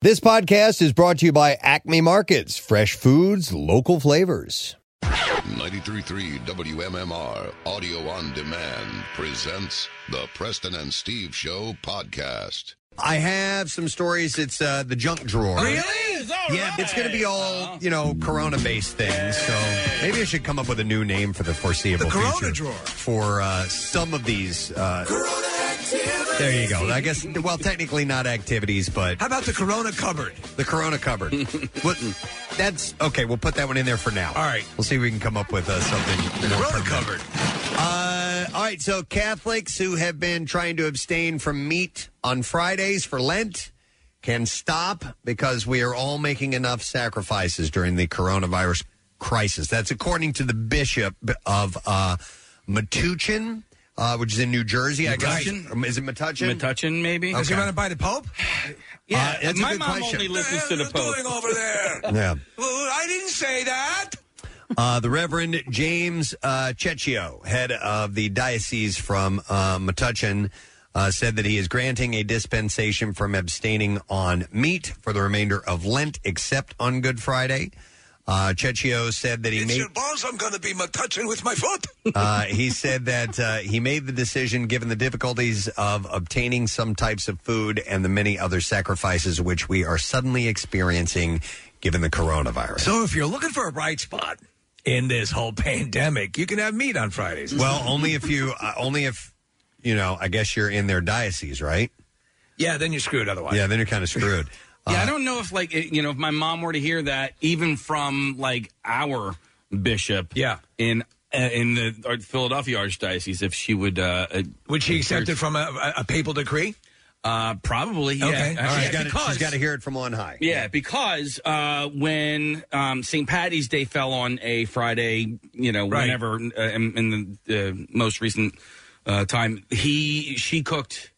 This podcast is brought to you by Acme Markets, fresh foods, local flavors. 93.3 WMMR Audio on Demand presents the Preston and Steve Show podcast. I have some stories. It's uh, the junk drawer. Really? Yeah, it's going to be all, you know, Corona based things. So maybe I should come up with a new name for the foreseeable The Corona future drawer. For uh, some of these. Uh, there you go. I guess, well, technically not activities, but. How about the Corona cupboard? The Corona cupboard. what, that's okay. We'll put that one in there for now. All right. We'll see if we can come up with uh, something. More Corona permanent. cupboard. Uh, all right, so Catholics who have been trying to abstain from meat on Fridays for Lent can stop because we are all making enough sacrifices during the coronavirus crisis. That's according to the bishop of uh, Metuchen, uh, which is in New Jersey. I guess. Metuchen? Is it Metuchen? Metuchen, maybe? Does he Okay. run it by the Pope? Yeah, Uh, that's a my good mom question. only listens to the What are you Pope. doing over there? Yeah. Well, I didn't say that. Uh, the Reverend James uh, Checchio, head of the diocese from uh, Metuchen, uh, said that he is granting a dispensation from abstaining on meat for the remainder of Lent, except on Good Friday. Uh, said that he It's made. your balls I'm going to be touching with my foot. Uh, he said that uh, he made the decision given the difficulties of obtaining some types of food and the many other sacrifices which we are suddenly experiencing given the coronavirus. So if you're looking for a bright spot in this whole pandemic, you can have meat on Fridays. Well, only if you, uh, only if, you know, I guess you're in their diocese, right? yeah, then you're screwed otherwise. Yeah, then you're kind of screwed. Yeah, I don't know if like it- you know if my mom were to hear that even from like our bishop. Yeah. In uh, in the or Philadelphia Archdiocese, if she would uh, uh, Would she accept it from a, a, a papal decree? Uh, probably. Yeah. Okay, all Actually, right. She's got to hear it from on high. Yeah, because uh, when um, St. Patty's Day fell on a Friday, you know, Right. whenever uh, in, in the uh, most recent uh, time, he she cooked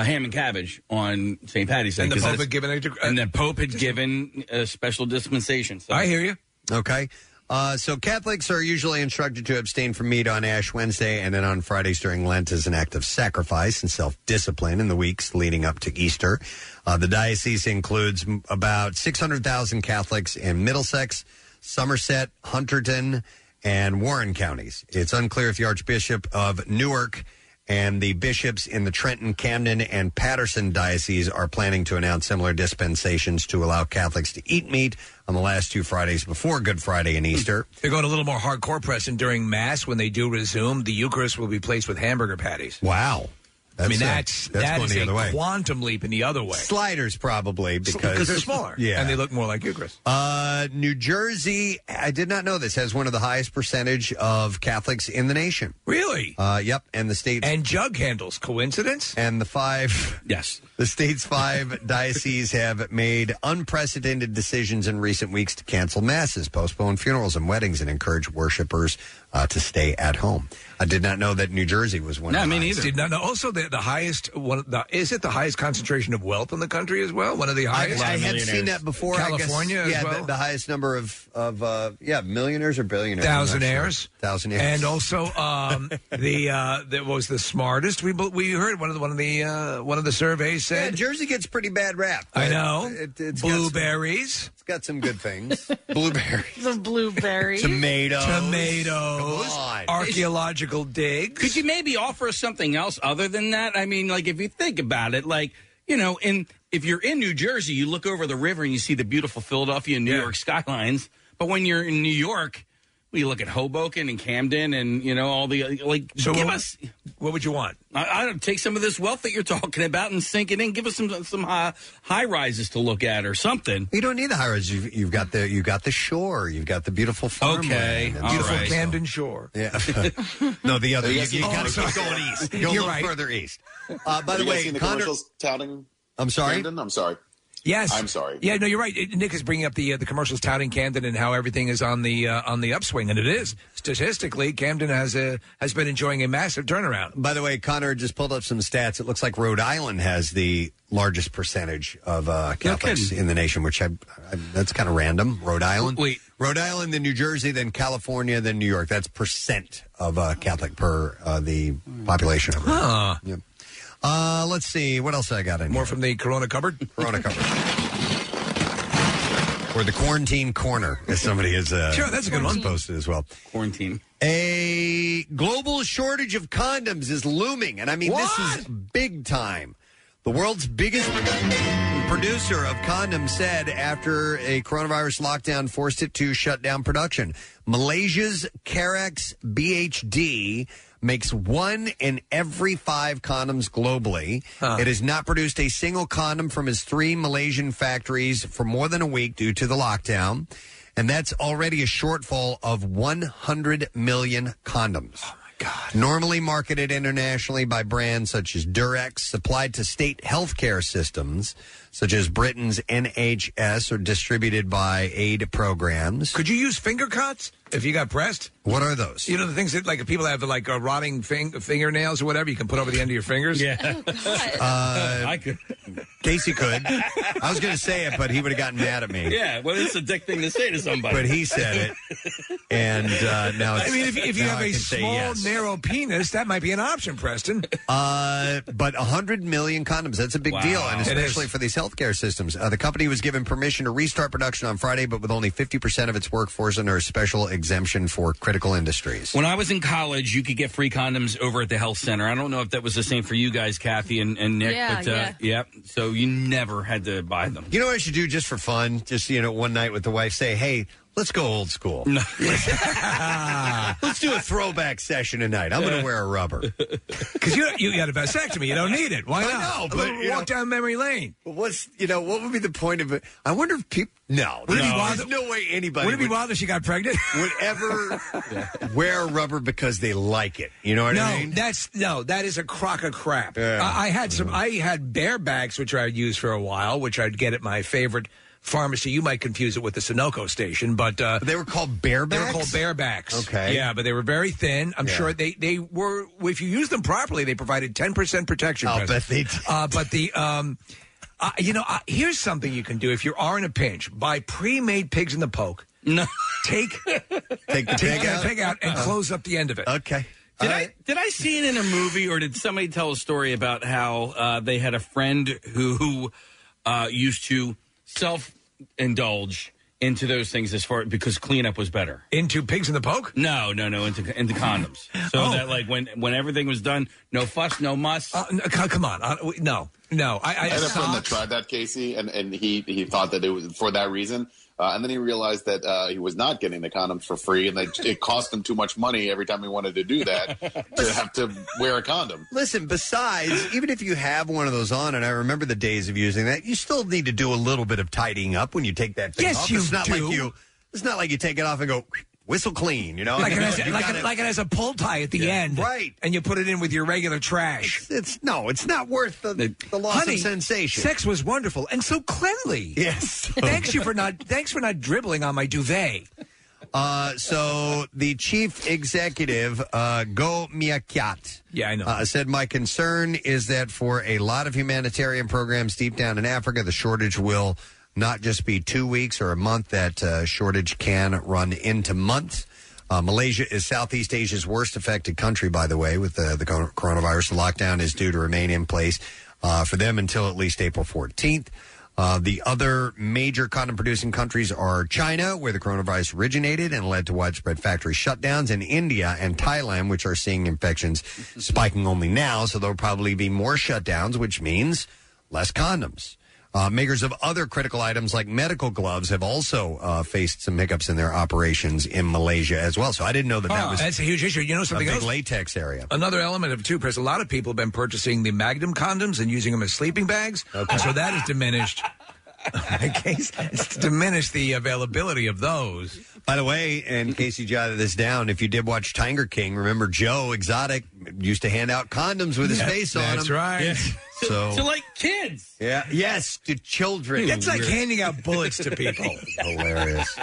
uh, ham and cabbage on St. Patty's Day. And the 'cause Pope that's- had given a dec- and the Pope had given a special dispensation. So. I hear you. Okay. Uh, so Catholics are usually instructed to abstain from meat on Ash Wednesday and then on Fridays during Lent as an act of sacrifice and self-discipline in the weeks leading up to Easter. Uh, the diocese includes m- about 600,000 Catholics in Middlesex, Somerset, Hunterdon, and Warren counties. It's unclear if the Archbishop of Newark and the bishops in the Trenton, Camden, and Paterson dioceses are planning to announce similar dispensations to allow Catholics to eat meat on the last two Fridays before Good Friday and Easter. They're going a little more hardcore pressing during Mass. When they do resume, the Eucharist will be placed with hamburger patties. Wow. I mean, that's that's that going is the a other way. quantum leap in the other way. Sliders probably because they're smaller, Yeah, and they look more like Eucharist. Uh, New Jersey, I did not know this, has one of the highest percentage of Catholics in the nation. Really? Uh, yep, and the state And jug handles. Coincidence? and the five Yes. the state's five dioceses have made unprecedented decisions in recent weeks to cancel masses, postpone funerals and weddings, and encourage worshipers uh, to stay at home. I did not know that New Jersey was one. No, of the me highest. neither. Did not know. Also, the, the highest one. The, is it the highest concentration of wealth in the country as well? One of the highest. I had seen that before. I guess. California as yeah, well? the, the highest number of of uh, yeah millionaires or billionaires, I'm not Thousandaires. sure. thousandaires, and also um, the uh, that was the smartest. We bel- we heard one of the one of the uh, one of the surveys yeah, said. Jersey gets pretty bad rap. I know it, it's got some- blueberries, it's got some good things. Blueberries, The blueberry. tomatoes, tomatoes, archaeological digs. Could you maybe offer us something else other than that? I mean, like if you think about it, like you know, in if you're in New Jersey, you look over the river and you see the beautiful Philadelphia and New Yeah. York skylines. But when you're in New York, well, you look at Hoboken and Camden and you know all the like. So give what- us, What would you want? I, I don't take some of this wealth that you're talking about and sink it in. Give us some some high, high rises to look at or something. You don't need the high rises. You've, you've got the you've got the shore. You've got the beautiful farmland. Okay, and all Beautiful right. Camden Shore. Yeah. no, the other. You You, guys you seen- got to Oh, keep going east. Go You're right. further east. Uh, by Have the you way, seen the Connor, commercials touting I'm sorry. Camden? I'm sorry. Yes, I'm sorry. Yeah, no, you're right. Nick is bringing up the uh, the commercials touting Camden and how everything is on the uh, on the upswing, and it is statistically. Camden has a has been enjoying a massive turnaround. By the way, Connor just pulled up some stats. It looks like Rhode Island has the largest percentage of uh, Catholics in the nation, which I, I that's kind of random. Rhode Island, Wait. Rhode Island, then New Jersey, then California, then New York. That's percent of uh, Catholic per uh, the population. Of Huh. Yep. Uh, let's see what else I got in More from the Corona cupboard. Corona cover. or the quarantine corner, as somebody has uh, Sure, that's a good one. posted as well. Quarantine. A global shortage of condoms is looming, and I mean this is big time. The world's biggest producer of condoms said after a coronavirus lockdown forced it to shut down production. Malaysia's Karex BHD makes one in every five condoms globally. It has not produced a single condom from its three Malaysian factories for more than a week due to the lockdown. And that's already a shortfall of 100 million condoms. Oh, my God. Normally marketed internationally by brands such as Durex, supplied to state healthcare systems such as Britain's NHS, or distributed by aid programs. Could you use finger cuts if you got pressed? What are those? You know the things that like if people have like uh, rotting fing- fingernails or whatever, you can put over the end of your fingers. Yeah, Uh, I could. Casey could. I was going to say it, but he would have gotten mad at me. Yeah, well, it's a dick thing to say to somebody. But he said it, and uh, now it's, I mean, if, if you now have I a can say small, yes. narrow penis, that might be an option, Preston. Uh, but 100 million condoms—that's a big Wow. deal, and It especially for these healthcare systems. Uh, the company was given permission to restart production on Friday, but with only 50 percent of its workforce under a special exemption for critical industries. When I was in college, you could get free condoms over at the health center. I don't know if that was the same for you guys, Kathy and, and Nick. Yeah, but, uh, yeah. Yep. So you never had to buy them. You know what I should do just for fun? Just you know, one night with the wife, say, "Hey, let's go old school. let's do a throwback session tonight. I'm going to wear a rubber." Because you you got a vasectomy, you don't need it. Why I not? know, but, you walk down memory lane. But what's you know what would be the point of it? I wonder if people. No, Would it be wild- there's no way anybody Would it be wild if she got pregnant? would ever wear a rubber because they like it. You know what no, I mean? that's no, that is a crock of crap. Yeah. I, I had some. Mm. I had barebacks, which I'd use for a while, which I'd get at my favorite pharmacy. You might confuse it with the Sunoco station, but uh, they were called barebacks. They were called barebacks. Okay. yeah, but they were very thin. I'm Yeah. sure they they were. If you use them properly, they provided 10 percent protection. I'll Preston. bet they did. Uh, but the um, uh, you know, uh, here's something you can do if you are in a pinch: buy pre-made pigs in the poke. No, take take the take pig that out? pig out and Uh-huh. close up the end of it. Okay. Did I did I see it in a movie or did somebody tell a story about how uh, they had a friend who, who uh, used to self indulge into those things as far because cleanup was better. Into pigs in the poke? No, no, no, into into condoms. So Oh. that like when when everything was done, no fuss, no muss. Uh, no, c- come on, uh, w- no, no. I, I, I had a friend that tried that, Casey, and, and he, he thought that it was for that reason. Uh, and then he realized that uh, he was not getting the condoms for free, and that it cost him too much money every time he wanted to do that to have to wear a condom. Listen, besides, even if you have one of those on, and I remember the days of using that, you still need to do a little bit of tidying up when you take that thing Yes, off. you it's not do. like you. It's not like you take it off and go whistle clean. You know, like it, has, You like, gotta- it, like it has a pull tie at the Yeah, end, right? And you put it in with your regular trash. It's no, it's not worth the, the loss Honey, of sensation. Sex was wonderful and so cleanly. Yes. thanks you for not. Thanks for not dribbling on my duvet. Uh, so the chief executive, uh, Goh Miah Kiat, Yeah, I know. uh, said, "My concern is that for a lot of humanitarian programs deep down in Africa, the shortage will not just be two weeks or a month. That uh, shortage can run into months." Uh, Malaysia is Southeast Asia's worst affected country, by the way, with the, the cor- coronavirus. The lockdown is due to remain in place uh, for them until at least April 14th. Uh, the other major condom producing countries are China, where the coronavirus originated and led to widespread factory shutdowns, and India and Thailand, which are seeing infections spiking only now. So there'll probably be more shutdowns, which means less condoms. Uh, makers of other critical items like medical gloves have also uh, faced some hiccups in their operations in Malaysia as well. So I didn't know that that Oh, was that's a huge issue. You know a something big else? latex area. Another element of it too, Chris. A lot of people have been purchasing the Magnum condoms and using them as sleeping bags, and so that has diminished. in case it's diminished the availability of those. By the way, and Casey jotted this down, if you did watch Tiger King, remember Joe Exotic used to hand out condoms with his Yeah, face on them. that's right. So, to like kids. yeah, yes, to children. That's like handing out bullets to people. Hilarious.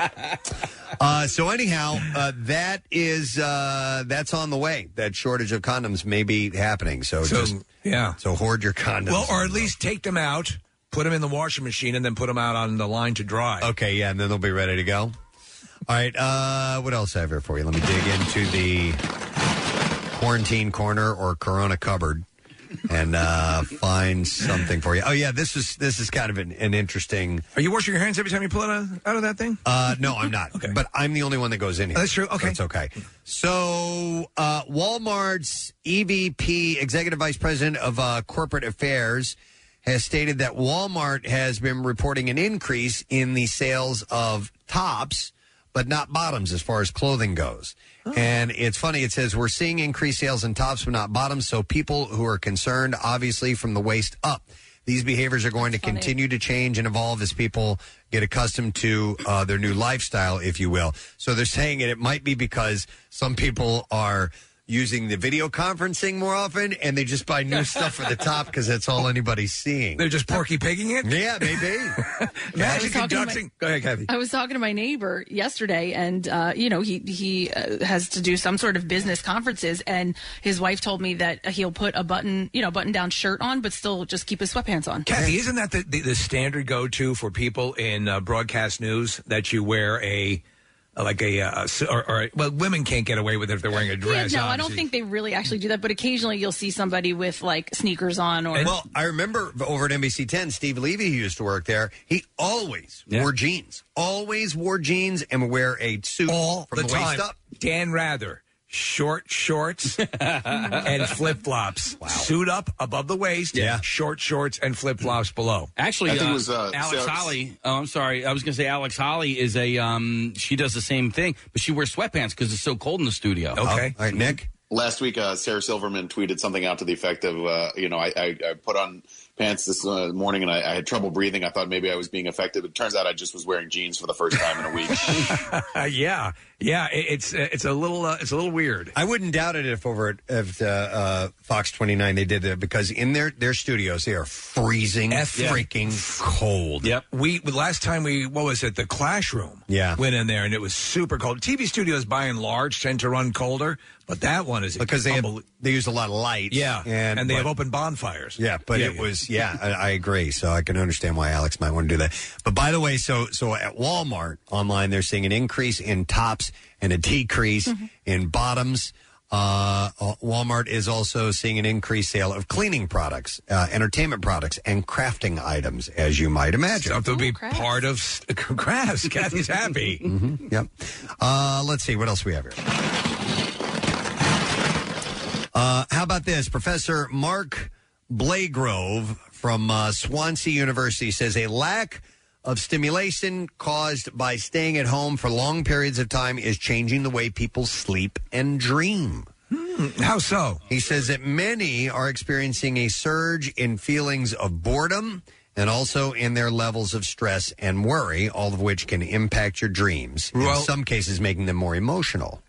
Uh, so anyhow, uh, that is uh, that's on the way. That shortage of condoms may be happening. So, So, just yeah. so hoard your condoms. Well, or at least take them out, put them in the washing machine, and then put them out on the line to dry. Okay, yeah, and then they'll be ready to go. All right, uh, what else I have here for you? Let me dig into the quarantine corner or Corona cupboard. And uh, find something for you. Oh yeah, this is this is kind of an, an interesting. Are you washing your hands every time you pull it out, out of that thing? Uh, no, I'm not. okay. But I'm the only one that goes in here. Oh, that's true. Okay. That's okay. So, uh, Walmart's EVP, Executive Vice President of uh, Corporate Affairs, has stated that Walmart has been reporting an increase in the sales of tops, but not bottoms as far as clothing goes. And it's funny, it says we're seeing increased sales in tops, but not bottoms. So, people who are concerned, obviously, from the waist up. These behaviors are going to continue to change and evolve as people get accustomed to uh, their new lifestyle, if you will. So they're saying it, it might be because some people are using the video conferencing more often and they just buy new stuff for the top because that's all anybody's seeing. They're just porky pigging it? Yeah, maybe. Imagine talking to my- conducting. Go ahead, Kathy. I was talking to my neighbor yesterday, and uh, you know he he uh, has to do some sort of business conferences, and his wife told me that he'll put a button, you know, button down shirt on, but still just keep his sweatpants on. Kathy, isn't that the, the, the standard go to for people in uh, broadcast news that you wear a like a uh, or, or well, women can't get away with it if they're wearing a dress. Yeah, no, I don't obviously. think they really actually do that, but occasionally you'll see somebody with like sneakers on or well, I remember over at NBC 10, Steve Levy, who used to work there, he always wore jeans. Always wore jeans and would wear a suit all from the, the, time. waist up. Dan Rather, short shorts and flip flops, suit up above the waist, Yeah. short shorts and flip flops below. Actually, I think uh, it was, uh, Alex Sarah- Holley. Oh, I'm sorry. I was going to say Alex Holley is a. Um, she does the same thing, but she wears sweatpants because it's so cold in the studio. Okay. All right, Nick. Last week, uh, Sarah Silverman tweeted something out to the effect of, uh, you know, I, I, I put on pants this uh, morning and I, I had trouble breathing. I thought maybe I was being effective. It turns out I just was wearing jeans for the first time in a week. Yeah, yeah. It, it's uh, it's a little uh, it's a little weird. I wouldn't doubt it if over at if, uh, uh, Fox 29 they did that because in their, their studios they are freezing F- freaking cold. Yep. We last time we what was it the classroom? Yeah. Went in there and it was super cold. TV studios by and large tend to run colder, but that one is Because they have, they use a lot of lights. yeah, and, they but- have open bonfires. Yeah, but Yeah, it yeah. was yeah, I, I agree. So I can understand why Alex might want to do that. But by the way, so so at Walmart online, they're seeing an increase in tops and a decrease in bottoms. Uh, uh, Walmart is also seeing an increased sale of cleaning products, uh, entertainment products, and crafting items, as you might imagine. Stuff that would be part of s- crafts. Kathy's happy. Mhm, Yep. Uh, let's see what else we have here. Uh, how about this? Professor Mark Blagrove from uh, Swansea University says a lack of stimulation caused by staying at home for long periods of time is changing the way people sleep and dream. Hmm, how so? He says that many are experiencing a surge in feelings of boredom and also in their levels of stress and worry, all of which can impact your dreams. Well- in some cases, making them more emotional.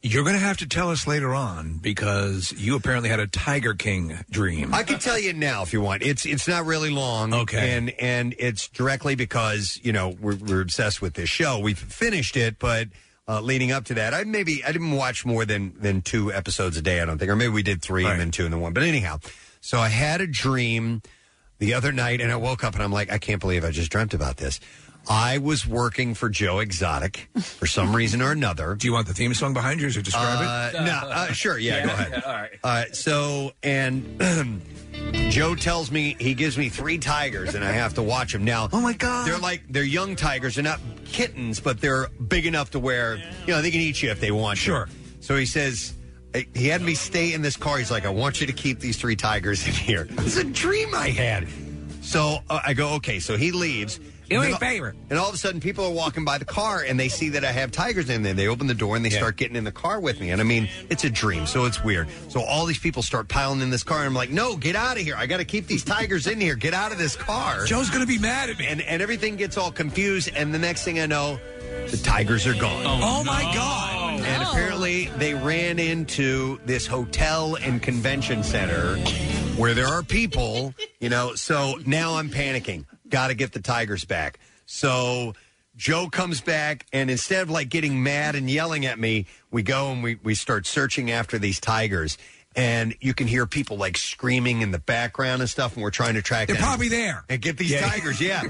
You're going to have to tell us later on because you apparently had a Tiger King dream. I can tell you now if you want. It's it's not really long. Okay. and and it's directly because you know we're, we're obsessed with this show. We've finished it, but uh, leading up to that, I maybe I didn't watch more than than two episodes a day. I don't think, or maybe we did three and then two and then one. But anyhow, so I had a dream the other night, and I woke up and I'm like, I can't believe I just dreamt about this. I was working for Joe Exotic for some reason or another. Do you want the theme song behind you or describe Uh, it? no, uh, sure, yeah, go ahead. all right. Uh, so, and Joe tells me he gives me three tigers, and I have to watch them. Now, Oh, my God. they're like they're young tigers. They're not kittens, but they're big enough to where you know they can eat you if they want. to. Sure. So he says. eh, He had me stay in this car. He's like, I want you to keep these three tigers in here. It's a dream I had. So uh, I go, okay. So he leaves. Do And me a favor. and all of a sudden, people are walking by the car and they see that I have tigers in there. They open the door and they start getting in the car with me. And I mean, it's a dream, so it's weird. So all these people start piling in this car, and I'm like, no, get out of here. I got to keep these tigers in here. Get out of this car. Joe's going to be mad at me. And, and everything gets all confused. And the next thing I know, the tigers are gone. oh, oh my God. And apparently, they ran into this hotel and convention center where there are people, you know. So now I'm panicking. Got to get the Tigers back. So Joe comes back, and instead of like getting mad and yelling at me, we go and we, we start searching after these Tigers. and you can hear people like screaming in the background and stuff, and we're trying to track. They're down probably there. and get these Yeah. tigers. Yeah.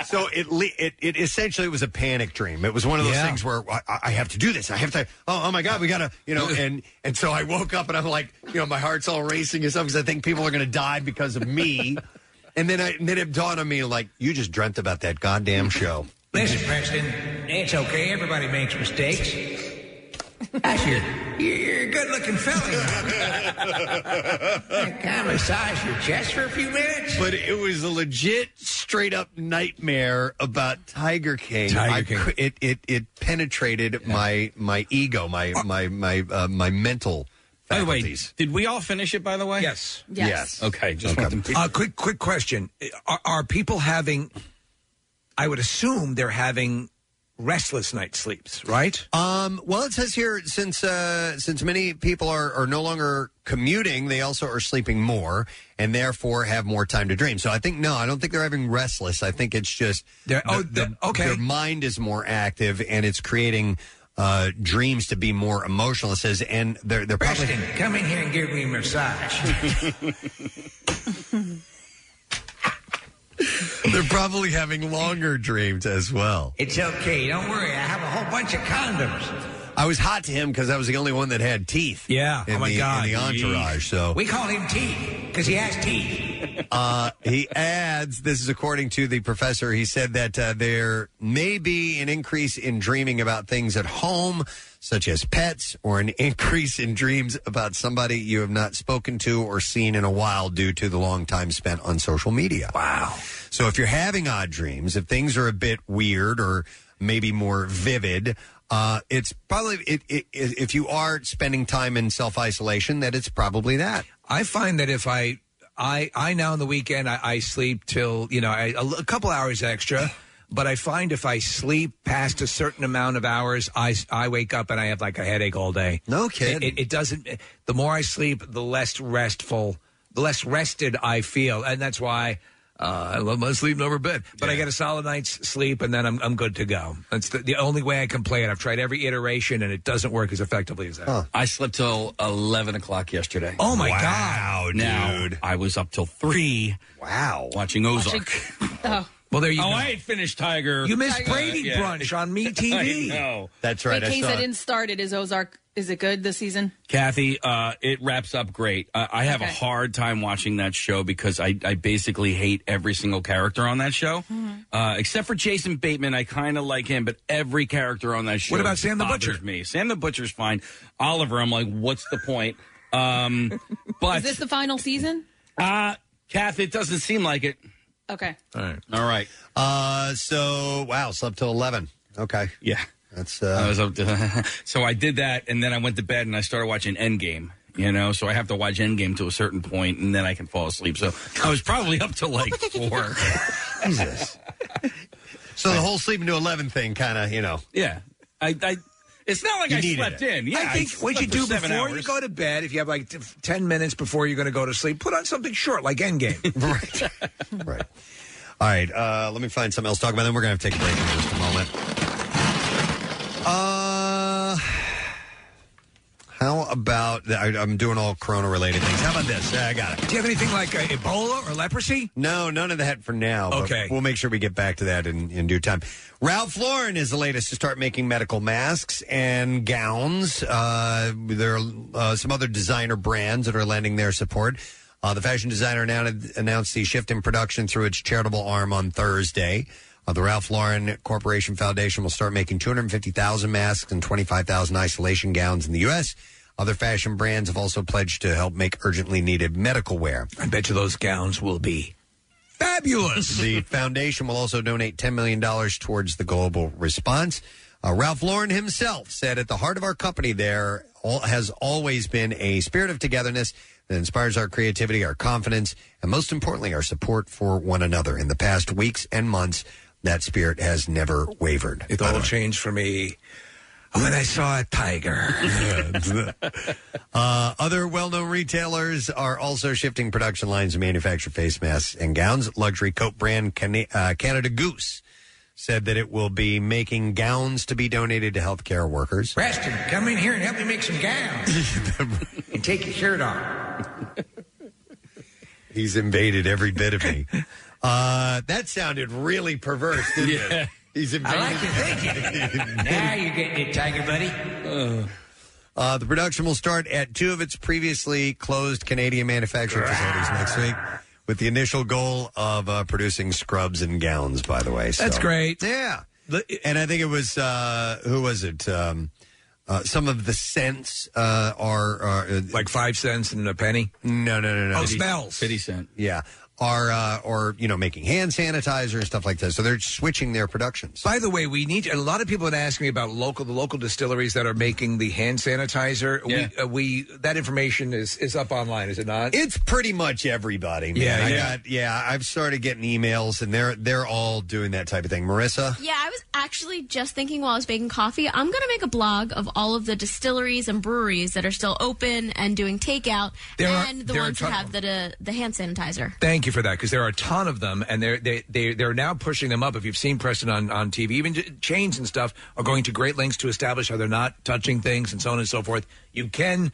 so it, le- it it essentially it was a panic dream. It was one of those Yeah. things where I, I have to do this. I have to. Oh, oh my god, we gotta. You know, and and so I woke up and I'm like, you know, my heart's all racing and stuff because I think people are going to die because of me. And then I and then it dawned on me like, you just dreamt about that goddamn show. Listen, Preston, it's okay. Everybody makes mistakes. Asher, you're, you're a good-looking fella. Can I massage your chest for a few minutes? But it was a legit, straight up nightmare about Tiger King. Tiger I King. cou- it it it penetrated my my ego, my my my uh, my mental By the way, did we all finish it? By the way, Yes. Yes. Okay, just Okay. want them. Uh, quick, quick question: are, are people having? I would assume they're having restless night sleeps, right? Um, well, it says here since uh, since many people are, are no longer commuting, they also are sleeping more and therefore have more time to dream. So I think no, I don't think they're having restless. I think it's just They're- oh, the- the- okay. their mind is more active and it's creating uh, dreams to be more emotional. It says, and they're they're probably Preston, come in here and give me a massage. they're probably having longer dreams as well. It's okay. Don't worry. I have a whole bunch of condoms. I was hot to him because I was the only one that had teeth. Yeah. in Oh, my the, God. in the entourage. So We call him Teeth because he has teeth. Uh, he adds, this is according to the professor, he said that uh, there may be an increase in dreaming about things at home, such as pets, or an increase in dreams about somebody you have not spoken to or seen in a while due to the long time spent on social media. Wow. So if you're having odd dreams, if things are a bit weird or maybe more vivid, uh, it's probably it, it, if you are spending time in self isolation, that it's probably that. I find that if I, I, I now on the weekend I, I sleep till you know I, a, l- a couple hours extra, but I find if I sleep past a certain amount of hours, I, I wake up and I have like a headache all day. No It, kidding. it, it doesn't. The more I sleep, the less restful, the less rested I feel, and that's why. Uh, I love my sleep over bed, but I get a solid night's sleep, and then I'm I'm good to go. That's the, the only way I can play it. I've tried every iteration, and it doesn't work as effectively as that. I slept till eleven o'clock yesterday. Oh my god! Wow, now dude. I was up till three Wow. watching Ozark. Oh, Well, there you oh, go. I had finished Tiger. You missed Uh, Brady yeah. Brunch on Me I TV. know. That's right. in I case saw I it. didn't start it, is Ozark is it good this season? Kathy, uh, it wraps up great. Uh, I have a Okay. hard time watching that show because I, I basically hate every single character on that show, uh, except for Jason Bateman. I kind of like him, but every character on that show. What about Sam the bothers Butcher? Me, Sam the Butcher's fine. Oliver, I'm like, what's the point? Um, but Is this the final season? uh, Kathy, it doesn't seem like it. Okay. All right. All right, Uh, so wow, slept till eleven. Okay, yeah. that's I uh, was up to, so I did that, and then I went to bed and I started watching Endgame. You know, so I have to watch Endgame to a certain point, and then I can fall asleep. So I was probably up to like four. Jesus. so the whole sleeping to eleven thing, kind of, you know. Yeah, I, I it's not like You I needed slept it. in. Yeah, I think what slept you for do seven before you hours. go to bed, if you have like t- 10 minutes before you're going to go to sleep, put on something short like Endgame. right. right. All right. Uh, let me find something else to talk about. Then we're gonna have to take a break in just a moment. Uh, how about I, I'm doing all Corona related things. How about this? Yeah, I got it. do you have anything like uh, Ebola or leprosy? No, none of that for now. but Okay. We'll make sure we get back to that in, in due time. Ralph Lauren is the latest to start making medical masks and gowns. Uh, there are uh, some other designer brands that are lending their support. Uh, the fashion designer announced, announced the shift in production through its charitable arm on Thursday. Uh, the Ralph Lauren Corporation Foundation will start making 250,000 masks and 25,000 isolation gowns in the U.S. Other fashion brands have also pledged to help make urgently needed medical wear. I bet you those gowns will be fabulous. The foundation will also donate $10 million towards the global response. Uh, Ralph Lauren himself said, At the heart of our company, there all, has always been a spirit of togetherness that inspires our creativity, our confidence, and most importantly, our support for one another. In the past weeks and months, that spirit has never wavered. it all changed for me when I saw a tiger. Uh, other well-known retailers are also shifting production lines to manufacture face masks and gowns. Luxury coat brand Can- uh, Canada Goose said that it will be making gowns to be donated to healthcare workers. Preston, come in here and help me make some gowns. and take your shirt off. He's invaded every bit of me. Uh, that sounded really perverse, didn't it? He's invaded. I like your thinking. now you're getting it, Tiger Buddy. Uh, the production will start at two of its previously closed Canadian manufacturing facilities next week, with the initial goal of uh, producing scrubs and gowns. By the way, That's great. Yeah, and I think it was uh, who was it? Um, uh, some of the scents uh, are, are uh, like five cents and a penny. No, no, no, no. Oh, smells. Fifty cent. Yeah, are uh, or you know making hand sanitizer and stuff like that. So they're switching their productions. By the way, we need a lot of people had asked me about local the local distilleries that are making the hand sanitizer. Yeah. We, uh, we that information is is up online, is it not? It's pretty much everybody. Man. Yeah, I yeah. got yeah. I've started getting emails, and they're they're all doing that type of thing. Marissa, Yeah, I was actually just thinking while I was making coffee, I'm going to make a blog of all of the distilleries and breweries that are still open and doing takeout, There are- and the there are a ones that ton of have the the hand sanitizer. Thank you for that because there are a ton of them, and they're they they they're now pushing them up. If you've seen Preston on on TV, even chains and stuff are going to great lengths to establish how they're not touching things and so on and so forth. You can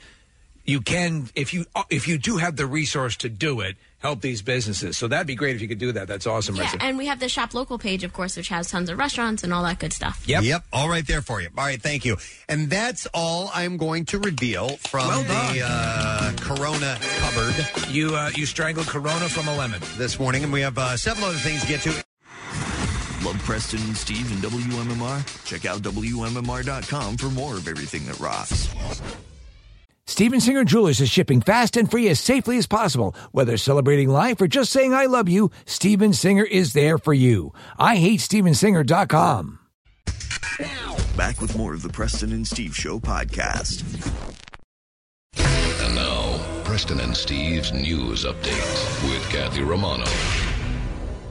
you can if you if you do have the resource to do it, help these businesses. So that'd be great if you could do that. That's awesome, Yeah, Marissa. and we have the shop local page, of course, which has tons of restaurants and all that good stuff. Yep. Yep. All right there for you. All right. Thank you. And that's all I'm going to reveal from Well the uh, Corona cupboard. You uh, you strangled Corona from a lemon this morning, and we have uh, several other things to get to. Love Preston and Steve and WMMR? Check out WMMR.com for more of everything that rocks. Steven Singer Jewelers is shipping fast and free as safely as possible. Whether celebrating life or just saying I love you, Steven Singer is there for you. I hate StevenSinger.com. Back with more of the Preston and Steve Show podcast. And now, Preston and Steve's news update with Kathy Romano.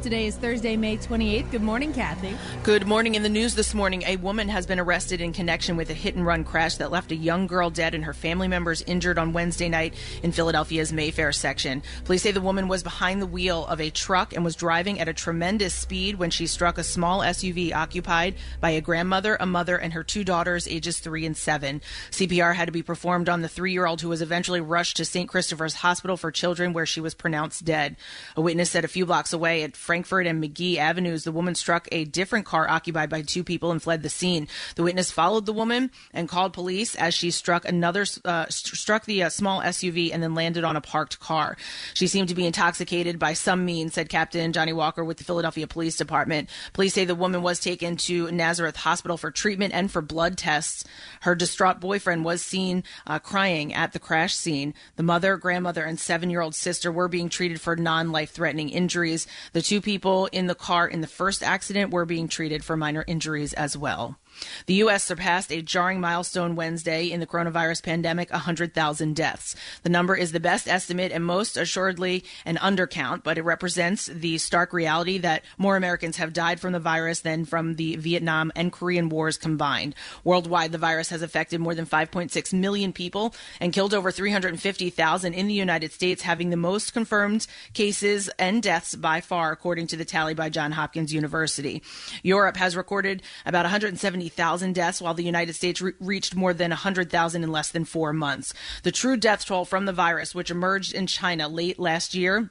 Today is Thursday, May 28th. Good morning, Kathy. Good morning. In the news this morning, a woman has been arrested in connection with a hit and run crash that left a young girl dead and her family members injured on Wednesday night in Philadelphia's Mayfair section. Police say the woman was behind the wheel of a truck and was driving at a tremendous speed when she struck a small SUV occupied by a grandmother, a mother, and her two daughters, ages three and seven. CPR had to be performed on the three year old who was eventually rushed to St. Christopher's Hospital for Children, where she was pronounced dead. A witness said a few blocks away at Frankford and Magee Avenues, the woman struck a different car occupied by two people and fled the scene. The witness followed the woman and called police as she struck another uh, st- struck the uh, small SUV and then landed on a parked car. She seemed to be intoxicated by some means, said Captain Johnny Walker with the Philadelphia Police Department. Police say the woman was taken to Nazareth Hospital for treatment and for blood tests. Her distraught boyfriend was seen uh, crying at the crash scene. The mother, grandmother, and seven-year-old sister were being treated for non-life-threatening injuries. The two people in the car in the first accident were being treated for minor injuries as well. The U.S. surpassed a jarring milestone Wednesday in the coronavirus pandemic 100,000 deaths. The number is the best estimate and most assuredly an undercount, but it represents the stark reality that more Americans have died from the virus than from the Vietnam and Korean wars combined. Worldwide, the virus has affected more than 5.6 million people and killed over 350,000 in the United States, having the most confirmed cases and deaths by far, according to the tally by John Hopkins University. Europe has recorded about 170 70,000 deaths, while the United States re- reached more than 100,000 in less than four months. The true death toll from the virus, which emerged in China late last year,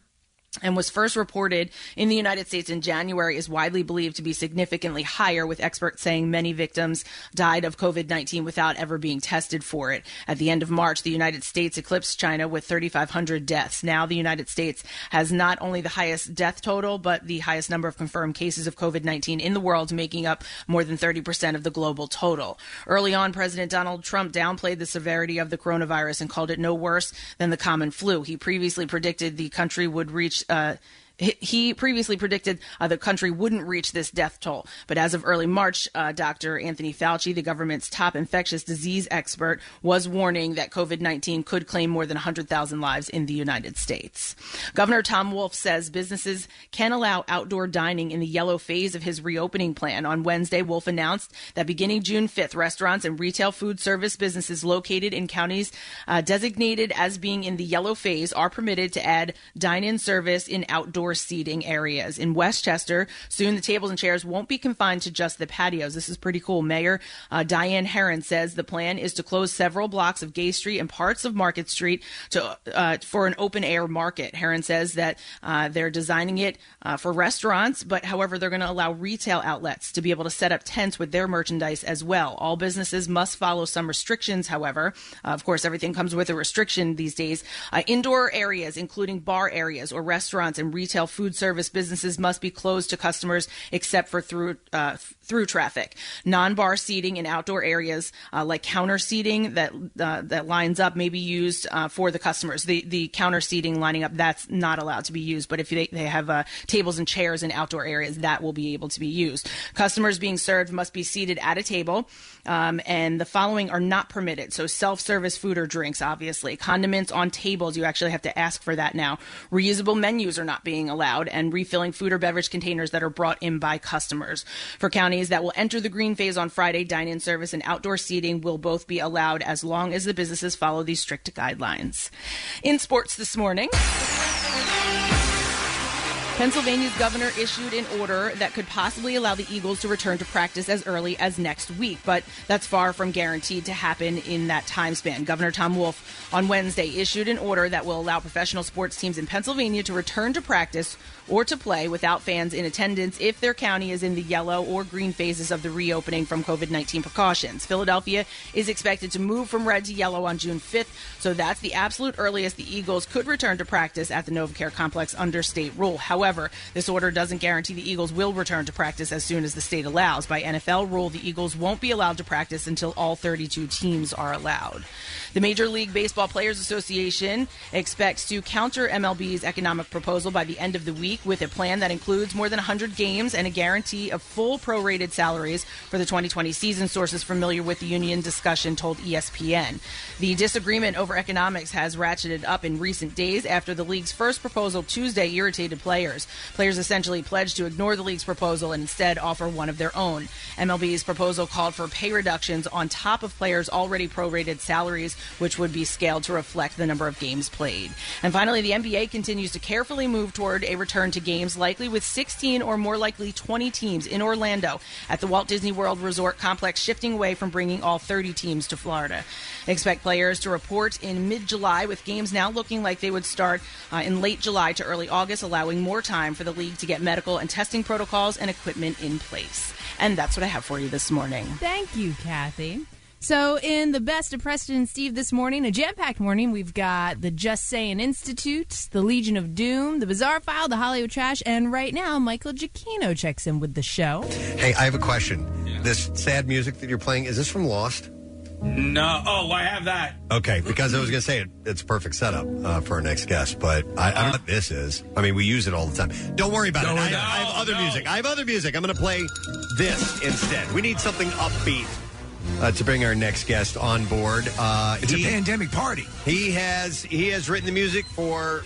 and was first reported in the United States in January is widely believed to be significantly higher, with experts saying many victims died of COVID 19 without ever being tested for it. At the end of March, the United States eclipsed China with 3,500 deaths. Now, the United States has not only the highest death total, but the highest number of confirmed cases of COVID 19 in the world, making up more than 30% of the global total. Early on, President Donald Trump downplayed the severity of the coronavirus and called it no worse than the common flu. He previously predicted the country would reach uh, he- previously predicted uh, the country wouldn't reach this death toll. But as of early March, uh, Dr. Anthony Fauci, the government's top infectious disease expert, was warning that COVID 19 could claim more than 100,000 lives in the United States. Governor Tom Wolf says businesses can allow outdoor dining in the yellow phase of his reopening plan. On Wednesday, Wolf announced that beginning June 5th, restaurants and retail food service businesses located in counties uh, designated as being in the yellow phase are permitted to add dine in service in outdoor outdoor seating areas. In West Chester, soon the tables and chairs won't be confined to just the patios. This is pretty cool. Mayor uh, Dianne Herrin says the plan is to close several blocks of Gay Street and parts of Market Street to uh, for an open air market. Herrin says that uh, they're designing it uh, for restaurants, but however, they're going to allow retail outlets to be able to set up tents with their merchandise as well. All businesses must follow some restrictions, however. Uh, of course, everything comes with a restriction these days. Uh, indoor areas, including bar areas or restaurants and retail food service businesses, must be closed to customers except for through uh, through traffic. Non-bar seating in outdoor areas, uh, like counter seating that uh, that lines up, may be used uh, for the customers. The the counter seating lining up that's not allowed to be used. But if they, they have uh, tables and chairs in outdoor areas, that will be able to be used. Customers being served must be seated at a table, um, and the following are not permitted. So self-service food or drinks, obviously, condiments on tables. You actually have to ask for that now. Reusable menus are not being allowed, and refilling food or beverage containers that are brought in by customers. For counties that will enter the green phase on Friday, dine-in service and outdoor seating will both be allowed as long as the businesses follow these strict guidelines. In sports this morning. Pennsylvania's governor issued an order that could possibly allow the Eagles to return to practice as early as next week, but that's far from guaranteed to happen in that time span. Governor Tom Wolf on Wednesday issued an order that will allow professional sports teams in Pennsylvania to return to practice or to play without fans in attendance if their county is in the yellow or green phases of the reopening from COVID 19 precautions. Philadelphia is expected to move from red to yellow on June 5th, so that's the absolute earliest the Eagles could return to practice at the Novacare complex under state rule. However, this order doesn't guarantee the Eagles will return to practice as soon as the state allows. By NFL rule, the Eagles won't be allowed to practice until all 32 teams are allowed. The Major League Baseball Players Association expects to counter MLB's economic proposal by the end of the week with a plan that includes more than 100 games and a guarantee of full prorated salaries for the 2020 season. Sources familiar with the union discussion told ESPN. The disagreement over economics has ratcheted up in recent days after the league's first proposal Tuesday irritated players. Players essentially pledged to ignore the league's proposal and instead offer one of their own. MLB's proposal called for pay reductions on top of players' already prorated salaries, which would be scaled to reflect the number of games played. And finally, the NBA continues to carefully move toward a return to games, likely with 16 or more likely 20 teams in Orlando at the Walt Disney World Resort Complex, shifting away from bringing all 30 teams to Florida. Expect players to report in mid July, with games now looking like they would start uh, in late July to early August, allowing more time for the league to get medical and testing protocols and equipment in place. And that's what I have for you this morning. Thank you, Kathy. So, in the best of Preston and Steve this morning, a jam packed morning, we've got the Just Saying Institute, the Legion of Doom, the Bizarre File, the Hollywood Trash, and right now, Michael Giacchino checks in with the show. Hey, I have a question. This sad music that you're playing, is this from Lost? No. Oh, I have that. Okay, because I was going to say it, it's a perfect setup uh, for our next guest, but I, I don't know what this is. I mean, we use it all the time. Don't worry about Don't it. I, worry I about it. have other music. I have other music. I'm going to play this instead. We need something upbeat uh, to bring our next guest on board. Uh, It's he, a pandemic party. he has he has written the music for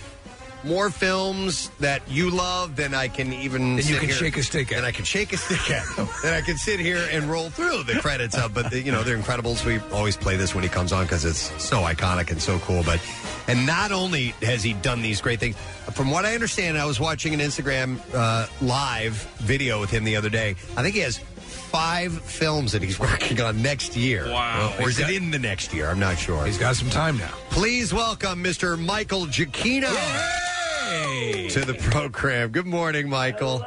more films that you love than I can even. Then you can shake a stick at. Than I can shake a stick at. and I can sit here and roll through the credits of. But the, you know they're Incredibles. We always play this when he comes on because it's so iconic and so cool. But and not only has he done these great things, from what I understand, I was watching an Instagram uh, live video with him the other day. I think he has. Five films that he's working on next year. Wow. Or is He's it in the next year? I'm not sure. He's got some time now. Please welcome Mr. Michael Giacchino to the program. Good morning, Michael.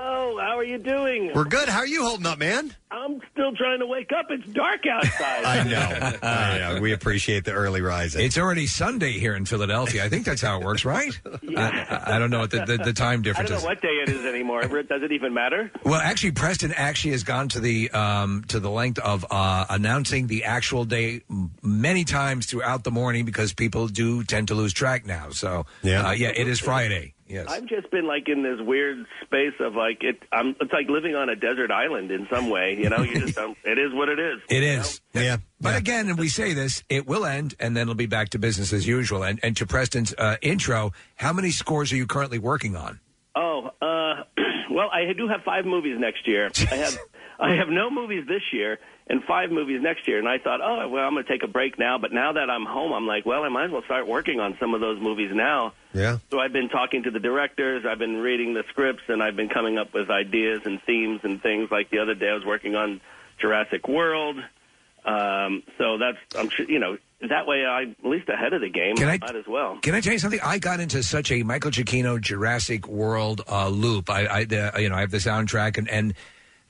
Hello, are you doing? We're good. How are you holding up, man? I'm still trying to wake up. It's dark outside. I know. I know. We appreciate the early rising. It's already Sunday here in Philadelphia. I think that's how it works, right? I, I don't know what the, the, the time I difference don't is. know what day it is anymore. Does it even matter? Well, actually, Preston actually has gone to the um, to the length of uh, announcing the actual day m- many times throughout the morning because people do tend to lose track now. So, Yeah. uh, yeah, it is Friday. Yes. I've just been like in this weird space of like it. I'm. It's like living on a desert island in some way. You know, you just don't. It is what it is. It is. Yeah. But again, and we say this, it will end, and then it'll be back to business as usual. And, and to Preston's uh, intro, how many scores are you currently working on? Oh, uh, well, I do have five movies next year. I have. I have no movies this year and five movies next year. And I thought, oh, well, I'm going to take a break now. But now that I'm home, I'm like, well, I might as well start working on some of those movies now Yeah. So I've been talking to the directors, I've been reading the scripts, and I've been coming up with ideas and themes and things. Like the other day, I was working on Jurassic World. Um, so that's I'm sure you know that way I'm at least ahead of the game. Can I- might as well. Can I tell you something? I got into such a Michael Giacchino Jurassic World uh, loop. I, I the, you know, I have the soundtrack, and, and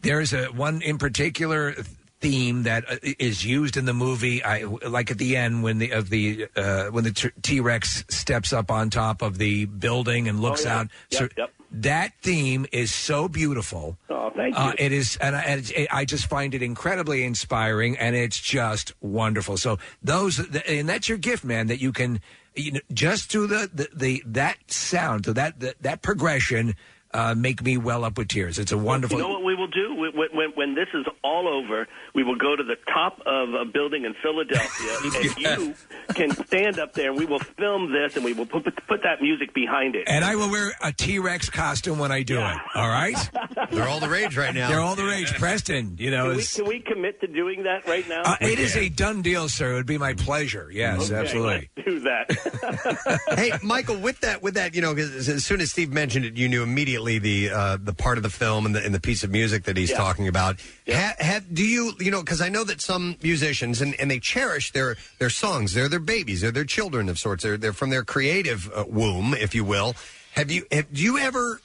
there's a one in particular theme that uh, is used in the movie. I like at the end when the of the uh, when the T Rex steps up on top of the building and looks Oh, yeah. out. Yep, so yep. that theme is so beautiful. Oh, thank you. Uh, it is, and, I, and it's, I just find it incredibly inspiring, and it's just wonderful. So those, and that's your gift, man. That you can, you know, just do the the, the that sound, to that that, that progression, uh, make me well up with tears. It's a wonderful. You know what we will do when, when, when this is all over? We will go to the top of a building in Philadelphia, and you can stand up there, and we will film this, and we will put put that music behind it. and I will wear a T Rex costume when I do it. All right, they're all the rage right now. They're all the rage. Preston, you know, Can we, can we commit to doing that right now? uh, it is a done deal, sir. It would be my pleasure. Yes, Okay, absolutely. let's do that. hey, Michael, with that, with that, you know, 'cause as soon as Steve mentioned it, you knew immediately the uh, the part of the film and the, and the piece of music that he's Yeah. talking about. Ha, have, do you, you know, because I know that some musicians and, and they cherish their their songs. They're their babies. They're their children of sorts. They're they're from their creative uh, womb, if you will. Have you? Have, do you ever,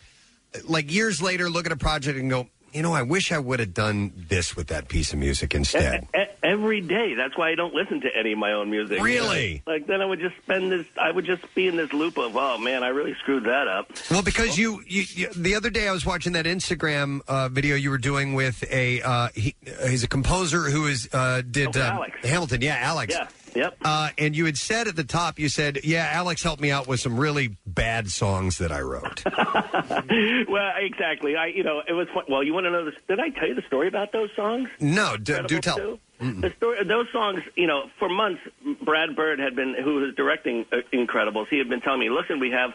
like years later, look at a project and go, you know, I wish I would have done this with that piece of music instead. E- Every day. That's why I don't listen to any of my own music. Really? Like then I would just spend this. I would just be in this loop of, oh man, I really screwed that up. Well, because you, you, you, the other day I was watching that Instagram uh, video you were doing with a uh, he, he's a composer who is uh, did Oh, um, Alex. Hamilton, yeah, Alex. Yeah. Yep. Uh, and you had said at the top, you said, "Yeah, Alex helped me out with some really bad songs that I wrote." well, exactly. I, you know, it was fun. Well, you want to know this? Did I tell you the story about those songs? no, d- do tell. The story, those songs, you know, for months, Brad Bird had been, who was directing uh, Incredibles, he had been telling me, listen, we have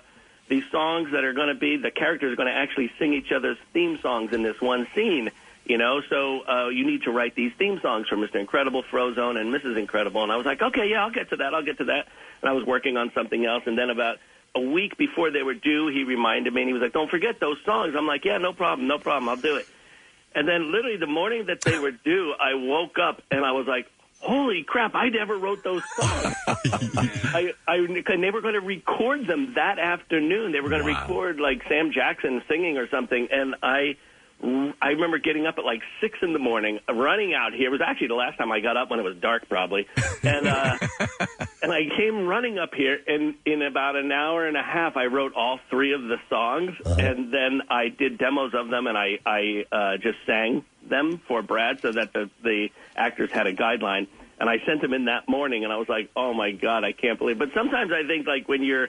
these songs that are going to be, the characters are going to actually sing each other's theme songs in this one scene, you know, so uh, you need to write these theme songs for Mr. Incredible, Frozone, and Mrs. Incredible. And I was like, okay, yeah, I'll get to that, I'll get to that. And I was working on something else, and then about a week before they were due, he reminded me, and he was like, don't forget those songs. I'm like, yeah, no problem, no problem, I'll do it. And then literally the morning that they were due, I woke up and I was like, holy crap, I never wrote those songs. I, I, they were going to record them that afternoon. They were going to record like Sam Jackson singing or something. And I, I remember getting up at like six in the morning, running out here. It was actually the last time I got up when it was dark, probably. And uh, and I came running up here, and in about an hour and a half, I wrote all three of the songs, and then I did demos of them, and I I uh, just sang them for Brad so that the the actors had a guideline. And I sent them in that morning, and I was like, "Oh my god, I can't believe." But sometimes I think like when you're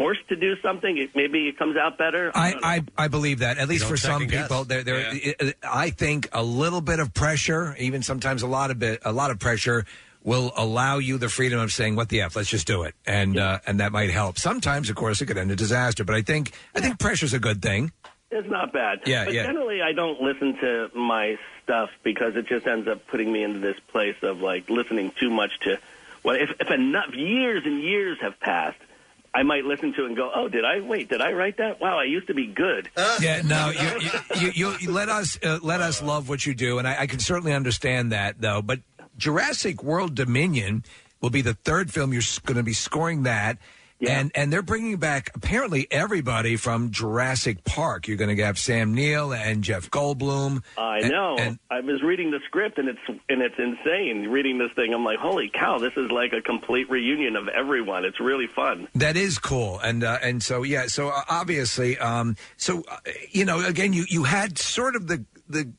forced to do something, it, maybe it comes out better. I, I I believe that at least don't for some second guess. people, there there. I think a little bit of pressure, even sometimes a lot of bit, a lot of pressure, will allow you the freedom of saying, "What the f? Let's just do it," and uh, and that might help. Sometimes, of course, it could end in disaster, but I think I think pressure's a good thing. It's not bad. Yeah, but yeah. Generally, I don't listen to my stuff because it just ends up putting me into this place of like listening too much to. Well, if, if enough years and years have passed, I might listen to it and go, "Oh, did I wait? Did I write that? Wow, I used to be good." Yeah, no, you you, you, you, let us uh, let us love what you do, and I, I can certainly understand that, though. But Jurassic World Dominion will be the third film you're going to be scoring that, and and they're bringing back apparently everybody from Jurassic Park. You're going to have Sam Neill and Jeff Goldblum. I and- know. and I was reading the script and it's and it's insane. Reading this thing, I'm like, "Holy cow! This is like a complete reunion of everyone." It's really fun. That is cool, and uh, and so yeah, so uh, obviously, um, so uh, you know, again, you you had sort of the the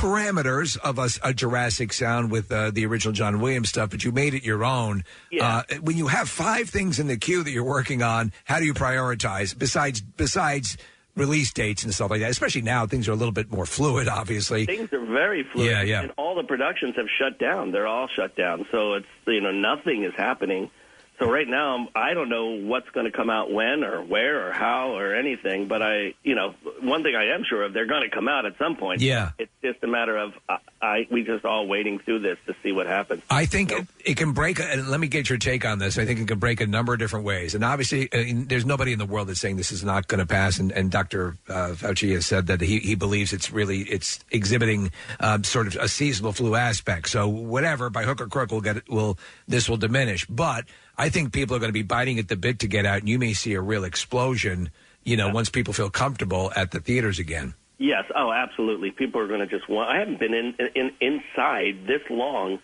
parameters of a, a Jurassic sound with uh, the original John Williams stuff, but you made it your own. Yeah. Uh, when you have five things in the queue that you're working on, how do you prioritize besides besides release dates and stuff like that? Especially now, things are a little bit more fluid, obviously. Things are very fluid. Yeah, yeah. And all the productions have shut down. They're all shut down. So it's you know nothing is happening. So right now, I don't know what's going to come out when or where or how or anything. But I, you know, one thing I am sure of, they're going to come out at some point. Yeah. It's just a matter of I, I we just all waiting through this to see what happens. I think it, it can break. And let me get your take on this. I think it can break a number of different ways. And obviously, uh, there's nobody in the world that's saying this is not going to pass. And, and Dr. Uh, Fauci has said that he, he believes it's really it's exhibiting um, sort of a seasonal flu aspect. So whatever, by hook or crook, will get it, will this will diminish. But I think people are going to be biting at the bit to get out, and you may see a real explosion. You know, once people feel comfortable at the theaters again. Yes. Oh, absolutely. People are going to just want. I haven't been in, in inside this long.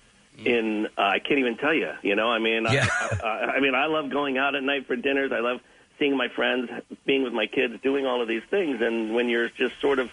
In uh, I can't even tell you. You know, I mean, Yeah. I, I, I mean, I love going out at night for dinners. I love seeing my friends, being with my kids, doing all of these things. And when you're just sort of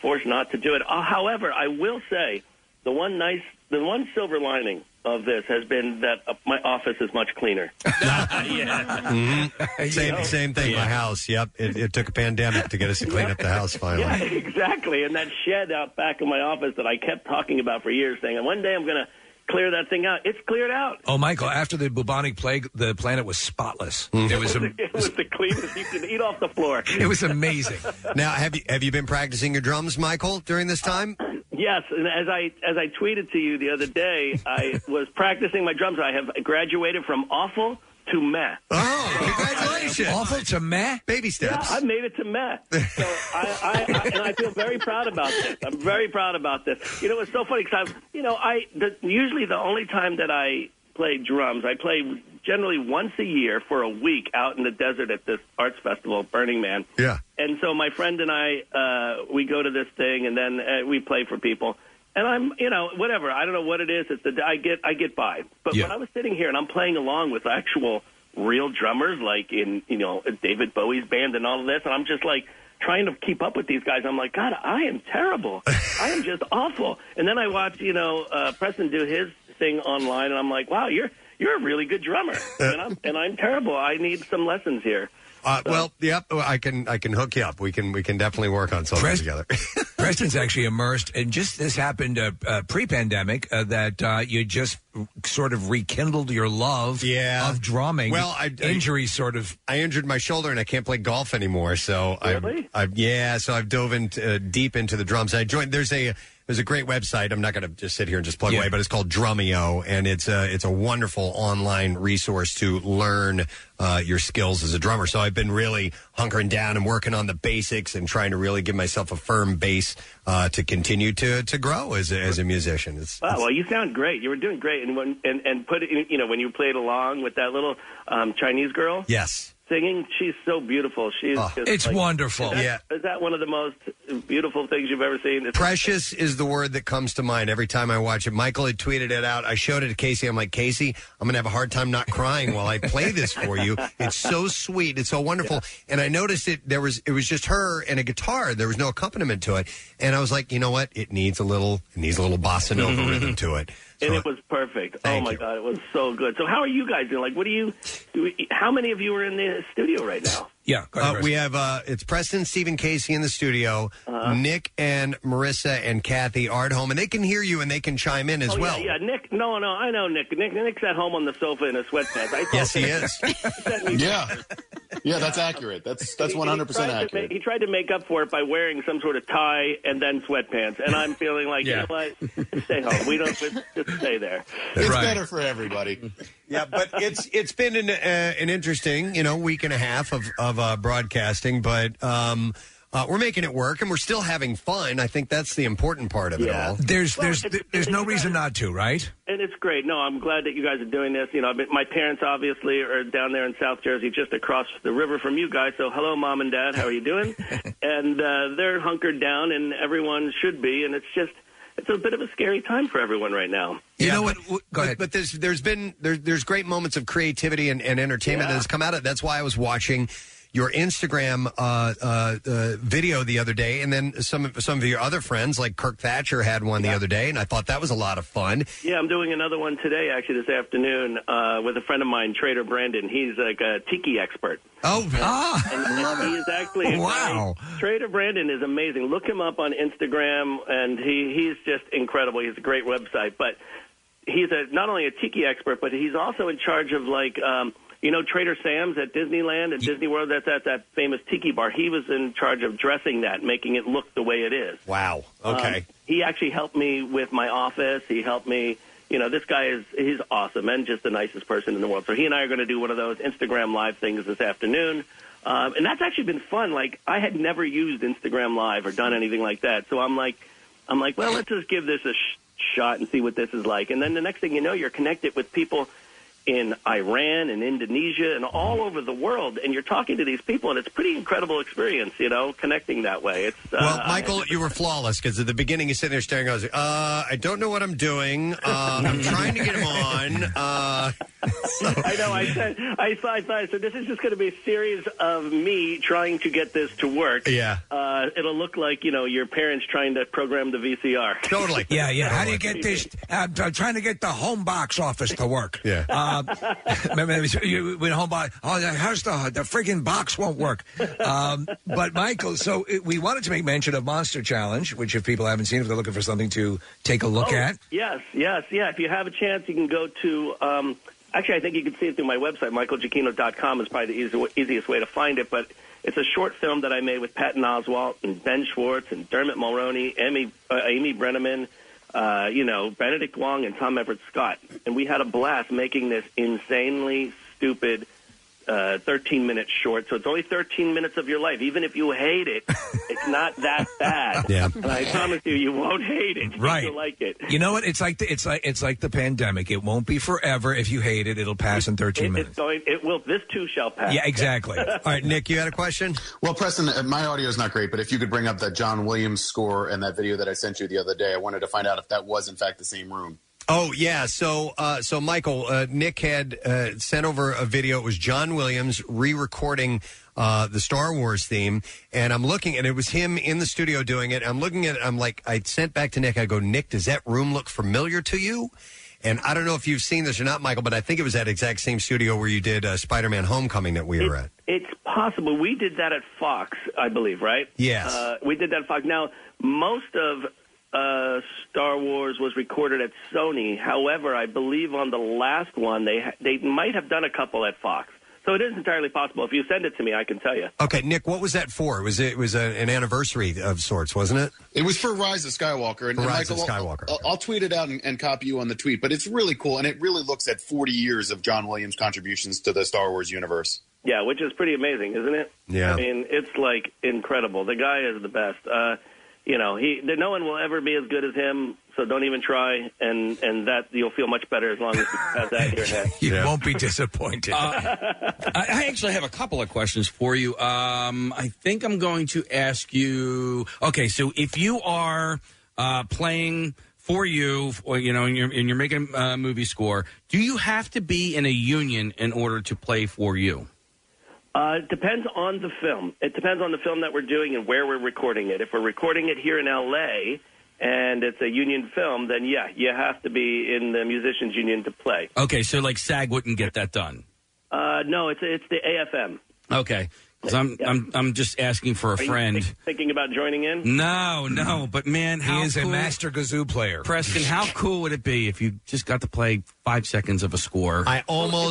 forced not to do it. Uh, however, I will say the one nice, the one silver lining of this has been that uh, my office is much cleaner. Mhm. Same same thing. My house. Yep. It, it took a pandemic to get us to clean up the house finally. Yeah, exactly. And that shed out back of my office that I kept talking about for years, saying, one day I'm going to clear that thing out. It's cleared out. Oh, Michael! After the bubonic plague, the planet was spotless. It was. A, it was the cleanest you could eat off the floor. it was amazing. Now, have you have you been practicing your drums, Michael, during this time? Yes, and as I as I tweeted to you the other day, I was practicing my drums. I have graduated from awful to meh. Oh, congratulations! Awful to meh. Baby Yeah, I made it to meh. So I, I, I and I feel very proud about this. I'm very proud about this. You know, it's so funny because I, you know, I the, usually the only time that I play drums, I play generally once a year for a week out in the desert at this arts festival, Burning Man. Yeah. And so my friend and I, uh, we go to this thing, and then uh, we play for people. And I'm, you know, whatever. I don't know what it is. It's the I get, I get by. But when I was sitting here and I'm playing along with actual real drummers, like in, you know, David Bowie's band and all of this, and I'm just like trying to keep up with these guys. I'm like, God, I am terrible. I am just awful. And then I watch, you know, uh, Preston do his thing online, and I'm like, wow, you're you're a really good drummer, and I'm and I'm terrible. I need some lessons here. Uh, well, yep. I can I can hook you up. We can we can definitely work on something Pres- together. Preston's actually immersed, and just this happened uh, uh, pre-pandemic uh, that uh, you just sort of rekindled your love Yeah. of drumming. Well, I- I- injury sort of. I injured my shoulder and I can't play golf anymore. So Really? I've, I've yeah. So I've dove into uh, deep into the drums. I joined. There's a there's a great website. I'm not going to just sit here and just plug away, but it's called Drumeo, and it's a it's a wonderful online resource to learn uh, your skills as a drummer. So I've been really hunkering down and working on the basics and trying to really give myself a firm base uh, to continue to to grow as a, as a musician. It's, Wow, well, you sound great. You were doing great, and when and and put it, in- you know, when you played along with that little um, Chinese girl yes. Singing, she's so beautiful. She's Oh, just it's like- wonderful. Is that, is that one of the most beautiful things you've ever seen? It's- Precious is the word that comes to mind every time I watch it. Michael had tweeted it out. I showed it to Casey. I'm like, Casey, I'm going to have a hard time not crying while I play this for you. It's so sweet. It's so wonderful. And I noticed it. There was it was just her and a guitar. There was no accompaniment to it. And I was like, you know what? It needs a little. It needs a little bossa nova mm-hmm. rhythm to it. And it was perfect. Oh my you. god, it was so good. So how are you guys doing? Like, what do you? Do we, how many of you are in the studio right now? Yeah, Uh, we have uh, it's Preston, Stephen, Casey in the studio. Uh-huh. Nick and Marissa and Kathy are at home, and they can hear you and they can chime in as oh, well. Yeah, yeah, Nick. No, no, I know Nick. Nick. Nick's at home on the sofa in a sweatpants. I Yes, he is. yeah, yeah, that's accurate. That's that's He- hundred percent tried to accurate. make- he tried to make up for it by wearing some sort of tie and then sweatpants, and I'm feeling like, Yeah. you know what? Stay home. We don't just, just stay there. It's better for everybody. Yeah, but it's it's been an uh, an interesting you know week and a half of of uh, broadcasting, but um, uh, we're making it work and we're still having fun. I think that's the important part of it all. There's Well, there's it's- there's no it's- reason not to, right? And it's great. No, I'm glad that you guys are doing this. You know, I've been, my parents obviously are down there in South Jersey, just across the river from you guys. So, hello, mom and dad. How are you doing? and uh, they're hunkered down, and everyone should be. And it's just, it's a bit of a scary time for everyone right now. You know what? Go but, ahead. But there's there's been there's there's great moments of creativity and, and entertainment that has come out of. it. That's why I was watching your Instagram uh, uh, uh, video the other day, and then some of some of your other friends like Kirk Thatcher had one the other day, and I thought that was a lot of fun. Yeah, I'm doing another one today, actually, this afternoon, uh, with a friend of mine, Trader Brandon. He's like a tiki expert. Oh, ah, and, and he is actually Wow. Trader Brandon is amazing. Look him up on Instagram, and he he's just incredible. He's a great website, but he's a not only a tiki expert, but he's also in charge of like um, you know Trader Sam's at Disneyland and Disney World. That's at that famous tiki bar. He was in charge of dressing that, making it look the way it is. Wow. Okay. Um, he actually helped me with my office. He helped me. You know, this guy is he's awesome and just the nicest person in the world. So he and I are going to do one of those Instagram live things this afternoon. Um, and that's actually been fun. Like I had never used Instagram Live or done anything like that. So I'm like, I'm like, well, let's just give this a sh- shot and see what this is like. And then the next thing you know, you're connected with people in Iran and Indonesia and all over the world, and you're talking to these people, and it's a pretty incredible experience, you know, connecting that way. It's uh, Well, Michael, you were flawless because at the beginning you're sitting there staring. I was like, uh, I don't know what I'm doing. Uh, I'm trying to get him on. Uh, I know. I said, I thought, I thought, I said, this is just going to be a series of me trying to get this to work. Yeah. Uh, it'll look like you know your parents trying to program the VCR. Totally. Yeah, yeah. How do you get this? Uh, I'm trying to get the home box office to work. Yeah. Uh, remember, you- when home by, oh, how's the the freaking box won't work? Um, but Michael, so it, we wanted to make mention of Monster Challenge, which if people haven't seen, if they're looking for something to take a look Oh, at, Yes, yes, yeah. If you have a chance, you can go to. Um, actually, I think you can see it through my website. MichaelGiacchino.com is probably the easy, easiest way to find it. But it's a short film that I made with Patton Oswalt and Ben Schwartz and Dermot Mulroney, Amy, uh, Amy Brenneman, uh, you know, Benedict Wong and Tom Everett Scott, and we had a blast making this insanely stupid. Uh, 13 minutes short, so it's only 13 minutes of your life. Even if you hate it, it's not that bad. Yeah. And I promise you, you won't hate it. Right. You'll like it. you know what? It's like the, it's like it's like the pandemic. It won't be forever. If you hate it, it'll pass in 13 It- minutes. It's going. It will. This too shall pass. Yeah, exactly. All right, Nick, you had a question? Well, Preston, uh, my audio is not great, but if you could bring up that John Williams score and that video that I sent you the other day, I wanted to find out if that was in fact the same room. Oh yeah, so uh, so Michael, uh, Nick had uh, sent over a video. It was John Williams re-recording uh, the Star Wars theme, and I'm looking, and it was him in the studio doing it. I'm looking at, it, I'm like, I sent back to Nick. I go, Nick, does that room look familiar to you? And I don't know if you've seen this or not, Michael, but I think it was that exact same studio where you did uh, Spider-Man: Homecoming that we were at. It's possible. We did that at Fox, I believe, right? Yes. Uh, we did that at Fox. Now, most of uh, Star Wars was recorded at Sony. However, I believe on the last one they ha- they might have done a couple at Fox. So it is entirely possible. If you send it to me, I can tell you. Okay, Nick, what was that for? Was it, it was a, an anniversary of sorts, wasn't it? It was for Rise of Skywalker. And, For and Rise of Michael, I'll- Skywalker. I'll, I'll tweet it out and, and copy you on the tweet, but it's really cool, and it really looks at 40 years of John Williams' contributions to the Star Wars universe. Yeah, which is pretty amazing, isn't it? Yeah. I mean, it's like incredible. The guy is the best. Uh, you know, he no one will ever be as good as him. So don't even try, and and that you'll feel much better as long as you have that in your head. You won't be disappointed. I, I actually have a couple of questions for you. Um, I think I'm going to ask you. Okay, so if you are uh, playing for you, or, you know, and you're, and you're making a uh, movie score, do you have to be in a union in order to play for you? Uh, it depends on the film. It depends on the film that we're doing and where we're recording it. If we're recording it here in L.A. and it's a union film, then yeah, you have to be in the musicians union to play. Okay, so like SAG wouldn't get that done. Uh, no, it's it's the AFM. Okay, 'Cause I'm I'm I'm just asking for a Are you friend. think- thinking about joining in? No, no, but man, how he is a master kazoo player. Preston, how cool would it be if you just got to play five seconds of a score? I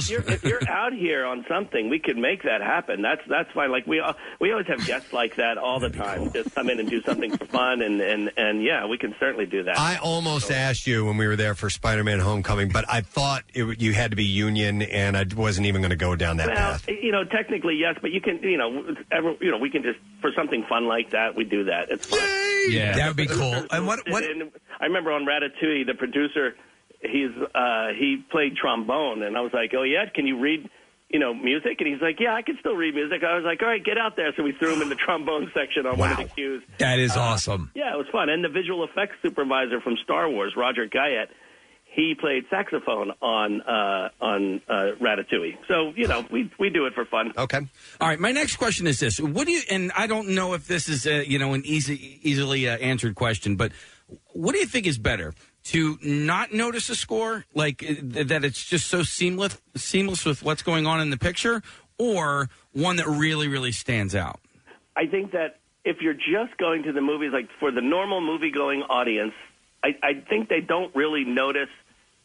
If you're, if you're out here on something, we could make that happen. That's that's fine. Like we al- we always have guests like that all the time. Just come in and do something for fun, and and and yeah, we can certainly do that. I almost asked you when we were there for Spider-Man: Homecoming, but I thought it, you had to be union, and I wasn't even going to go down that well, path. you know, technically yes, but you can, you know, ever, you know, we can just for something fun like that, we do that. It's fun. Yeah. That would be cool. And what what And I remember on Ratatouille, the producer, he's uh, he played trombone, and I was like, oh yeah, can you read? You know, music, and he's like, "Yeah, I can still read music." I was like, "All right, get out there." So we threw him in the trombone section on one of the cues. That is Uh, awesome. Yeah, it was fun. And the visual effects supervisor from Star Wars, Roger Guyett, he played saxophone on uh, on uh, Ratatouille. So you know, we we do it for fun. Okay. All right, my next question is this: What do you? And I don't know if this is a, you know an easy, easily uh, answered question, but what do you think is better? To not notice a score, like uh, that, it's just so seamless, seamless with what's going on in the picture, or one that really, really stands out. I think that if you're just going to the movies, like for the normal movie going audience, I, I think they don't really notice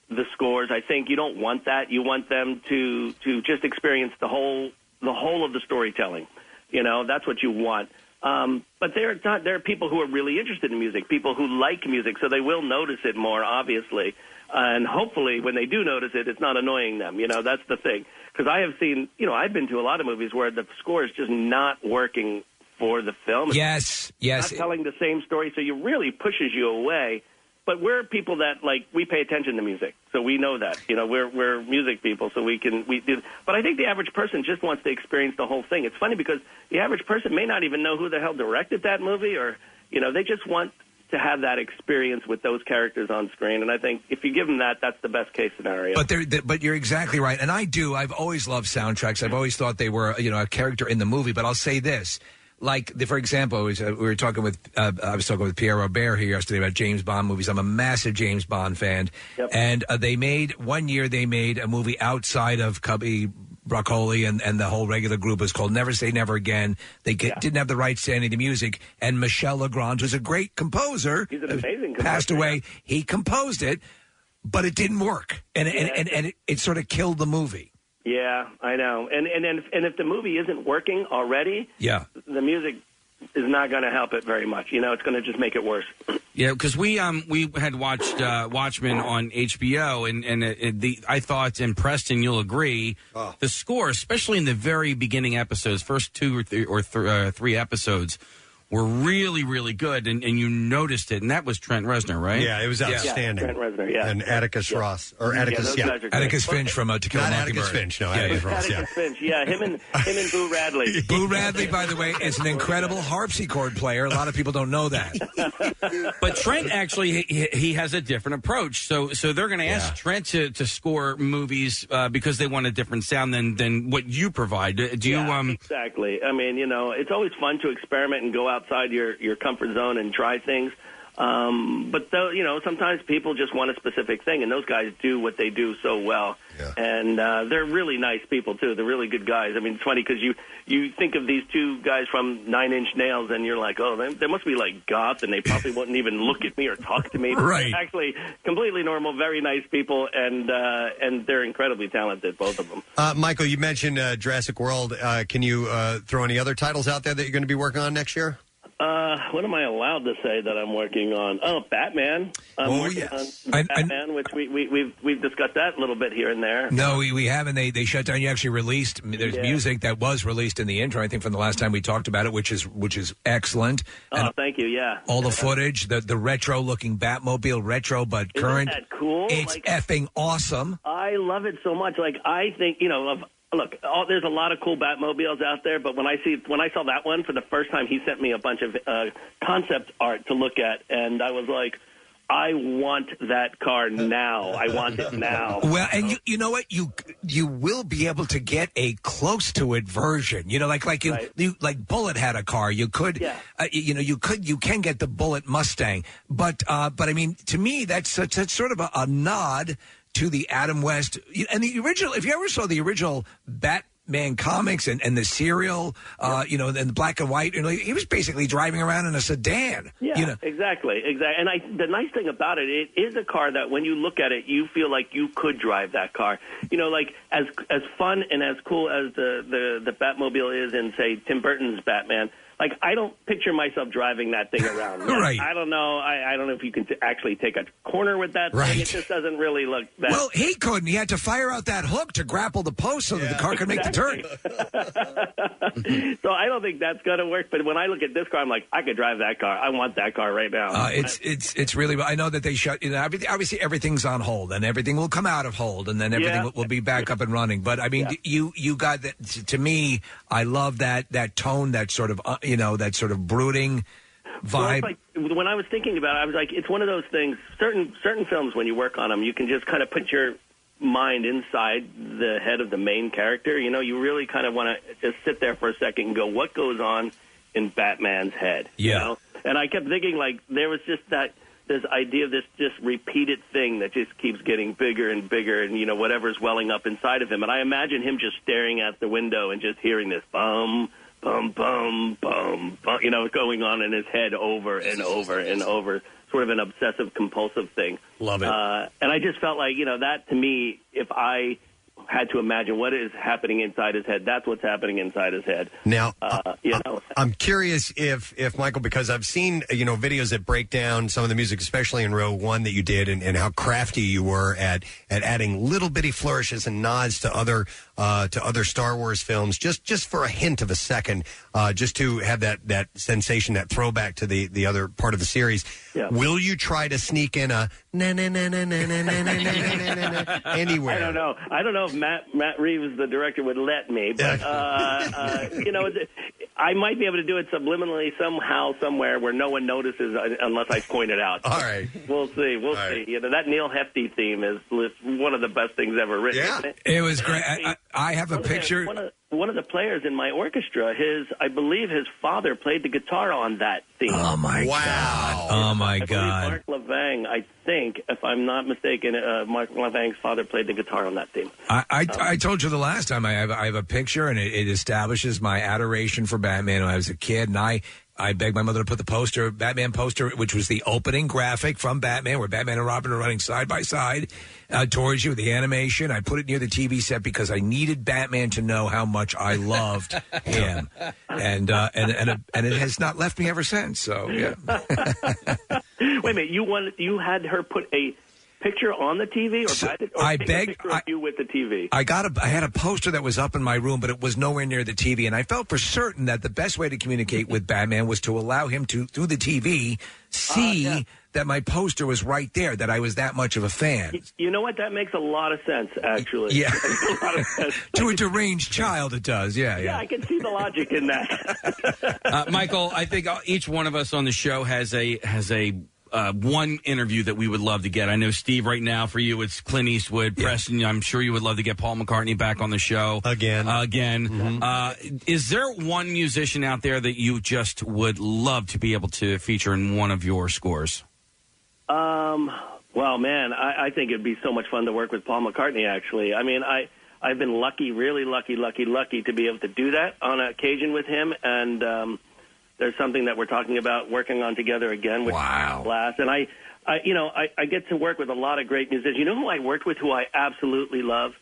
the scores. I think you don't want that. You want them to to just experience the whole the whole of the storytelling. You know, that's what you want. Um, but there are not, there are people who are really interested in music, people who like music, so they will notice it more, obviously. And hopefully, when they do notice it, it's not annoying them. You know, that's the thing. Because I have seen, you know, I've been to a lot of movies where the score is just not working for the film. It's Yes, yes. not telling the same story, so it really pushes you away. But we're people that like we pay attention to music, so we know that. You know, we're we're music people, so we can we do. But I think the average person just wants to experience the whole thing. It's funny because the average person may not even know who the hell directed that movie, or you know, they just want to have that experience with those characters on screen. And I think if you give them that, that's the best case scenario. But they're, they but you're exactly right, and I do. I've always loved soundtracks. I've always thought they were, you know, a character in the movie. But I'll say this: like, the, for example, uh, we were talking with, uh, I was talking with Pierre Robert here yesterday about James Bond movies. I'm a massive James Bond fan, and uh, they made one year they made a movie outside of Cubby. Broccoli and, and the whole regular group was called Never Say Never Again. They get, didn't have the rights to any of the music, and Michel Legrand was a great composer. He's an amazing Passed composer, away. He composed it, but it didn't work, and and, and, and it, it sort of killed the movie. Yeah, I know. And and and if, and if the movie isn't working already, Yeah. the music is not going to help it very much. You know, it's going to just make it worse. Yeah, because we um we had watched uh, Watchmen on HBO, and and it, it- the I thought and Preston, you'll agree, the score, especially in the very beginning episodes, first two or three or th- uh, three episodes, were really really good, and, and you noticed it, and that was Trent Reznor, right? Yeah, it was outstanding. Trent Reznor, yeah. And Atticus Ross. Or Yeah, Atticus, those yeah. guys are great. Atticus Finch from uh, To Kill a Not Mockingbird. Atticus Finch, no, Yeah, Atticus yeah. Ross, yeah. Finch, yeah, him and him and Boo Radley. Boo Radley, by the way, is an incredible harpsichord player. A lot of people don't know that. But Trent actually he, he has a different approach. So so they're going to ask Trent to, to score movies uh, because they want a different sound than than what you provide. Do you Yeah, um exactly. I mean, you know, it's always fun to experiment and go outside your your comfort zone and try things. Um, but though, you know, sometimes people just want a specific thing, and those guys do what they do so well. And uh, they're really nice people too. They're really good guys. I mean, it's funny because you you think of these two guys from Nine Inch Nails, and you're like, oh, they, they must be like goth, and they probably wouldn't even look at me or talk to me. But Right. Actually, completely normal, very nice people, and uh, and they're incredibly talented, both of them. Uh, Michael, you mentioned uh, Jurassic World. Uh, can you uh, throw any other titles out there that you're going to be working on next year? Uh, what am I allowed to say that I'm working on? Oh, Batman. I'm Oh, working yes. on Batman, which we, we, we've we've discussed that a little bit here and there. No, we, we haven't. They they shut down. You actually released. There's Yeah. music that was released in the intro. I think from the last time we talked about it, which is which is excellent. Oh, thank you. Yeah. All the footage, the the retro looking Batmobile, retro but Isn't current. that cool? It's Like- effing awesome. I love it so much. Like I think you know. Of, look, all, there's a lot of cool Batmobiles out there, but when I see when I saw that one for the first time, he sent me a bunch of uh, concept art to look at, and I was like. I want that car now. I want it now. Well, and you you know what you you will be able to get a close to it version. You know, like like you, you like Bullitt had a car. You could, uh, you know, you could you can get the Bullitt Mustang, but uh, but I mean, to me, that's that's, that's sort of a, a nod to the Adam West and the original. If you ever saw the original Batman comics and, and the serial, uh, you know, and the black and white, you know, he was basically driving around in a sedan. Yeah, You know, exactly, exactly. And I, the nice thing about it, it is a car that when you look at it, you feel like you could drive that car. You know, like as as fun and as cool as the the the Batmobile is in say Tim Burton's Batman. Like I don't picture myself driving that thing around. Like, Right. I don't know. I, I don't know if you can t- actually take a corner with that thing. It just doesn't really look that. Well, he couldn't. He had to fire out that hook to grapple the post so that the car could make the turn. so I don't think that's going to work. But when I look at this car, I'm like, I could drive that car. I want that car right now. Uh, it's it's it's really. I know that they shut. You know, obvi- obviously everything's on hold, and everything will come out of hold, and then everything Yeah. will, will be back up and running. But I mean, you you got that. To me, I love that that tone, that sort of uh, you know, that sort of brooding vibe. it's like when I was thinking about it, I was like, it's one of those things. Certain certain films, when you work on them, you can just kind of put your mind inside the head of the main character. You know, you really kind of want to just sit there for a second and go, what goes on in Batman's head? You Yeah. know? And I kept thinking, like, there was just that this idea of this just repeated thing that just keeps getting bigger and bigger, and you know whatever's welling up inside of him. And I imagine him just staring out the window and just hearing this bum bum bum bum bum, you know, going on in his head over and over and over, sort of an obsessive compulsive thing. Love it. Uh, and I just felt like, you know, that to me, if I had to imagine what is happening inside his head, that's what's happening inside his head. Now, uh, you know, I'm curious if if Michael, because I've seen you know videos that break down some of the music, especially in Rogue One that you did, and, and how crafty you were at at adding little bitty flourishes and nods to other uh, to other Star Wars films, just just for a hint of a second, uh, just to have that that sensation, that throwback to the the other part of the series. Yeah. Will you try to sneak in a na na na na na na na na na na na anywhere? I don't know. I don't know if Matt Matt Reeves, the director, would let me, but uh, uh, you know, it- I might be able to do it subliminally somehow, somewhere where no one notices uh, unless I point it out. All right, we'll see. We'll see. You know, that Neal Hefti theme is is one of the best things ever written. isn't it? It was great. I, I, I have a One of the- picture. One of, one of the players in my orchestra, his I believe his father played the guitar on that theme. Oh my wow! Oh my I god! Mark Levang, I think, if I'm not mistaken, uh, Mark Levang's father played the guitar on that theme. I, I, I told you the last time I have, I have a picture and it, it establishes my adoration for Batman when I was a kid and I I begged my mother to put the poster Batman poster which was the opening graphic from Batman where Batman and Robin are running side by side uh, towards you with the animation. I put it near the TV set because I needed Batman to know how much I loved him. And uh, and and, it- and it has not left me ever since so yeah. Wait a minute, you wanted you had her put a picture on the TV, or, by the, or I take begged- a picture of you with the TV. I got a I had a poster that was up in my room, but it was nowhere near the TV, and I felt for certain that the best way to communicate with Batman was to allow him to through the TV see that my poster was right there, that I was that much of a fan. You know what? That makes a lot of sense, actually. Yeah. A sense. to a deranged child, it does. Yeah, Yeah, yeah. I can see the logic in that. uh, Michael, I think each one of us on the show has a has a uh, one interview that we would love to get. I know Steve, right now for you, it's Clint Eastwood. Preston, I'm sure you would love to get Paul McCartney back on the show again. Uh, again, uh, is there one musician out there that you just would love to be able to feature in one of your scores? Um, well, man, I, I think it'd be so much fun to work with Paul McCartney. Actually, I mean, I I've been lucky, really lucky, lucky, lucky to be able to do that on occasion with him, and um, there's something that we're talking about working on together again which wow. Blast. And I, I, you know, I, I get to work with a lot of great musicians. You know who I worked with, who I absolutely love,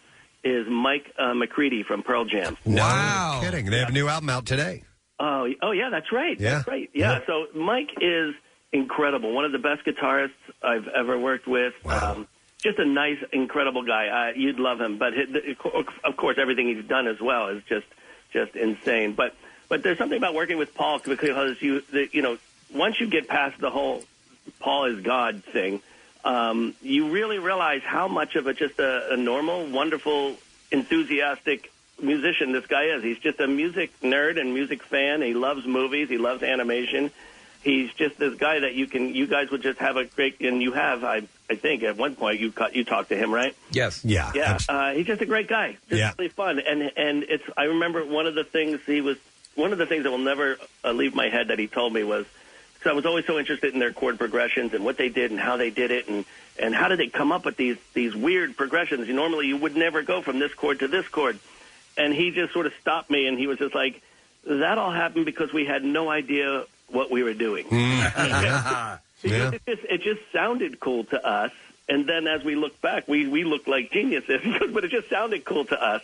is Mike uh, McCready from Pearl Jam. Wow, no kidding. They have a new album out today. Oh, oh yeah, that's right. Yeah. That's right. Yeah. So Mike is incredible. One of the best guitarists I've ever worked with. Um, just a nice, incredible guy. Uh, you'd love him. But his, of course, everything he's done as well is just just insane. But but there's something about working with Paul because you the, you know once you get past the whole Paul is God thing, um, you really realize how much of a just a, a normal, wonderful, enthusiastic musician this guy is. He's just a music nerd and music fan. He loves movies. He loves animation. He's just this guy that you can, you guys would just have a great, and you have, I, I think, at one point you cut, you talked to him, right? Yes. Yeah. Yeah, uh, he's just a great guy. Just Yeah. really fun, and and it's. I remember one of the things he was. One of the things that will never uh, leave my head that he told me was, because I was always so interested in their chord progressions and what they did and how they did it and and how did they come up with these these weird progressions. Normally, you would never go from this chord to this chord, and he just sort of stopped me and he was just like, "That all happened because we had no idea what we were doing." yeah. It just it just sounded cool to us, and then as we look back, we we looked like geniuses, but it just sounded cool to us.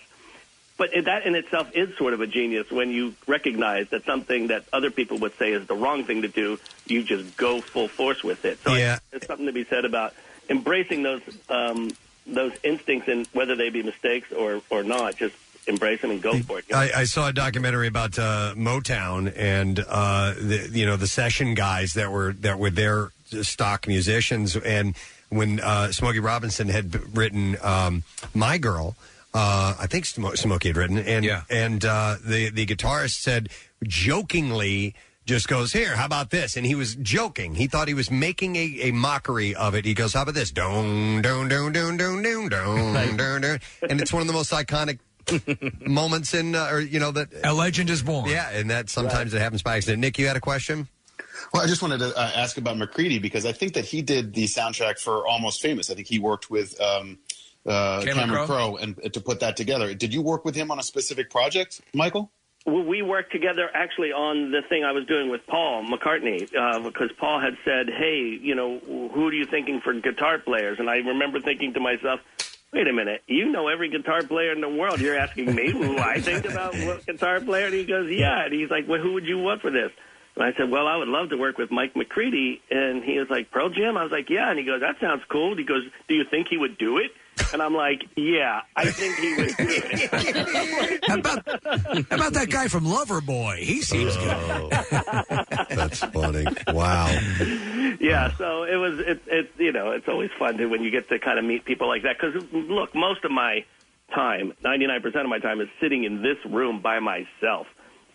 But that in itself is sort of a genius when you recognize that something that other people would say is the wrong thing to do, you just go full force with it. So Yeah. there's something to be said about embracing those um, those instincts, and whether they be mistakes or or not, just embrace them and go for it. I, I saw a documentary about uh, Motown and uh, the you know the session guys that were that were their stock musicians, and when uh, Smokey Robinson had written um, "My Girl," uh, I think Smokey had written, and and uh, the the guitarist said jokingly, just goes here. How about this? And he was joking. He thought he was making a, a mockery of it. He goes, "How about this? Don't don't don't don't don't do do do, and it's one of the most iconic moments in, uh, or you know that a legend is born. Yeah, and that sometimes it happens by accident. Nick, you had a question. Well, I just wanted to uh, ask about McCready because I think that he did the soundtrack for Almost Famous. I think he worked with um, uh, Cameron Cameron Crowe? Crowe and uh, to put that together. Did you work with him on a specific project, Michael? Well, we worked together actually on the thing I was doing with Paul McCartney uh, because Paul had said, "Hey, you know, who are you thinking for guitar players?" And I remember thinking to myself, "Wait a minute, you know every guitar player in the world. You're asking me who I think about what guitar player?" And he goes, "Yeah." And he's like, "Well, who would you want for this?" And I said, "Well, I would love to work with Mike McCready." And he was like, "Pearl Jam." I was like, "Yeah." And he goes, "That sounds cool." And he goes, "Do you think he would do it?" And I'm like, "Yeah, I think he would do it." How about, how about that guy from Loverboy? He seems Oh. good. That's funny. Wow. yeah, so it was it it you know it's always fun to when you get to kind of meet people like that because look, most of my time, ninety nine percent of my time, is sitting in this room by myself.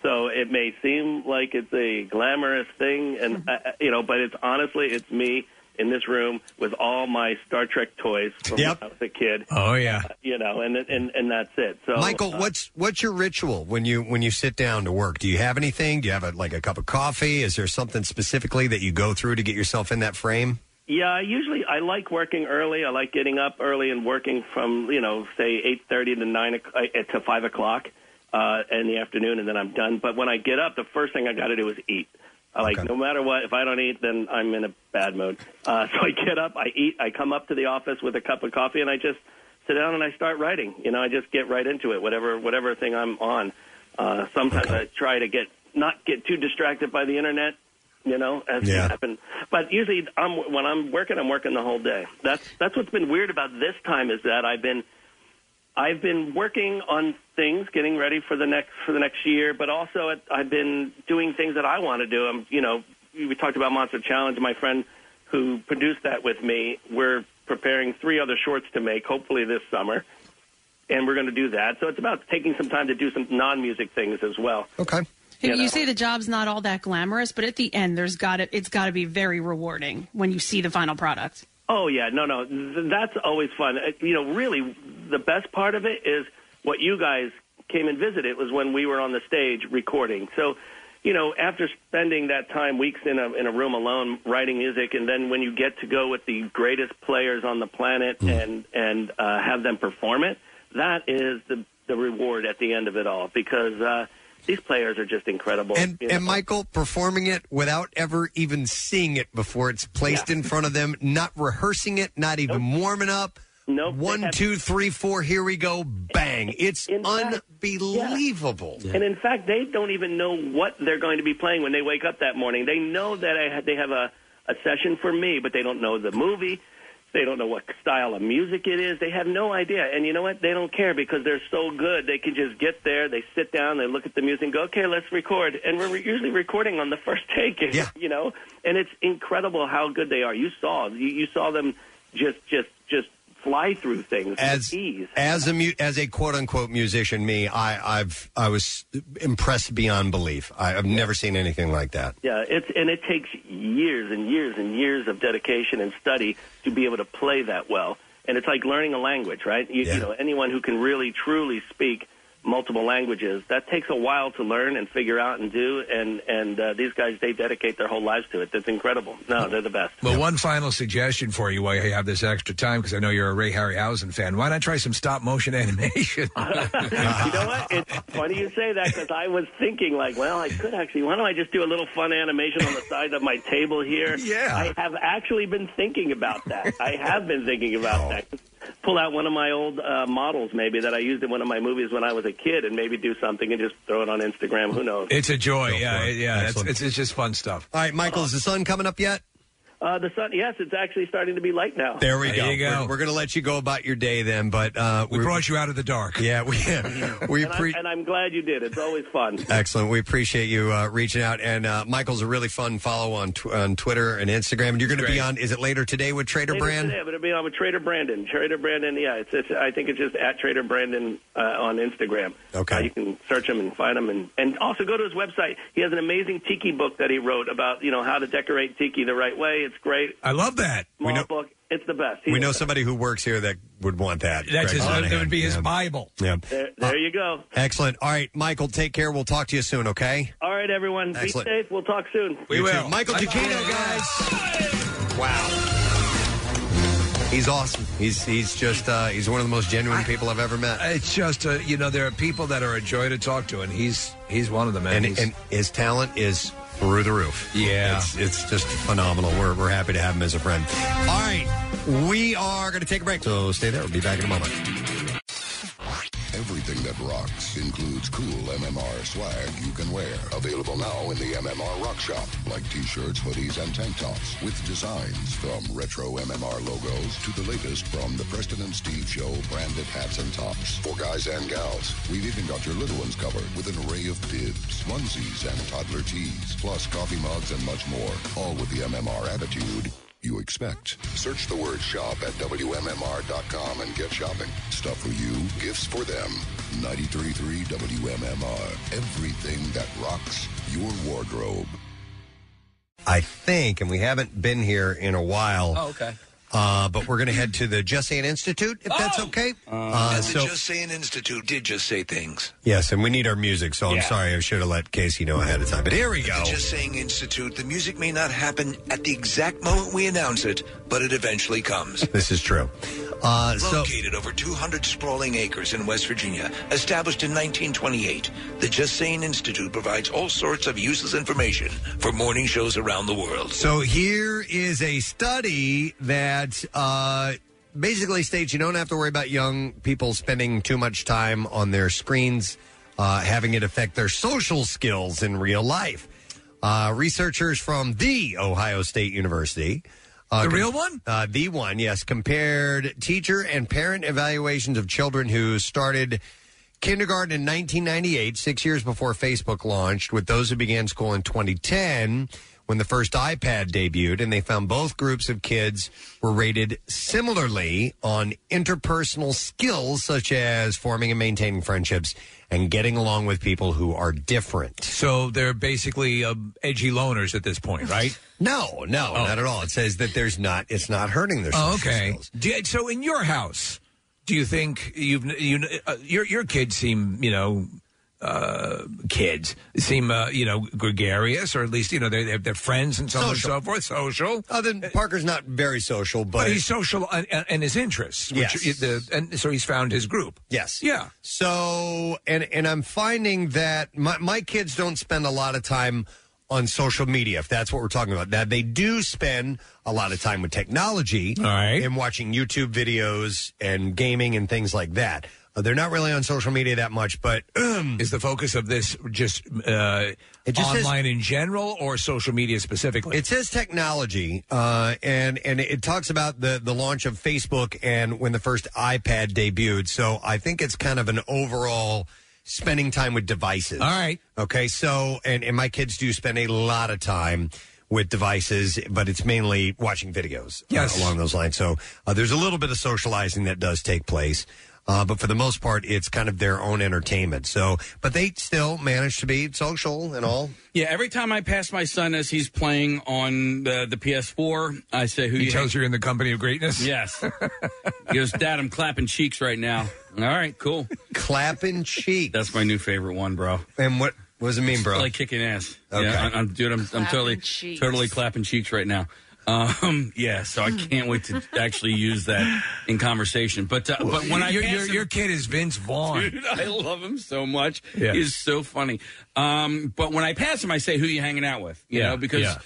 So it may seem like it's a glamorous thing, and uh, you know, but it's honestly it's me in this room with all my Star Trek toys from Yep. when I was a kid. Oh yeah, you know, and and and that's it. So Michael, uh, what's what's your ritual when you when you sit down to work? Do you have anything? Do you have a, like a cup of coffee? Is there something specifically that you go through to get yourself in that frame? Yeah, I usually I like working early. I like getting up early and working from you know say eight thirty to nine o'c- uh, to five o'clock uh, in the afternoon, and then I'm done. But when I get up, the first thing I got to do is eat. Like no matter what. If I don't eat, then I'm in a bad mood. Uh, so I get up, I eat, I come up to the office with a cup of coffee, and I just sit down and I start writing. You know, I just get right into it. Whatever whatever thing I'm on. Uh, sometimes I try to get not get too distracted by the internet you know, as Yeah. can happen. But usually, I'm when I'm working, I'm working the whole day. That's that's what's been weird about this time is that I've been I've been working on things, getting ready for the next for the next year, but also it, I've been doing things that I want to do. I'm, you know, we talked about Monster Challenge. My friend who produced that with me, we're preparing three other shorts to make, hopefully this summer, and we're going to do that. So it's about taking some time to do some non-music things as well. Okay. Hey, You you, say the job's not all that glamorous, but at the end, there's got to it's got to be very rewarding when you see the final product. Oh yeah, no, no, that's always fun. Uh, You know, really, the best part of it is what you guys came and visited was when we were on the stage recording. So, you know, after spending that time weeks in a in a room alone writing music, and then when you get to go with the greatest players on the planet and and uh, have them perform it, that is the the reward at the end of it all because. uh these players are just incredible. And you know. and Michael performing it without ever even seeing it before it's placed in front of them, not rehearsing it, not even warming up. Nope. One, two, three, four. Here we go. Bang! It's unbelievable. And in fact, they don't even know what they're going to be playing when they wake up that morning. They know that I had, they have a, a session for me, but they don't know the movie. They don't know what style of music it is. They have no idea. And you know what? They don't care because they're so good. They can just get there, they sit down, they look at the music and go, okay, let's record. And we're usually recording on the first take, yeah. you know? And it's incredible how good they are. You saw, you, you saw them just, just, just fly through things As with ease. as a mu- as a quote unquote musician, me, I I've I was impressed beyond belief. I, I've never seen anything like that. Yeah, it's and it takes years and years and years of dedication and study to be able to play that well. And it's like learning a language, right? You, you know, anyone who can really truly speak multiple languages, that takes a while to learn and figure out and do. And and uh, these guys, they dedicate their whole lives to it. That's incredible. No, they're the best. Well, one final suggestion for you while you have this extra time, because I know you're a Ray Harryhausen fan. Why not try some stop motion animation? you know what? It's funny you say that because I was thinking, like, well, I could actually. Why don't I just do a little fun animation on the side of my table here? Yeah. I have actually been thinking about that. I have been thinking about that. Pull out one of my old uh, models, maybe that I used in one of my movies when I was a kid, and maybe do something and just throw it on Instagram. Who knows? It's a joy. yeah, for it. yeah. It's, Excellent. it's, it's just fun stuff. All right, Michael, is the sun coming up yet? Uh, the sun, yes, it's actually starting to be light now. There we There go. you go. We're, we're going to let you go about your day then, but uh, We brought you out of the dark. Yeah, we we and, pre- I'm, and I'm glad you did. It's always fun. Excellent. We appreciate you uh, reaching out. And uh, Michael's a really fun follow on tw- on Twitter and Instagram. And you're going to be on. Is it later today with Trader Later Brand? Today, but it'll be on with Trader Brandon. Trader Brandon, yeah, it's, it's I think it's just at Trader Brandon uh, on Instagram. Okay. Uh, you can search him and find him, and and also go to his website. He has an amazing tiki book that he wrote about you know how to decorate tiki the right way. It's great. I love that. Small book. It's the best. We He's know the somebody who works here that would want that. That's Greg his, that would be his Yeah. Bible. Yeah. best. There, there you go. Excellent. All right, Michael, take care. We'll talk to you soon, okay? All right, everyone. Excellent. Be safe. We'll talk soon. You too. Michael Giacchino, guys. Wow. He's awesome. He's he's just uh, he's one of the most genuine people I've ever met. It's just uh, you know there are people that are a joy to talk to, and he's he's one of them. Man. and, and his talent is through the roof. Yeah. it's, it's just phenomenal. We're, we're happy to have him as a friend. All right, we are going to take a break, so stay there. We'll be back in a moment. Everything that rocks includes cool MMR swag you can wear. Available now in the MMR Rock Shop, like t-shirts, hoodies, and tank tops, with designs from retro MMR logos to the latest from the Preston and Steve Show branded hats and tops. For guys and gals, we've even got your little ones covered with an array of bibs, onesies, and toddler tees, plus coffee mugs and much more, all with the MMR attitude you expect. Search the word shop at WMMR.com and get shopping. Stuff for you, gifts for them. 93.3 WMMR. Everything that rocks your wardrobe. I think, and we haven't been here in a while. Oh, okay. Uh, but we're going to head to the Just Saying Institute, if that's okay. Uh, and so the Just Saying Institute did just say things. yes, and we need our music. So I'm Yeah. sorry, I should have let Casey know ahead of time. But here we go. The Just Saying Institute, the music may not happen at the exact moment we announce it, but it eventually comes. This is true. Uh, so Located over 200 sprawling acres in West Virginia, established in 1928, the Just Saying Institute provides all sorts of useless information for morning shows around the world. So here is a study that uh, basically states you don't have to worry about young people spending too much time on their screens, uh, having it affect their social skills in real life. Uh, researchers from the Ohio State University. Uh, The real one? Uh, the one, yes. Compared teacher and parent evaluations of children who started kindergarten in 1998, six years before Facebook launched, with those who began school in 2010 when the first iPad debuted, and they found both groups of kids were rated similarly on interpersonal skills such as forming and maintaining friendships and getting along with people who are different. So they're basically uh, edgy loners at this point, right? No, no, not at all. It says that there's not. It's not hurting their. Oh, social okay. skills. Do you- so in your house, do you think you've you uh, your your kids seem you know uh, kids seem uh, you know gregarious or at least you know they they're, they're friends and so on and Social. so forth. Social. Other than Parker's not very social, but, But he's social and, and- and his interests. Which, Yes. the, and so he's found his group. Yes. Yeah. So, and and I'm finding that my my kids don't spend a lot of time on social media, if that's what we're talking about. Now they do spend a lot of time with technology, all right, and watching YouTube videos and gaming and things like that. Uh, they're not really on social media that much, but is the focus of this just uh, just says- online in general or social media specifically? It says technology, uh, and and it talks about the the launch of Facebook and when the first iPad debuted. So I think it's kind of an overall spending time with devices. All right. Okay. So and and my kids do spend a lot of time with devices, but it's mainly watching videos uh, Yes. along those lines. So uh, there's a little bit of socializing that does take place. Uh, but for the most part, it's kind of their own entertainment. So, but they still manage to be social and all. Yeah, every time I pass my son as he's playing on the, the PS4, I say, "Who He you tells you you're in the company of greatness. Yes. he goes, Dad, I'm clapping cheeks right now. All right, cool. Clapping cheeks. That's my new favorite one, bro. And what, what does it mean, bro? Like kicking ass. Okay. Yeah, I, I'm, dude, I'm, I'm Clapping totally, cheeks. totally clapping cheeks right now. Um, yeah, so I can't wait to actually use that in conversation. But uh, but when I your, your, your kid is Vince Vaughn. Dude, I love him so much. Yeah. He's so funny. Um, but when I pass him, I say, "Who you hanging out with?" You Yeah, know, because yeah.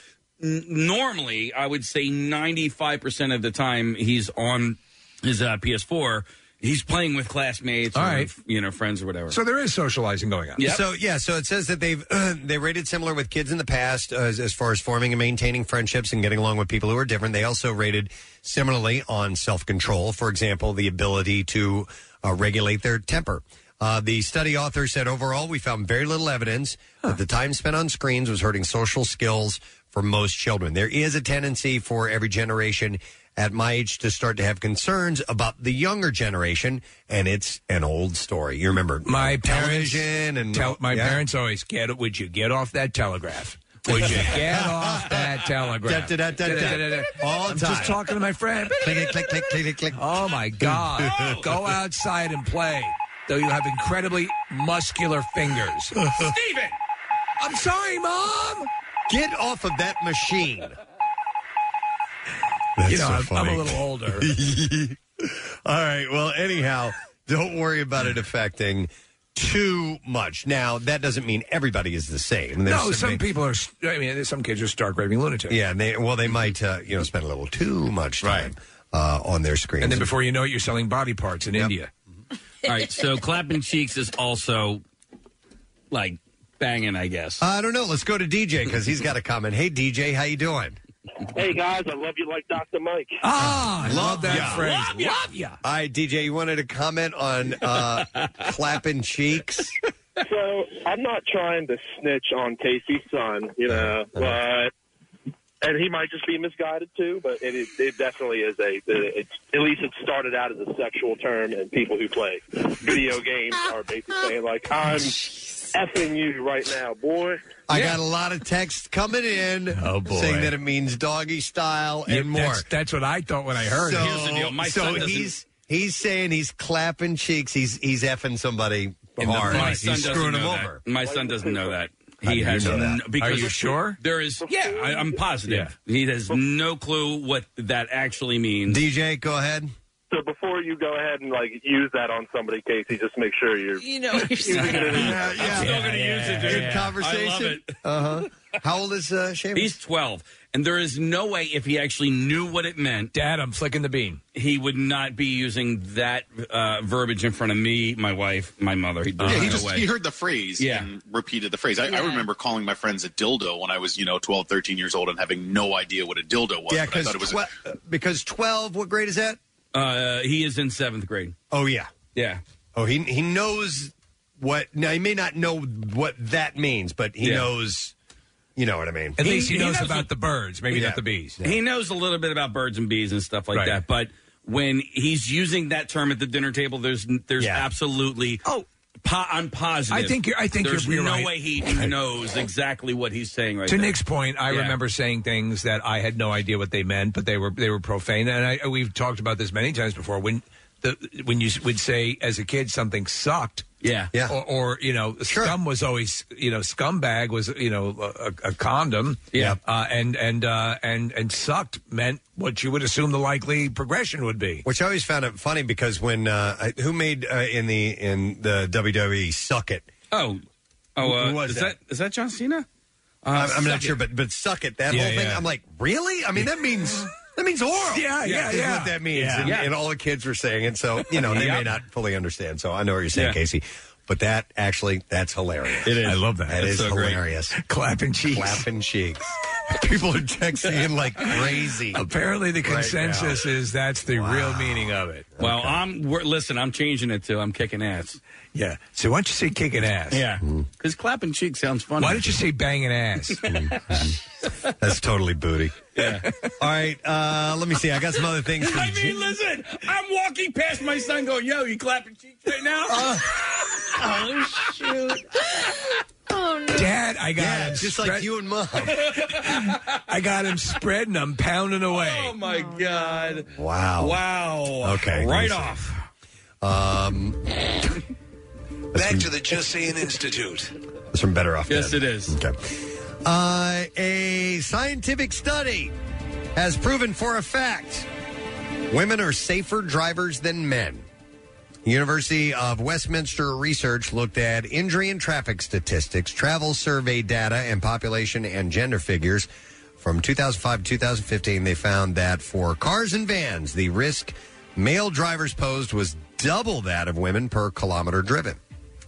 n- normally I would say ninety-five percent of the time he's on his uh, PS4. He's playing with classmates, All or, right. you know, friends or whatever. So there is socializing going on. Yep. So yeah, so it says that they've they rated similar with kids in the past uh, as, as far as forming and maintaining friendships and getting along with people who are different. They also rated similarly on self control. For example, the ability to uh, regulate their temper. Uh, the study author said overall, we found very little evidence that the time spent on screens was hurting social skills for most children. There is a tendency for every generation at my age to start to have concerns about the younger generation, and it's an old story. You remember My parents television and tell, my yeah. parents always get. it. Would you get off that telegraph? Would you get off that telegraph? Da, da, da, da, da. Da-da-da-da. All the I'm time. just talking to my friend. click, click, click, click, click. Oh my God! Go outside and play. Though you have incredibly muscular fingers. Steven! I'm sorry, Mom. Get off of that machine. That's you know, so I'm, I'm a little older. All right. Well, anyhow, don't worry about it affecting too much. Now, that doesn't mean everybody is the same. There's no, some people are. I mean, some kids are stark raving lunatics. Yeah, and they well, they might uh, you know spend a little too much time uh, on their screens. And then before you know it, you're selling body parts in India. All right, so clapping cheeks is also like banging, I guess. I don't know. Let's go to DJ because he's got a comment. Hey, DJ, how you doing? Hey guys, I love you like Dr. Mike. Ah, I love that ya. phrase. Love ya. Love ya. All right, DJ, you wanted to comment on uh, clapping cheeks? So I'm not trying to snitch on Casey's son, you know, but and he might just be misguided too. But it, is- it definitely is a. It's at least it started out as a sexual term, and people who play video games are basically saying like, "I'm effing you right now, boy." I got a lot of texts coming in Oh, boy. saying that it means doggy style and Yeah, more. That's, that's what I thought when I heard so, it. Here's the deal. My so son doesn't- he's he's saying he's clapping cheeks. He's he's effing somebody In the- hard. my he's son doesn't screwing know him that. over. My son doesn't know that. How do He you has know that? no- because Are you sure? There is, yeah, I, I'm positive. He has no clue what that actually means. DJ, go ahead. So before you go ahead and like use that on somebody, Casey, just make sure you're. You know you're using it in- Yeah, yeah. I'm still going to use it, dude. Good conversation. I love it. Uh huh. How old is uh, Seamus? He's 12, and there is no way if he actually knew what it meant, Dad, I'm flicking the bean. he would not be using that uh, verbiage in front of me, my wife, my mother. He, there's Yeah, he just way. he heard the phrase Yeah. and repeated the phrase. I, I remember calling my friends a dildo when I was, you know, 12, 13 years old and having no idea what a dildo was. yeah, but I because thought it was a- because twelve. What grade is that? Uh, he is in seventh grade. Oh yeah. Yeah. Oh, he he knows what. Now he may not know what that means, but he Yeah. knows. You know what I mean? At least he, he knows knows about the birds, maybe Yeah. not the bees. He knows a little bit about birds and bees and stuff like Right. that, but when he's using that term at the dinner table, there's there's Yeah. absolutely. Oh. Po- I'm positive. I think you're- I think there's you're- you're no right. way he knows exactly what he's saying right to there. Nick's point, I Yeah. remember saying things that I had no idea what they meant, but they were they were profane, and I, we've talked about this many times before. When the when you would say as a kid something sucked, Yeah. Yeah. or, or you know, scum was always you know, scumbag was you know a, a condom, Yeah. uh, and and uh, and and sucked meant what you would assume the likely progression would be. Which I always found it funny because when uh, I- who made uh, in the in the WWE suck it? Oh, oh, uh, Who was is that? that is that John Cena? Uh, I'm, I'm not sure, but but suck it that Yeah, whole thing. yeah. I'm like, really? I mean, that means that means oral. Yeah, yeah, is yeah. what that means. Yeah. And, Yeah. and all the kids were saying it, so you know they may not fully understand. So I know what you're saying, Yeah. Casey. But that actually, that's hilarious. It is. I love that. That That's is so great. hilarious. Clapping cheeks. Clapping cheeks. People are texting in like crazy. Apparently, the Right consensus is that's the real meaning of it. Well, I'm we're, listen. I'm changing it to I'm kicking ass. Yeah. So why don't you say kicking ass? Yeah, mm-hmm. because clapping cheek sounds funny. Why don't you say banging ass? Mm-hmm. That's totally booty. Yeah. All right. Uh, let me see. I got some other things. For I mean, listen. I'm walking past my son, going, "Yo, you clapping cheeks right now?" Uh. Oh shoot! Oh no! Dad, I got yeah, him. just spread- like you and mom. I got him spread and I'm pounding away. oh my god! Wow. Wow. Okay, Right off. Um, Back to the Just Saying Institute. it's from Better Off Yes, Dead. it is. Okay. Uh, a scientific study has proven for a fact women are safer drivers than men. University of Westminster research looked at injury and traffic statistics, travel survey data, and population and gender figures. From 2005 to 2015, they found that for cars and vans, the risk male drivers posed was double that of women per kilometer driven.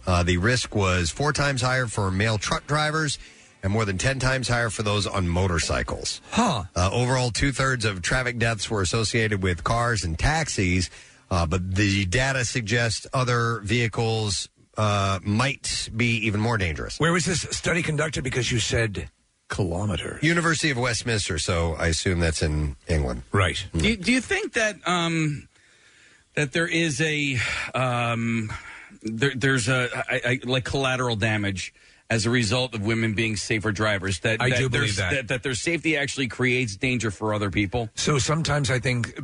Uh, the risk was four times higher for male truck drivers and more than 10 times higher for those on motorcycles. Huh. Uh, overall, two thirds of traffic deaths were associated with cars and taxis, uh, but the data suggests other vehicles uh, might be even more dangerous. Where was this study conducted? Because you said kilometers. University of Westminster, so I assume that's in England. Right. Do you, do you think that um, that there is a um, there, there's a I, I, like collateral damage as a result of women being safer drivers? That I that do believe that. that that their safety actually creates danger for other people. So sometimes I think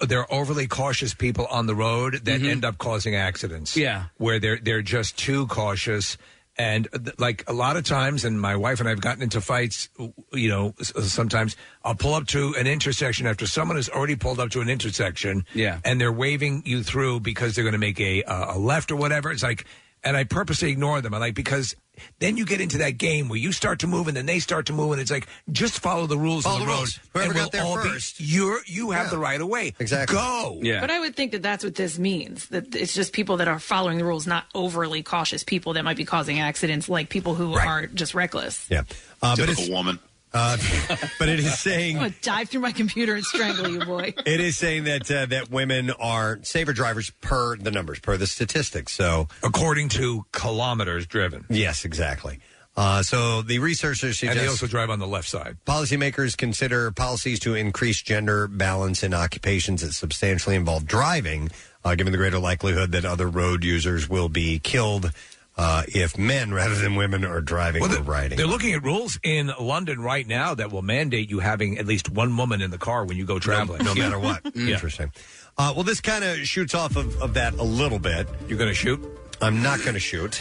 there are overly cautious people on the road that end up causing accidents. Yeah. Where they're they're just too cautious And uh, th- like a lot of times, and my wife and I have gotten into fights. You know, s- uh, sometimes I'll pull up to an intersection after someone has already pulled up to an intersection. Yeah. and they're waving you through because they're going to make a uh, a left or whatever. It's like, and I purposely ignore them. I like because then you get into that game where you start to move and then they start to move, and it's like just follow the rules Follow of the, the road. rules. Whoever and got we'll there all be- first. you're you have the right of way. Exactly. Go. Yeah. But I would think that that's what this means. That it's just people that are following the rules, not overly cautious people that might be causing accidents, like people who are just reckless. Yeah. Uh, but Typical it's woman. Uh, but it is saying I'm gonna dive through my computer and strangle you, boy. It is saying that uh, that women are safer drivers per the numbers, per the statistics. So, according to kilometers driven. Yes, exactly. Uh, so the researchers suggest And they also drive on the left side. policymakers consider policies to increase gender balance in occupations that substantially involve driving, uh, given the greater likelihood that other road users will be killed uh, if men rather than women are driving or riding. They're looking at rules in London right now that will mandate you having at least one woman in the car when you go traveling, no matter what. Interesting. Uh, well, this kind of shoots off of, of that a little bit. You're going to shoot? I'm not going to shoot.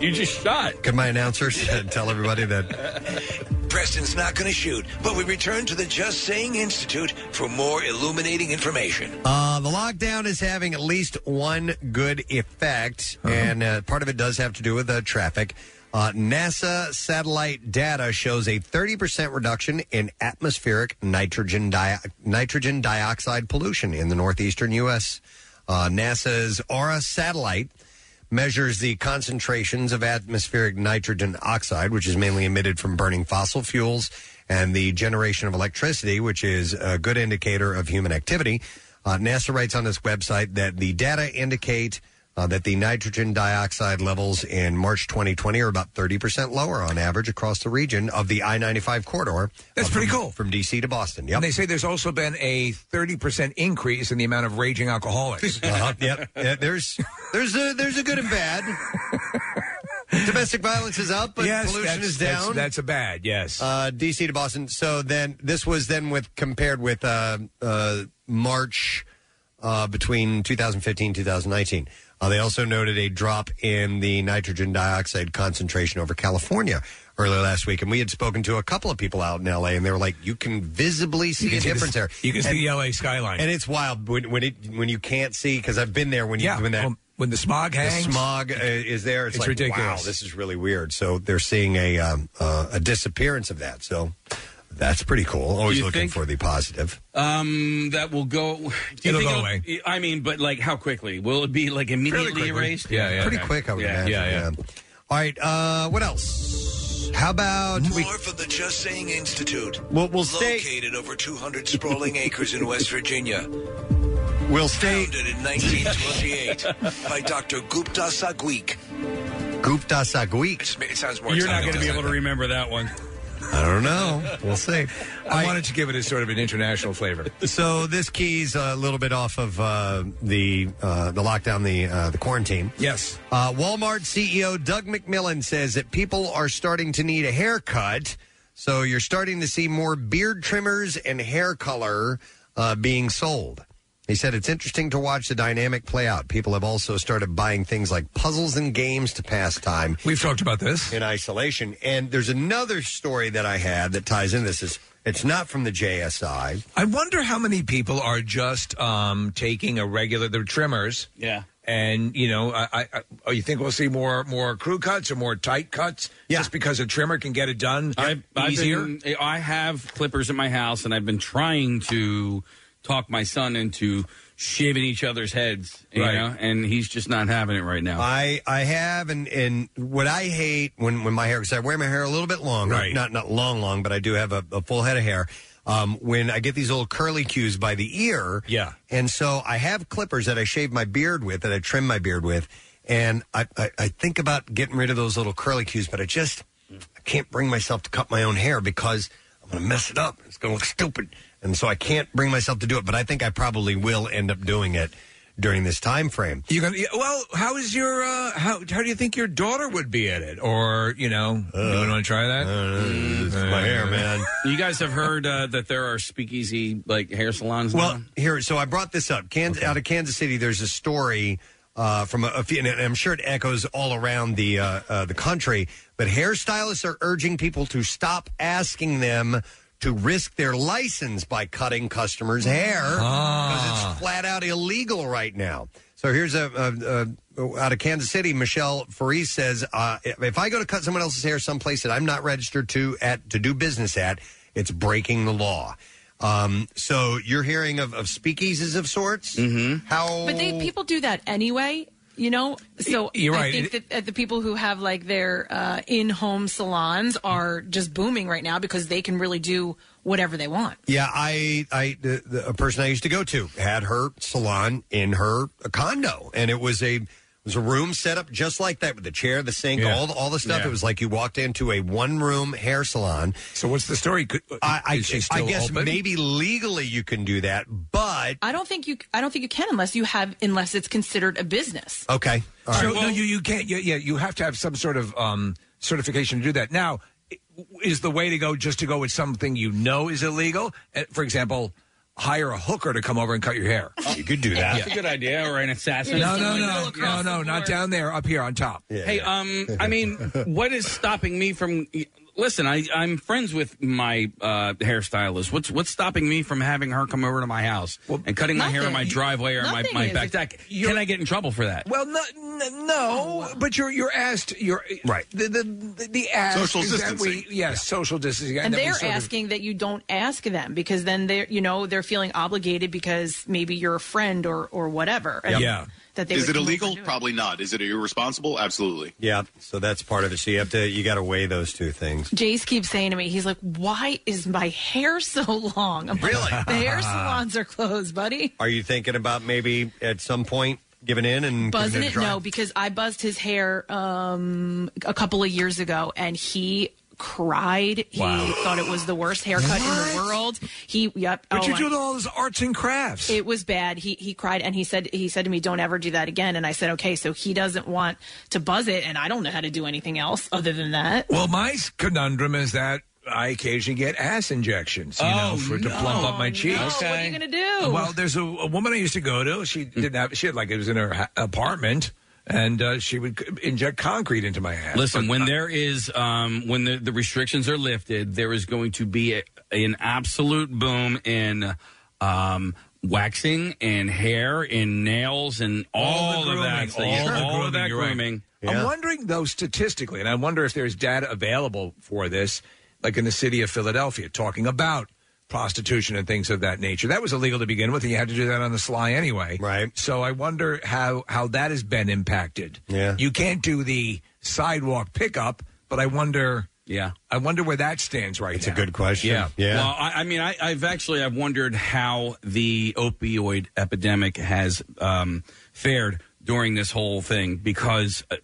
You just shot. Can my announcers tell everybody that Preston's not going to shoot, but we return to the Just Saying Institute for more illuminating information. Uh, the lockdown is having at least one good effect, and uh, part of it does have to do with uh, traffic. Uh, NASA satellite data shows a 30% reduction in atmospheric nitrogen, di- nitrogen dioxide pollution in the northeastern U.S. Uh, NASA's Aura satellite measures the concentrations of atmospheric nitrogen oxide, which is mainly emitted from burning fossil fuels, and the generation of electricity, which is a good indicator of human activity. Uh, NASA writes on this website that the data indicate uh, that the nitrogen dioxide levels in March 2020 are about 30% lower on average across the region of the I 95 corridor. That's uh, pretty cool. From D.C. to Boston. Yep. And they say there's also been a 30% increase in the amount of raging alcoholics. Uh-huh, yep. Yeah, there's there's a there's a good and bad. Domestic violence is up, but Yes, pollution that's- is that's- down. that's a bad, yes. Uh, DC to Boston. So then this was then with compared with uh, uh, March uh, between 2015 2019. Uh, they also noted a drop in the nitrogen dioxide concentration over California earlier last week, and we had spoken to a couple of people out in LA, and they were like, "You can visibly see a the- difference there. you can see the LA skyline. and it's wild when when it when you can't see because I've been there when you Yeah, when that well, when the smog hangs. the smog uh, is there. It's, It's like ridiculous. wow, this is really weird. So they're seeing a um, uh, a disappearance of that. So that's pretty cool. Always You looking think- for the positive. Um, that will go. Do you It'll think go away. I mean, but like, how quickly will it be? Like immediately quickly. erased? Pretty Okay. quick, I would yeah. imagine. Yeah, yeah. All right. Uh, what else? How about More we? for the Just Saying Institute. We'll, we'll stay. Located over 200 sprawling acres in West Virginia. We'll stay. Founded in 1928 by Dr. Gupta Sagwik. Gupta Sagwik. It sounds more You're not Italian, going to be doesn't able to it? remember that one. I don't know. We'll see. I wanted to give it a sort of an international flavor. So this keys a little bit off of uh, the uh, the lockdown, the uh, the quarantine. Yes. Uh, Walmart CEO Doug McMillon says that people are starting to need a haircut. So you're starting to see more beard trimmers and hair color uh, being sold. He said it's interesting to watch the dynamic play out. People have also started buying things like puzzles and games to pass time. We've talked about this in isolation. And there's another story that I had that ties in this. Is it's not from the JSI. I wonder how many people are just um, taking a regular, they're trimmers. Yeah. And you know, I, I, I, oh, you think we'll see more more crew cuts or more tight cuts? Yeah. just because a trimmer can get it done I've, I've easier. been, I have clippers in my house, and I've been trying to talk my son into shaving each other's heads, you Right. know, and he's just not having it right now. I I have and and what I hate when when my hair because I wear my hair a little bit long, Right. not not long long, but I do have a, a full head of hair. Um, when I get these little curly cues by the ear, Yeah. and so I have clippers that I shave my beard with, that I trim my beard with, and I I, I think about getting rid of those little curly cues, but I just I can't bring myself to cut my own hair because I'm going to mess it up. It's going to look stupid, and so I can't bring myself to do it. But I think I probably will end up doing it during this time frame. You gonna yeah, well? How is your uh, how how do you think your daughter would be at it? Or you know, you want to try that? my hair, man. You guys have heard uh, that there are speakeasy like hair salons Well, now? here, so I brought this up. Kansas, Out of Kansas City, there's a story uh, from a, a few, and I'm sure it echoes all around the uh, uh, the country. But hairstylists are urging people to stop asking them to risk their license by cutting customers' hair because Ah. it's flat out illegal right now. So here's a, a, a out of Kansas City. Michelle Faris says, uh, "If I go to cut someone else's hair someplace that I'm not registered to at to do business at, it's breaking the law." Um, so you're hearing of, of speakeasies of sorts. Mm-hmm. How? But they people do that anyway, you know. So You're I think that uh, the people who have like their uh, in-home salons are just booming right now because they can really do whatever they want. Yeah, I, I, the, the, a person I used to go to had her salon in her condo, and it was a it was a room set up just like that with the chair, the sink, Yeah. all the, all the stuff. Yeah. It was like you walked into a one room hair salon. So what's the story? I, I, is she I still guess open? maybe legally you can do that, but I don't think you. I don't think you can unless you have unless it's considered a business. okay. All so right. no, you you can't. You, yeah, you have to have some sort of um, certification to do that. Now, i- is the way to go just to go with something you know is illegal? Uh, For example, hire a hooker to come over and cut your hair. You could do that. That's a good idea, or an assassin. No, no, no, no, no, not down there. Up here on top. Hey, um, I mean, what is stopping me from? Listen, I, I'm friends with my uh, hairstylist. What's what's stopping me from having her come over to my house and cutting my hair in my driveway or my, Nothing my is- back deck? Can I get in trouble for that? Well, no, no, but you're you're asked. You're right. The the the, the ask Social is that distancing. we yes, social distancing, and that we they're sort of- asking that you don't ask them because then they're you know they're feeling obligated because maybe you're a friend or or whatever. And That they Is would it illegal? and do it. Probably not. Is it irresponsible? Absolutely. Yeah, so that's part of it. So you have to you got to weigh those two things. Jace keeps saying to me, he's like, "Why is my hair so long?" I'm Really? like, the hair salons are closed, buddy. Are you thinking about maybe at some point giving in and Buzzing giving it? No, because I buzzed his hair um, a couple of years ago, and he cried. He Wow. thought it was the worst haircut in the world. He, yep. But oh, you I- do all those arts and crafts. It was bad. He he cried and he said he said to me, "Don't ever do that again." And I said, "Okay." So he doesn't want to buzz it, and I don't know how to do anything else other than that. Well, my conundrum is that I occasionally get ass injections, you know, Oh, for to plump up my cheeks. No, what are you gonna do? Well, there's a, a woman I used to go to. She didn't have. She had like it was in her ha- apartment, and uh, she would inject concrete into my ass. Listen, But, when there is, um, when the, the restrictions are lifted, there is going to be a, an absolute boom in um, waxing and hair and nails and all, the of that. grooming, all, all the all of that you're right. grooming. I'm wondering though statistically, and I wonder if there's data available for this, like in the city of Philadelphia, talking about prostitution and things of that nature. That was illegal to begin with, and you had to do that on the sly anyway. Right. So I wonder how how that has been impacted. Yeah. You can't do the sidewalk pickup, but I wonder. Yeah. I wonder where that stands right It's now. a good question. Yeah. Yeah. Well, I, I mean, I, I've actually I've wondered how the opioid epidemic has um, fared during this whole thing because. Uh,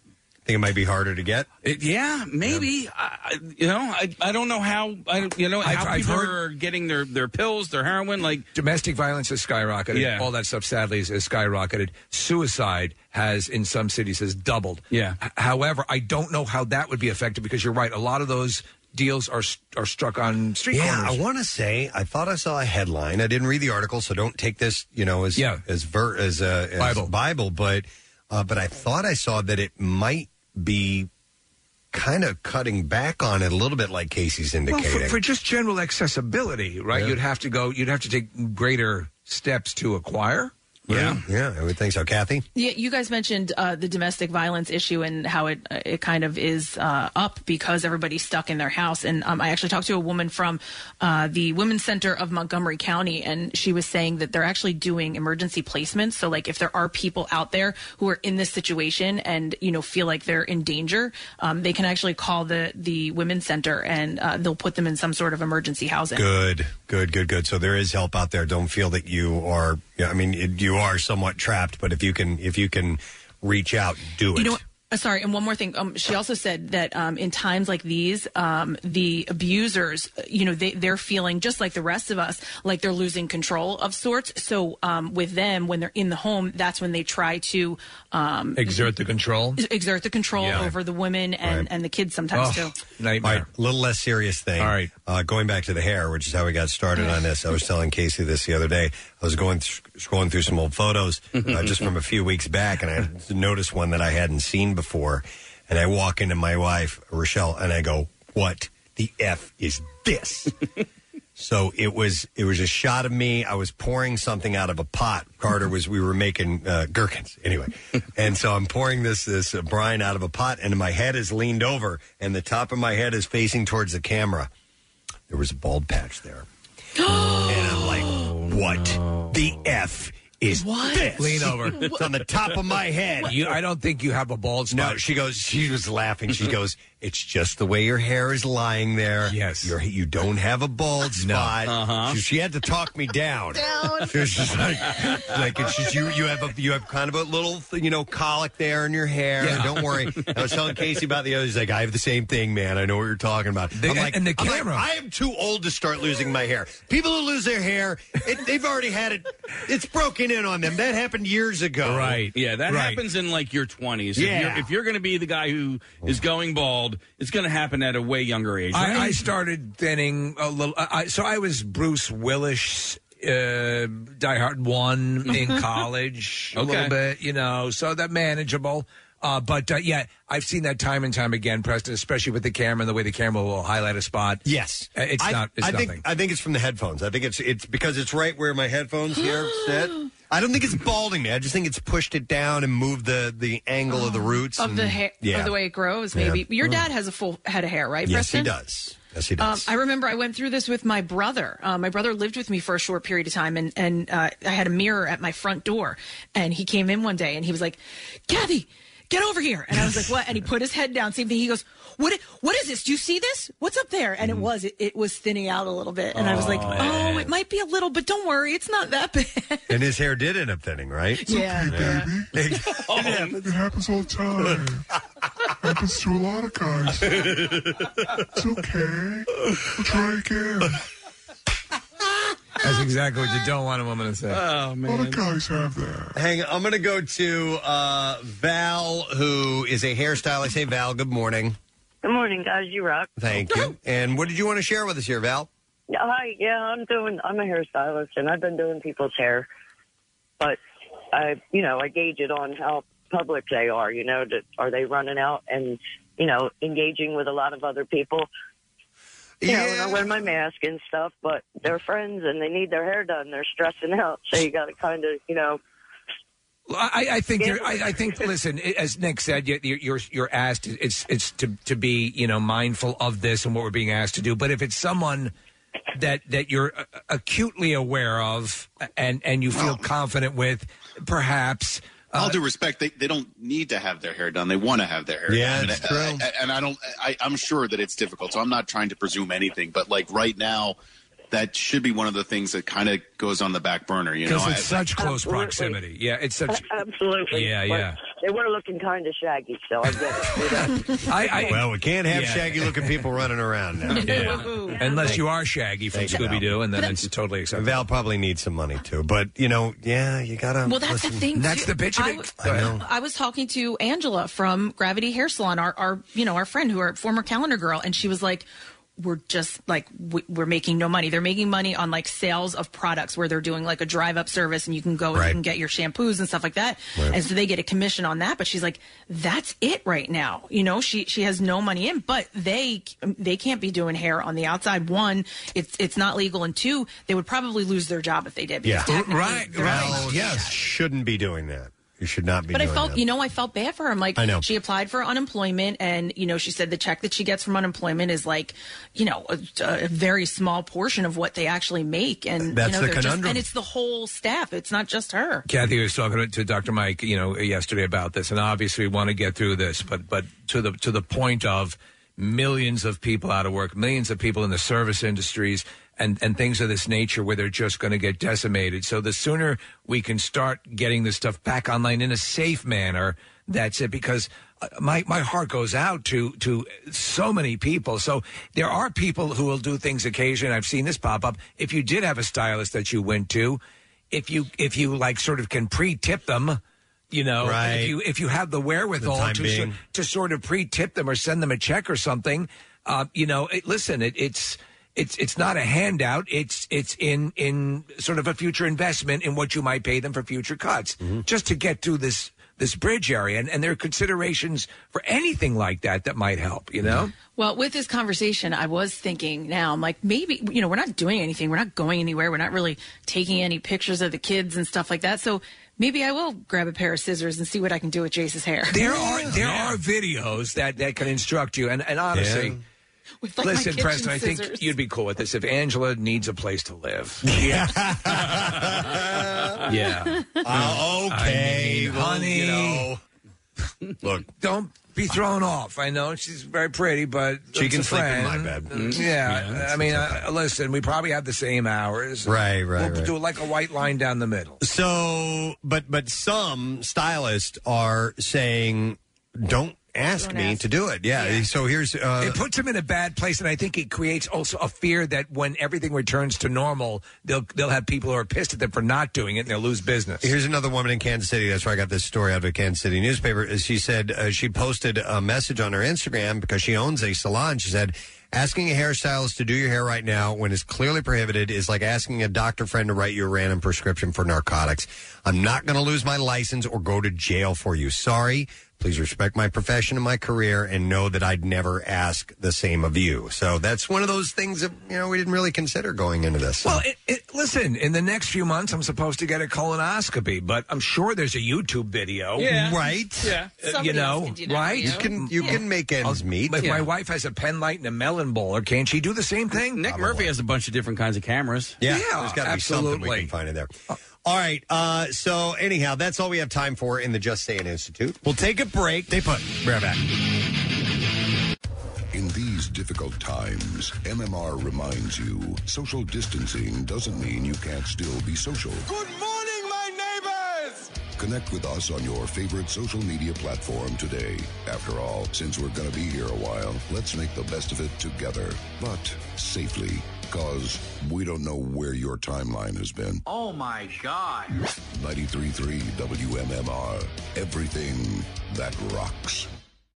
think it might be harder to get. It, yeah, maybe. I, I- you know, I, I don't know how. I, you know I've- how I've people heard- are getting their, their pills, their heroin. Like domestic violence has skyrocketed. Yeah. all that stuff sadly has, has skyrocketed. Suicide has in some cities has doubled. Yeah. H- however, I don't know how that would be affected because you're right. A lot of those deals are are struck on street yeah, corners. I want to say I thought I saw a headline. I didn't read the article, so don't take this, you know, as Yeah. as ver- as, uh, as Bible. Bible, but uh, but I thought I saw that it might be kind of cutting back on it a little bit, like Casey's Well, indicating. for, for just general accessibility, right? Yeah. You'd have to go. You'd have to take greater steps to acquire. Yeah, yeah, I would think so. Kathy, Yeah, you guys mentioned uh, the domestic violence issue and how it it kind of is uh, up because everybody's stuck in their house. And um, I actually talked to a woman from uh, the Women's Center of Montgomery County, and she was saying that they're actually doing emergency placements. So, like, if there are people out there who are in this situation and you know feel like they're in danger, um, they can actually call the the Women's Center and uh, they'll put them in some sort of emergency housing. good, good, good, good. So there is help out there. Don't feel that you are. Yeah, I mean, it, you are somewhat trapped, but if you can, if you can reach out, do it. You know, Uh, sorry, and one more thing. Um, she also said that um, in times like these, um, the abusers, uh, you know, they, they're feeling just like the rest of us, like they're losing control of sorts. So um, with them, when they're in the home, that's when they try to um, Exert the control. exert the control Yeah. over the women and, Right. and the kids sometimes too. Nightmare. All right, little less serious thing. All right. Uh, going back to the hair, which is how we got started on this. I was telling Casey this the other day. I was going th- scrolling through some old photos uh, just from a few weeks back, and I noticed one that I hadn't seen before. And I walk into my wife, Rochelle, and I go, "What the f is this?" So it was it was a shot of me. I was pouring something out of a pot. Carter was we were making uh, gherkins anyway, and so I'm pouring this this uh, brine out of a pot, and my head is leaned over, and the top of my head is facing towards the camera. There was a bald patch there, and "What the f is this?" Lean over. It's on the top of my head. You, I don't think you have a bald spot. No, she goes. She was laughing. She goes, "It's just the way your hair is lying there. Yes, You're, you don't have a bald spot." Uh-huh. She, she had to talk me down. She was just like, like it's just you. You have a you have kind of a little you know colic there in your hair. Yeah. Don't worry. I was telling Casey about the other. He's like, "I have the same thing, man. I know what you're talking about." The- I'm like, and the I'm like, camera. I am too old to start losing my hair. People who lose their hair, it, they've already had it. It's broken in on them. That happened years ago. Right. Yeah, that Right. happens in like your 20s. Yeah. If you're, if you're going to be the guy who is going bald, it's going to happen at a way younger age. right? I, I started thinning a little. I, I- so I was Bruce Willis. Uh, Die Hard one in college, a Okay. little bit, you know, so that manageable. Uh, but uh, yeah, I've seen that time and time again, Preston, especially with the camera and the way the camera will highlight a spot. Yes, Uh, it's I, not. It's I nothing. think I think it's from the headphones. I think it's it's because it's right where my headphones here sit. I don't think it's balding me. I just think it's pushed it down and moved the the angle of the roots Of and- the hair, Yeah, of the way it grows, Yeah. maybe. Your dad has a full head of hair, right, yes, Preston? he does. Yes, he Um, does. I remember I went through this with my brother. Uh, my brother lived with me for a short period of time, and and uh, I had a mirror at my front door. And he came in one day, and he was like, "Kathy, get over here!" And I was like, "What?" And he put his head down. Same thing. He goes, "What? What is this? Do you see this? What's up there?" And it was it, it was thinning out a little bit, and I was like. Oh, "Oh, it might be a little, but don't worry, it's not that bad." and his hair did end up thinning, right? Yeah. It happens It happens all the time. happens to a lot of guys. It's okay. We'll try again. That's exactly what you don't want a woman to say. Oh A lot of guys have that. Hang on, I'm going to go to uh, Val, who is a hairstylist. Hey, Val. Good morning. Good morning, guys. You rock. Thank you. And what did you want to share with us here, Val? Yeah, Hi. Yeah, I'm doing. I'm a hairstylist, and I've been doing people's hair, but I, you know, I gauge it on how public they are. You know, that are they running out and you know engaging with a lot of other people. You know, and I wear my mask and stuff, but they're friends and they need their hair done. They're stressing out, so you got to kind of, you know, I, I think you're, I, I think listen, as Nick said, you- you're you're, you're asked. It's it's to to be you know mindful of this and what we're being asked to do. But if it's someone that that you're uh, acutely aware of and and you feel confident with, perhaps. All due respect, they, they don't need to have their hair done. They want to have their hair Yeah, done. it's and, true. I, I- and I don't. I, I'm sure that it's difficult. So I'm not trying to presume anything. But like right now, that should be one of the things that kind of goes on the back burner. You know, Because it's I- such close Absolutely. proximity. Yeah, it's such. absolutely. Yeah, But yeah. They were looking kind of shaggy, so I get it. you know. I, I, well, we can't have Yeah. shaggy-looking people running around now. Yeah. Unless you are Shaggy from Thank you, Scooby Doo, and then it's totally acceptable. Val probably needs some money too, but you know, yeah, you gotta. Well, that's the listen. thing. That's too. the bitch of I it. w- I know. I was talking to Angela from Gravity Hair Salon, our, our you know our friend who are former calendar girl, and she was like, "We're just like we- we're making no money. They're making money on like sales of products where they're doing like a drive up service, and you can go and you can get your shampoos and stuff like that, Right. and so they get a commission on that. But she's like, that's it right now. You know, she she has no money in, but they they can't be doing hair on the outside. One, it's it's not legal, and two, they would probably lose their job if they did. because Yeah. Right, they're right. not- Yes, shouldn't be doing that. You should not be. But I felt, that. you know, I felt bad for her. I'm like, I know. she applied for unemployment, and you know, she said the check that she gets from unemployment is like, you know, a, a very small portion of what they actually make, and That's you know, the they're just, conundrum. and it's the whole staff. It's not just her. Kathy was talking to Dr. Mike, you know, yesterday about this, and obviously we want to get through this, but but to the to the point of millions of people out of work, millions of people in the service industries, and and things of this nature where they're just going to get decimated. So the sooner we can start getting this stuff back online in a safe manner, that's it because uh, my my heart goes out to to so many people. So there are people who will do things occasionally. I've seen this pop up. If you did have a stylist that you went to, if you if you like sort of can pre-tip them, you know, Right. if you if you have the wherewithal time to so- to sort of pre-tip them or send them a check or something, uh, you know, it, listen, it, it's. It's it's not a handout. It's it's in in sort of a future investment in what you might pay them for future cuts, just to get through this this bridge area. And, and there are considerations for anything like that that might help. You know, Well, with this conversation, I was thinking now, I'm like, maybe, you know, we're not doing anything. We're not going anywhere. We're not really taking any pictures of the kids and stuff like that. So maybe I will grab a pair of scissors and see what I can do with Jace's hair. there are there are videos that that can instruct you. And and honestly. Yeah. With, like, my Listen, kitchen Preston, I think scissors. you'd be cool with this if Angela needs a place to live. Yeah. yeah. Uh, okay, I mean, well, honey. you know. Look, don't be thrown off. I know she's very pretty, but She it's can a sleep in friend. my bed. Mm. Yeah, Yeah, I mean, uh, listen, we probably have the same hours. Right, right, We'll right. do like a white line down the middle. So, but but some stylists are saying, "Don't ask me ask. to do it." Yeah. So here's uh, it puts them in a bad place, and I think it creates also a fear that when everything returns to normal, they'll they'll have people who are pissed at them for not doing it, and they'll lose business. Here's another woman in Kansas City. That's where I got this story out of a Kansas City newspaper. She said uh, she posted a message on her Instagram because she owns a salon. She said, asking a hairstylist to do your hair right now when it's clearly prohibited is like asking a doctor friend to write you a random prescription for narcotics. I'm not going to lose my license or go to jail for you. Sorry. Please respect my profession and my career and know that I'd never ask the same of you. So that's one of those things that, you know, we didn't really consider going into this. Well, it, it, listen, in the next few months, I'm supposed to get a colonoscopy, but I'm sure there's a YouTube video. Yeah. Right. Yeah. Uh, Somebody you know, can do that right? for you. You can- you can make ends meet. If Yeah. my wife has a pen light and a melon bowler, can't she do the same thing? Nick Murphy has a bunch of different kinds of cameras. Yeah, there's got to be something we can find in there. All right. Uh, so anyhow, that's all we have time for in the Just Saying Institute. We'll take a break. They put right back. In these difficult times, MMR reminds you social distancing doesn't mean you can't still be social. Good morning, my neighbors! Connect with us on your favorite social media platform today. After all, since we're going to be here a while, let's make the best of it together, but safely. Because we don't know where your timeline has been. Oh my god. 93.3 WMMR. Everything that rocks.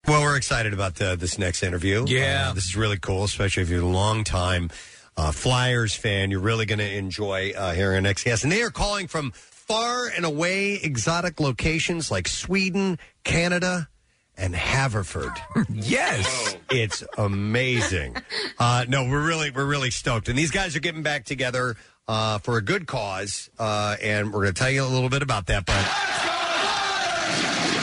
Well, we're excited about uh, this next interview. Yeah. Uh, this is really cool, especially if you're a long time uh, Flyers fan. You're really going to enjoy uh, hearing our next guest. And they are calling from far and away exotic locations like Sweden, Canada, and Haverford. yes, it's amazing. Uh, no, we're really we're really stoked, and these guys are getting back together uh, for a good cause, uh, and we're going to tell you a little bit about that. But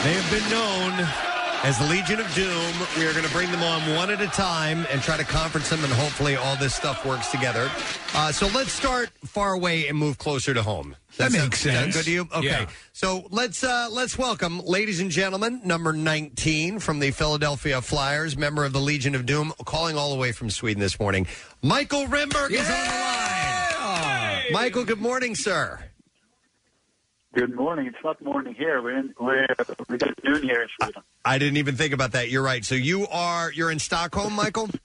they have been known as the Legion of Doom. We are going to bring them on one at a time and try to conference them, and hopefully all this stuff works together. Uh, so let's start far away and move closer to home. That makes sense. good to you? Okay. Yeah. So let's uh, let's welcome, ladies and gentlemen, number 19 from the Philadelphia Flyers, member of the Legion of Doom, calling all the way from Sweden this morning. Michael Renberg is on the line. Michael, good morning, sir. Good morning. It's not morning here. We're in, we're we got noon here in Sweden. I didn't even think about that. You're right. So you are you're in Stockholm, Michael.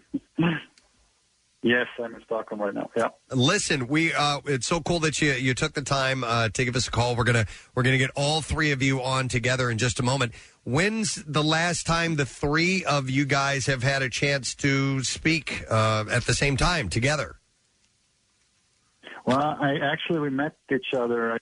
Yes, I'm in Stockholm right now. Yeah. Listen, we uh, it's so cool that you you took the time uh, to give us a call. We're gonna we're gonna get all three of you on together in just a moment. When's the last time the three of you guys have had a chance to speak uh, at the same time together? Well, I actually we met each other I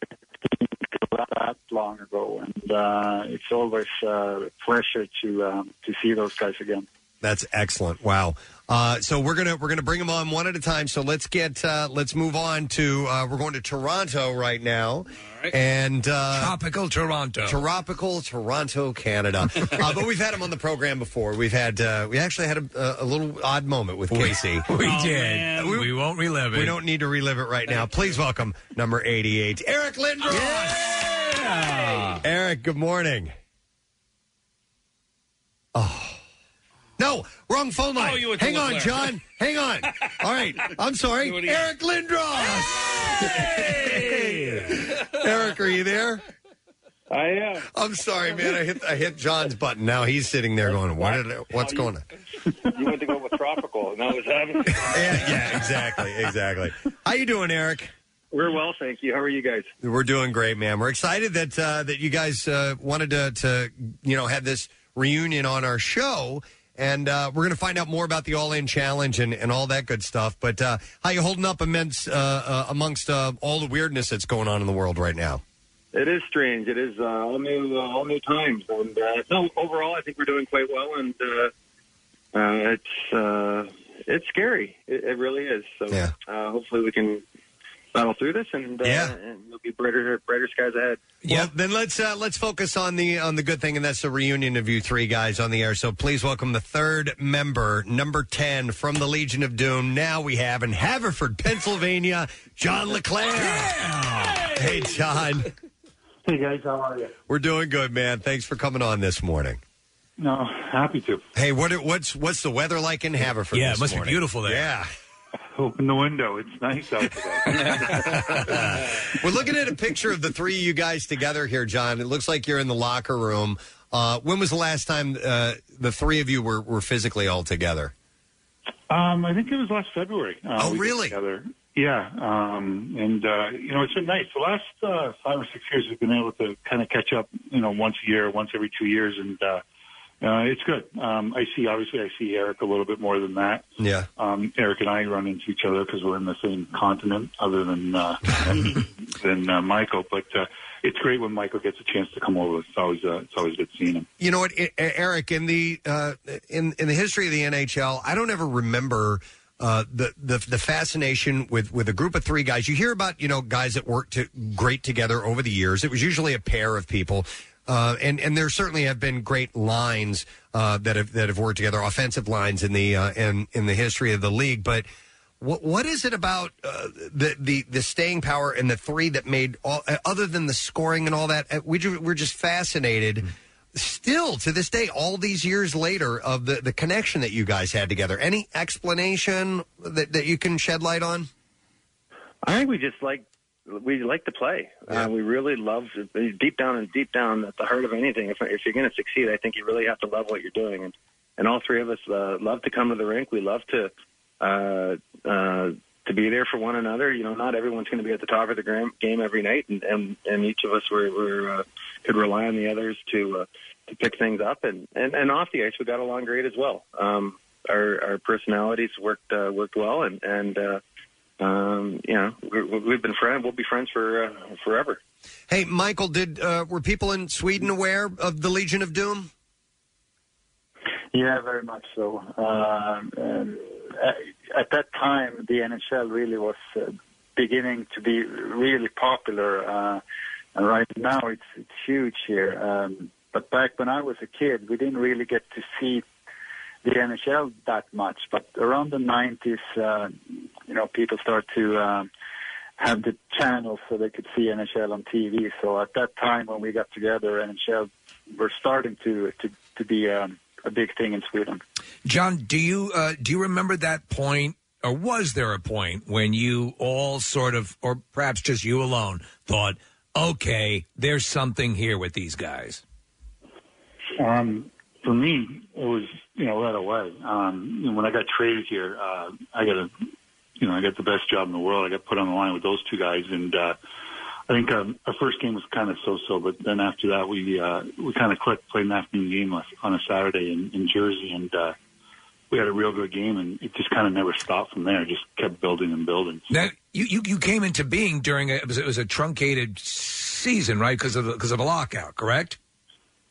that long ago, and uh, it's always uh, a pleasure to um, to see those guys again. That's excellent. Wow. Uh, so we're gonna we're gonna bring them on one at a time. So let's get uh, let's move on to uh, we're going to Toronto right now, and uh, tropical Toronto, tropical Toronto, Canada. uh, but we've had him on the program before. We've had uh, we actually had a, a little odd moment with Casey. We did. We, won't relive it. We don't need to relive it right now. Please welcome number eighty-eight, Eric Lindros. Eric, good morning. Oh. No, wrong phone line. Oh, you went to Hang on, LeClair. John. Hang on. All right. I'm sorry. Do it again. Eric Lindros. Eric, are you there? I am. I'm sorry, man. I hit I hit John's button. Now he's sitting there going, "What? Did, what's going on?" You went to go with tropical, and that was happening. yeah, yeah, exactly, exactly. How you doing, Eric? We're well, thank you. How are you guys? We're doing great, man. We're excited that uh, that you guys uh, wanted to, to you know have this reunion on our show, and uh, we're going to find out more about the All In Challenge and, and all that good stuff. But uh, how you holding up amidst, uh, uh, amongst uh, all the weirdness that's going on in the world right now? It is strange. It is uh, all new, uh, all new times, and uh, no, overall, I think we're doing quite well, and uh, uh, it's uh, it's scary. It, it really is. So, uh, hopefully, we can battle through this, and uh, and there'll be brighter, brighter skies ahead. Well, then let's uh, let's focus on the on the good thing, and that's the reunion of you three guys on the air. So please welcome the third member, number ten from the Legion of Doom. Now we have in Haverford, Pennsylvania, John LeClair. Hey, John. Hey guys, how are you? We're doing good, man. Thanks for coming on this morning. No, happy to. Hey, what what's what's the weather like in Haverford? Yeah, it this must be morning? beautiful there. Yeah. Open the window. It's nice out today. We're looking at a picture of the three of you guys together here, John. It looks like you're in the locker room. Uh, when was the last time uh, the three of you were, were physically all together? Um, I think it was last February. Uh, Oh, really? Together. Yeah, um, and uh, you know it's been nice. The last uh, five or six years, we've been able to kind of catch up. You know, once a year, once every two years, and uh, uh, it's good. Um, I see, obviously, I see Eric a little bit more than that. Yeah. Um, Eric and I run into each other because we're in the same continent, other than uh, than uh, Michael. But uh, it's great when Michael gets a chance to come over. It's always uh, it's always good seeing him. You know what, E- Eric? In the uh, in in the history of the NHL, I don't ever remember uh, the, the the fascination with with a group of three guys. You hear about you know guys that work to, great together over the years. It was usually a pair of people. Uh, and and there certainly have been great lines uh, that have that have worked together, offensive lines in the uh, in in the history of the league. But what what is it about uh, the the the staying power and the three that made all uh, other than the scoring and all that? uh, We ju- we're just fascinated. Still to this day, all these years later, of the, the connection that you guys had together. Any explanation that, that you can shed light on? I think we just like we like to play. Uh, we really love deep down and deep down at the heart of anything. If if you're going to succeed, I think you really have to love what you're doing. And and all three of us uh, love to come to the rink. We love to uh, uh, to be there for one another. You know, not everyone's going to be at the top of the gram- game every night, and and, and each of us were, were uh, could rely on the others to uh, to pick things up. And, and and off the ice, we got along great as well. Um, our our personalities worked uh, worked well, and and uh, um, you know we're, we've been friends. We'll be friends for uh, forever. Hey, Michael, did uh, were people in Sweden aware of the Legion of Doom? Yeah, very much so. Um, um, at- at that time, the NHL really was uh, beginning to be really popular, uh, and right now it's it's huge here. Um, but back when I was a kid, we didn't really get to see the NHL that much. But around the 90s, uh, you know, people start to um, have the channels so they could see NHL on TV. So at that time when we got together, NHL were starting to to to be um, a big thing in Sweden. John, do you uh, do you remember that point, or was there a point when you all sort of, or perhaps just you alone, thought, "Okay, there's something here with these guys"? Um, for me, it was you know right away. Um, when I got traded here, uh, I got a you know I got the best job in the world. I got put on the line with those two guys, and uh, I think um, our first game was kind of so-so, but then after that we uh, we kind of clicked, played an afternoon game on- on a Saturday in, in Jersey, and uh, we had a real good game, and it just kind of never stopped from there. It just kept building and building. Now, you, you, you came into being during a, it was, it was a truncated season, right? Because of because of a lockout, correct?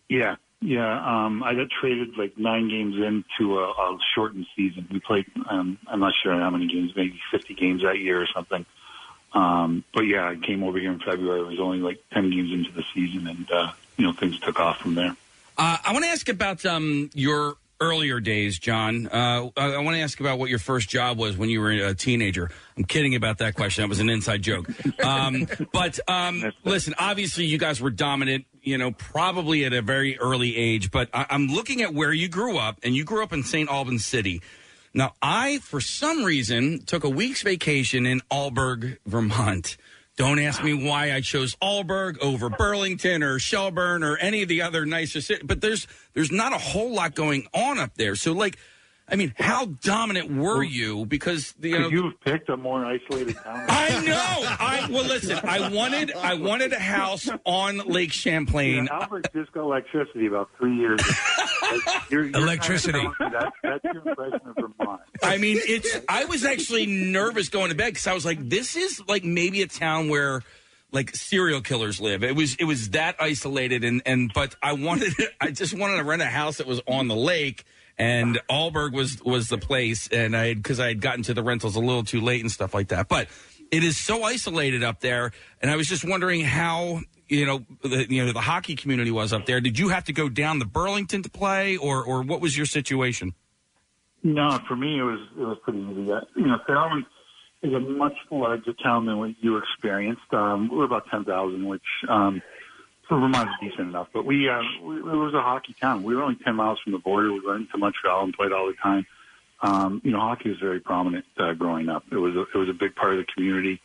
Yeah, yeah. Um, I got traded like nine games into a, a shortened season. We played, um, I'm not sure how many games, maybe 50 games that year or something. Um, but yeah, I came over here in February. It was only like 10 games into the season, and uh, you know things took off from there. Uh, I want to ask about um, your earlier days, John. Uh, I, I want to ask about what your first job was when you were a teenager. I'm kidding about that question. That was an inside joke. Um, but um, listen, obviously, you guys were dominant. You know, probably at a very early age. But I, I'm looking at where you grew up, and you grew up in St. Albans City. Now, I, for some reason, took a week's vacation in Alburgh, Vermont Don't ask me why I chose Alburgh over Burlington or Shelburne or any of the other nicer cities. But there's there's not a whole lot going on up there. So like, I mean, how dominant were you? Because you know, Could you have picked a more isolated town? I know. I well, listen. I wanted I wanted a house on Lake Champlain. Yeah, Albert just got electricity about three years ago. You're- you're Electricity. kind of That, that's your impression of Vermont. I mean, it's. I was actually nervous going to bed because I was like, this is like maybe a town where like serial killers live. It was it was that isolated and and but I wanted I just wanted to rent a house that was on the lake. And Alburgh was was the place, and I because I had gotten to the rentals a little too late and stuff like that. But it is so isolated up there, and I was just wondering how you know the you know the hockey community was up there. Did you have to go down to Burlington to play, or or what was your situation? No, for me it was it was pretty easy. Uh, You know, Fairmont is a much larger town than what you experienced. Um, we're about ten thousand, which um, for Vermont is decent enough. But we, uh, we it was a hockey town. We were only ten miles from the border. We went to Montreal and played all the time. Um, you know, hockey was very prominent uh, growing up. It was a, it was a big part of the community,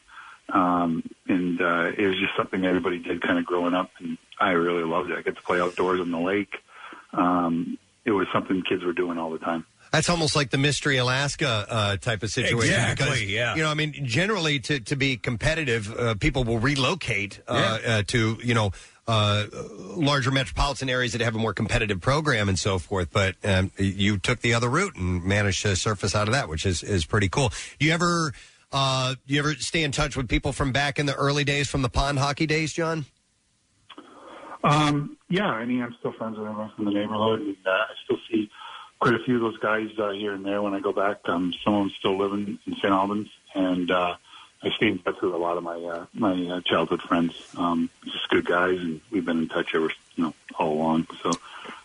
um, and uh, it was just something everybody did kind of growing up. And I really loved it. I got to play outdoors on the lake. Um, it was something kids were doing all the time. That's almost like the Mystery Alaska uh, type of situation. Exactly, because, yeah. You know, I mean, generally to, to be competitive, uh, people will relocate uh, uh, to, you know, uh, larger metropolitan areas that have a more competitive program and so forth. But um, you took the other route and managed to surface out of that, which is, is pretty cool. Do you ever uh, you ever stay in touch with people from back in the early days from the pond hockey days, John? Um, yeah, I mean, I'm still friends with everyone from the neighborhood, and uh, I still see quite a few of those guys uh, here and there when I go back. Um, some of them still living in St. Albans, and uh, I stay in touch with a lot of my uh, my uh, childhood friends. Um, just good guys, and we've been in touch ever you know all along. So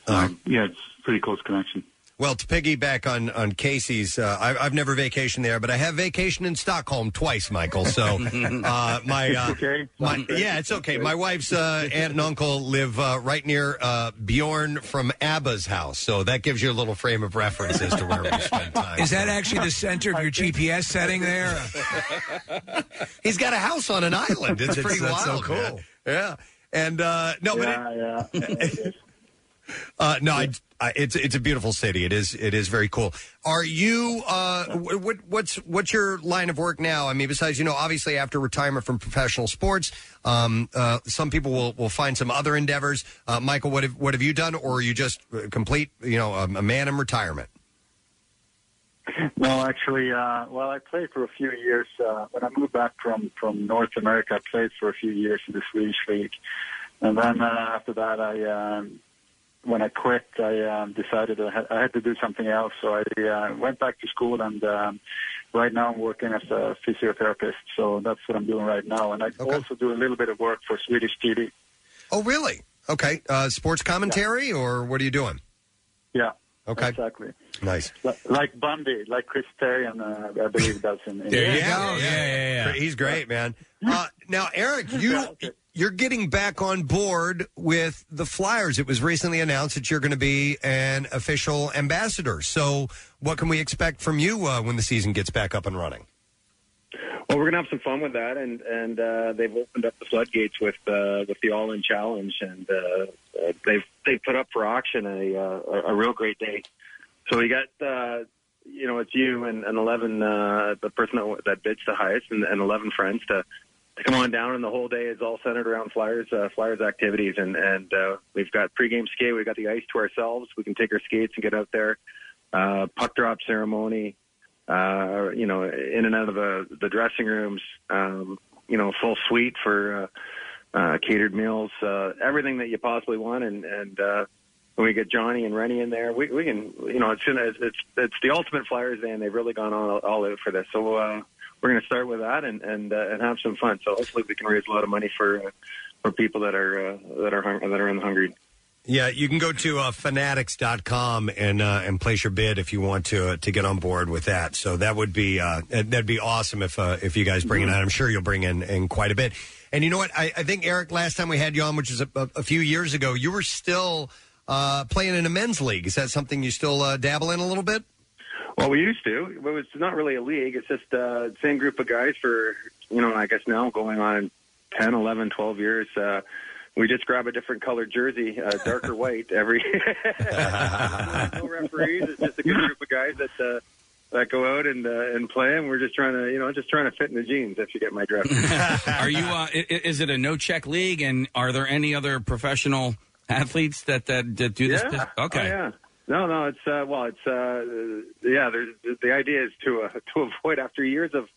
um, yeah, it's pretty close connection. Well, to piggyback on on Casey's, uh, I, I've never vacationed there, but I have vacationed in Stockholm twice, Michael. So uh, my, uh, okay. my yeah, it's okay. My wife's uh, aunt and uncle live uh, right near uh, Bjorn from ABBA's house, so that gives you a little frame of reference as to where we spend time. Is that actually the center of your GPS setting there? He's got a house on an island. It's That's- pretty that's so wild. cool. man. Yeah, and uh, no, yeah, but it, uh, no, I, I, it's it's a beautiful city. It is it is very cool. Are you uh, wh- what what's what's your line of work now? I mean, besides you know, obviously after retirement from professional sports, um, uh, some people will, will find some other endeavors. Uh, Michael, what have what have you done, or are you just uh, complete you know um, a man in retirement? No, actually, uh, well, I played for a few years. Uh, when I moved back from, from North America, I played for a few years in the Swedish league. And then uh, after that, I, um, when I quit, I um, decided I had, I had to do something else. So I uh, went back to school, and um, right now I'm working as a physiotherapist. So that's what I'm doing right now. And I also do a little bit of work for Swedish TV. Oh, really? Okay, uh, sports commentary, or what are you doing? Yeah. Okay. Exactly. Nice. Like Bundy, like Chris Therien, uh, I believe does in. in There you go. Yeah, yeah, yeah. He's great, man. Uh, now, Eric, you you're getting back on board with the Flyers. It was recently announced that you're going to be an official ambassador. So, what can we expect from you uh, when the season gets back up and running? Well, we're gonna have some fun with that, and and uh, they've opened up the floodgates with uh, with the All In Challenge, and uh, uh, they've they put up for auction a uh, a real great day. So we got uh, you know it's you and, and eleven uh, the person that, that bids the highest, and, and eleven friends to to come on down, and the whole day is all centered around Flyers uh, Flyers activities, and and uh, we've got pregame skate, we've got the ice to ourselves. We can take our skates and get out there. Uh, puck drop ceremony, uh, you know, in and out of the the dressing rooms, um, you know, full suite for uh, uh, catered meals, uh, everything that you possibly want, and and uh, when we get Johnny and Rennie in there, we we can, you know, it's it's it's, it's the ultimate Flyers and they've really gone all all out for this. So uh, we're going to start with that and and uh, and have some fun. So hopefully we can raise a lot of money for uh, for people that are uh, that are hung- that are in the hungry. Yeah, you can go to uh, fanatics.com and uh, and place your bid if you want to uh, to get on board with that. So that would be uh, that'd be awesome if uh, if you guys bring it on. I'm sure you'll bring in, in quite a bit. And you know what? I, I think Eric, last time we had you on, which was a, a, a few years ago, you were still uh, playing in a men's league. Is that something you still uh, dabble in a little bit? Well, we used to. But it's not really a league. It's just uh, same group of guys for you know, I guess now going on 10, 11, 12 years. Uh, we just grab a different colored jersey, uh, darker white every. no referees. It's just a good group of guys that uh, that go out and uh, and play, and we're just trying to, you know, just trying to fit in the jeans. If you get my drift. Are you? Uh, i- i- is it a no check league? And are there any other professional athletes that that, that do this? Yeah. Okay. Oh, yeah. No, no. It's uh, well, it's uh, yeah. There's, the idea is to uh, to avoid after years of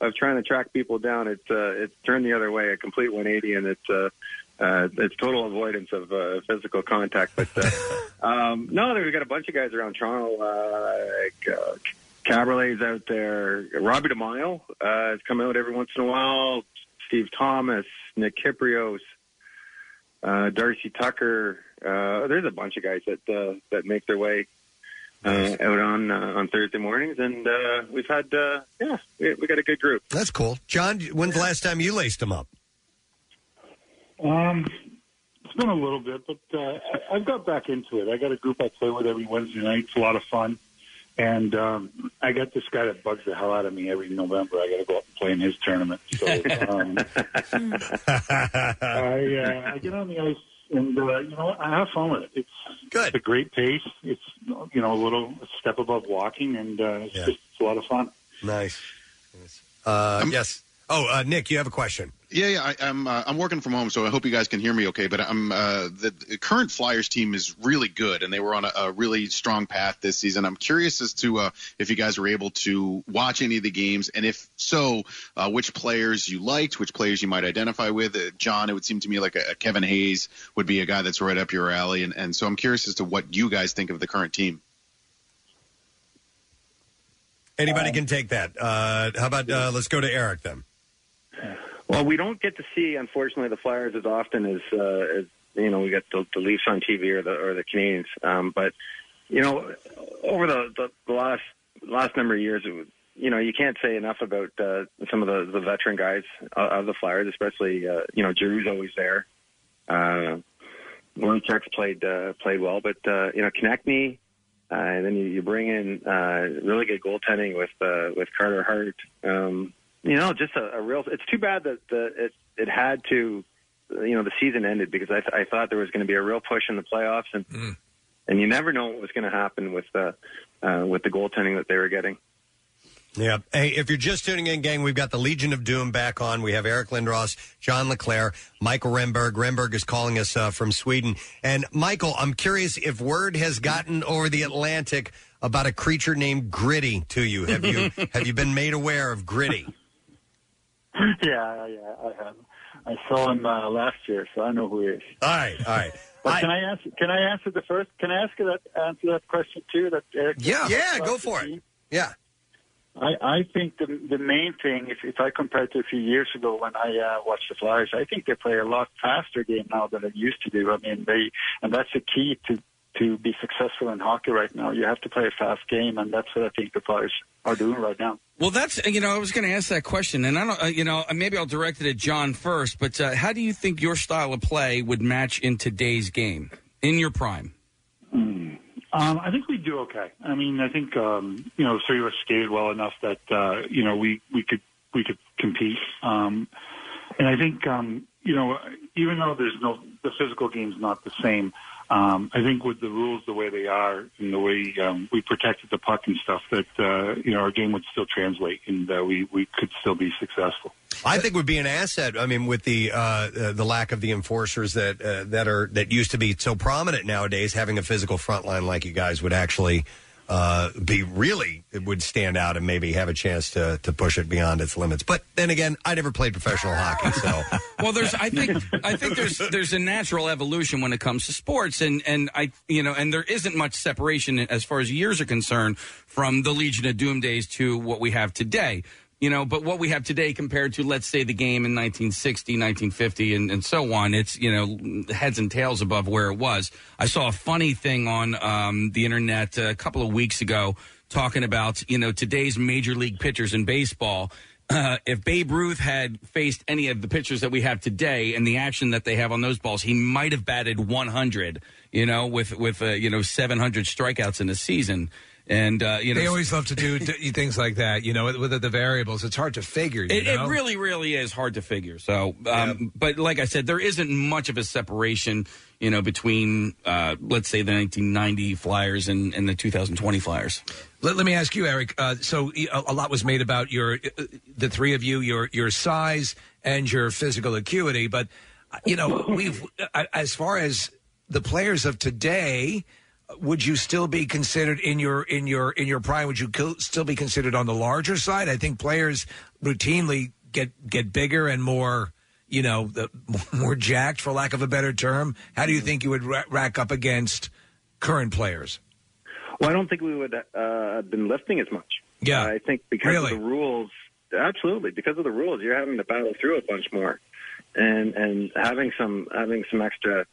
of trying to track people down. It's uh, it's turned the other way, a complete 180, and it's uh, uh, it's total avoidance of uh, physical contact. But uh, um, no, we've got a bunch of guys around Toronto. Uh, like, uh, Caberlet's out there. Robbie DiMaio uh, has come out every once in a while. Steve Thomas, Nick Kypreos, uh, Darcy Tucker. Uh, there's a bunch of guys that uh, that make their way uh, out on uh, on Thursday mornings, and uh, we've had uh, yeah, we, we got a good group. That's cool. John, when's the last time you laced them up? Um, it's been a little bit, but uh, I- I've got back into it. I got a group I play with every Wednesday night. It's a lot of fun. And um, I got this guy that bugs the hell out of me every November. I got to go up and play in his tournament. So um, I, uh, I get on the ice, and uh, you know? I have fun with it. It's good. It's a great pace. It's you know a little step above walking, and uh, it's just it's a lot of fun. Nice. Uh, yes. Oh, uh, Nick, you have a question. Yeah, yeah. I, I'm uh, I'm working from home, so I hope you guys can hear me okay. But I'm uh, the, the current Flyers team is really good, and they were on a, a really strong path this season. I'm curious as to uh, if you guys were able to watch any of the games, and if so, uh, which players you liked, which players you might identify with. Uh, John, it would seem to me like a, a Kevin Hayes would be a guy that's right up your alley, and, and so I'm curious as to what you guys think of the current team. Anybody can take that. Uh, how about uh, let's go to Eric then? Well, we don't get to see, unfortunately, the Flyers as often as, uh, as you know, we get the, the Leafs on TV or the or the Canadiens. Um, but you know, over the, the, last last number of years, it you know, you can't say enough about uh, some of the, the veteran guys of of the Flyers, especially uh, you know, Giroux's always there. Uh, Voracek's played uh, played well, but uh, you know, Konecny, uh, and then you, you bring in uh, really good goaltending with uh, with Carter Hart. Um, you know, just a, a real. It's too bad that the, it it had to, you know, the season ended because I th- I thought there was going to be a real push in the playoffs, and and you never know what was going to happen with the uh, with the goaltending that they were getting. Yeah. Hey, if you're just tuning in, gang, we've got the Legion of Doom back on. We have Eric Lindros, John LeClair, Michael Renberg. Renberg is calling us uh, from Sweden. And Michael, I'm curious if word has gotten over the Atlantic about a creature named Gritty to you. Have you have you been made aware of Gritty? yeah, yeah, I have. I saw him uh, last year, so I know who he is. All right, all right. But can I answer? Can I answer the first? Can I ask you that answer that question too? That Eric Yeah, yeah, go for it. Yeah. I, I think the the main thing, if if I compare it to a few years ago when I uh, watched the Flyers, I think they play a lot faster game now than they used to do. I mean, they and that's the key to to be successful in hockey right now. You have to play a fast game, and that's what I think the Flyers are doing right now. Well, that's you know I was going to ask that question, and I don't uh, you know maybe I'll direct it at John first. But uh, how do you think your style of play would match in today's game in your prime? Um, I think we do okay. I mean, I think um, you know, three of us skated well enough that uh, you know we we could we could compete. Um, and I think um, you know, even though there's no the physical game's not the same. Um, I think with the rules the way they are and the way um, we protected the puck and stuff, that uh, you know our game would still translate and uh, we we could still be successful. I think would be an asset. I mean, with the uh, uh, the lack of the enforcers that uh, that are that used to be so prominent nowadays, having a physical front line like you guys would actually uh, be really it would stand out and maybe have a chance to to push it beyond its limits. But then again, I never played professional hockey, so Well, there's I think I think there's there's a natural evolution when it comes to sports, and and I you know and there isn't much separation as far as years are concerned from the Legion of Doom days to what we have today. You know, but what we have today compared to, let's say, the game in 1960, 1950, and, and so on, it's, you know, heads and tails above where it was. I saw a funny thing on um, the internet a couple of weeks ago talking about, you know, today's major league pitchers in baseball. Uh, if Babe Ruth had faced any of the pitchers that we have today and the action that they have on those balls, he might have batted 100, you know, with, with uh, you know, 700 strikeouts in a season. And uh, you know, they always love to do d- things like that. You know, with, with the variables, it's hard to figure. You It, know? it really, really is hard to figure. So, um, but like I said, there isn't much of a separation, you know, between uh, let's say the 1990 Flyers and, and the 2020 Flyers. Let, let me ask you, Eric. Uh, so y- a, a lot was made about your, uh, the three of you, your your size and your physical acuity. But uh, you know, we've uh, as far as the players of today, would you still be considered in your in your in your prime? Would you co- still be considered on the larger side? I think players routinely get get bigger and more. You know, the, more jacked, for lack of a better term. How do you think you would ra- rack up against current players? Well, I don't think we would uh, have been lifting as much. Yeah. I think because Really? of the rules, absolutely, because of the rules, you're having to battle through a bunch more, and and having some having some extra.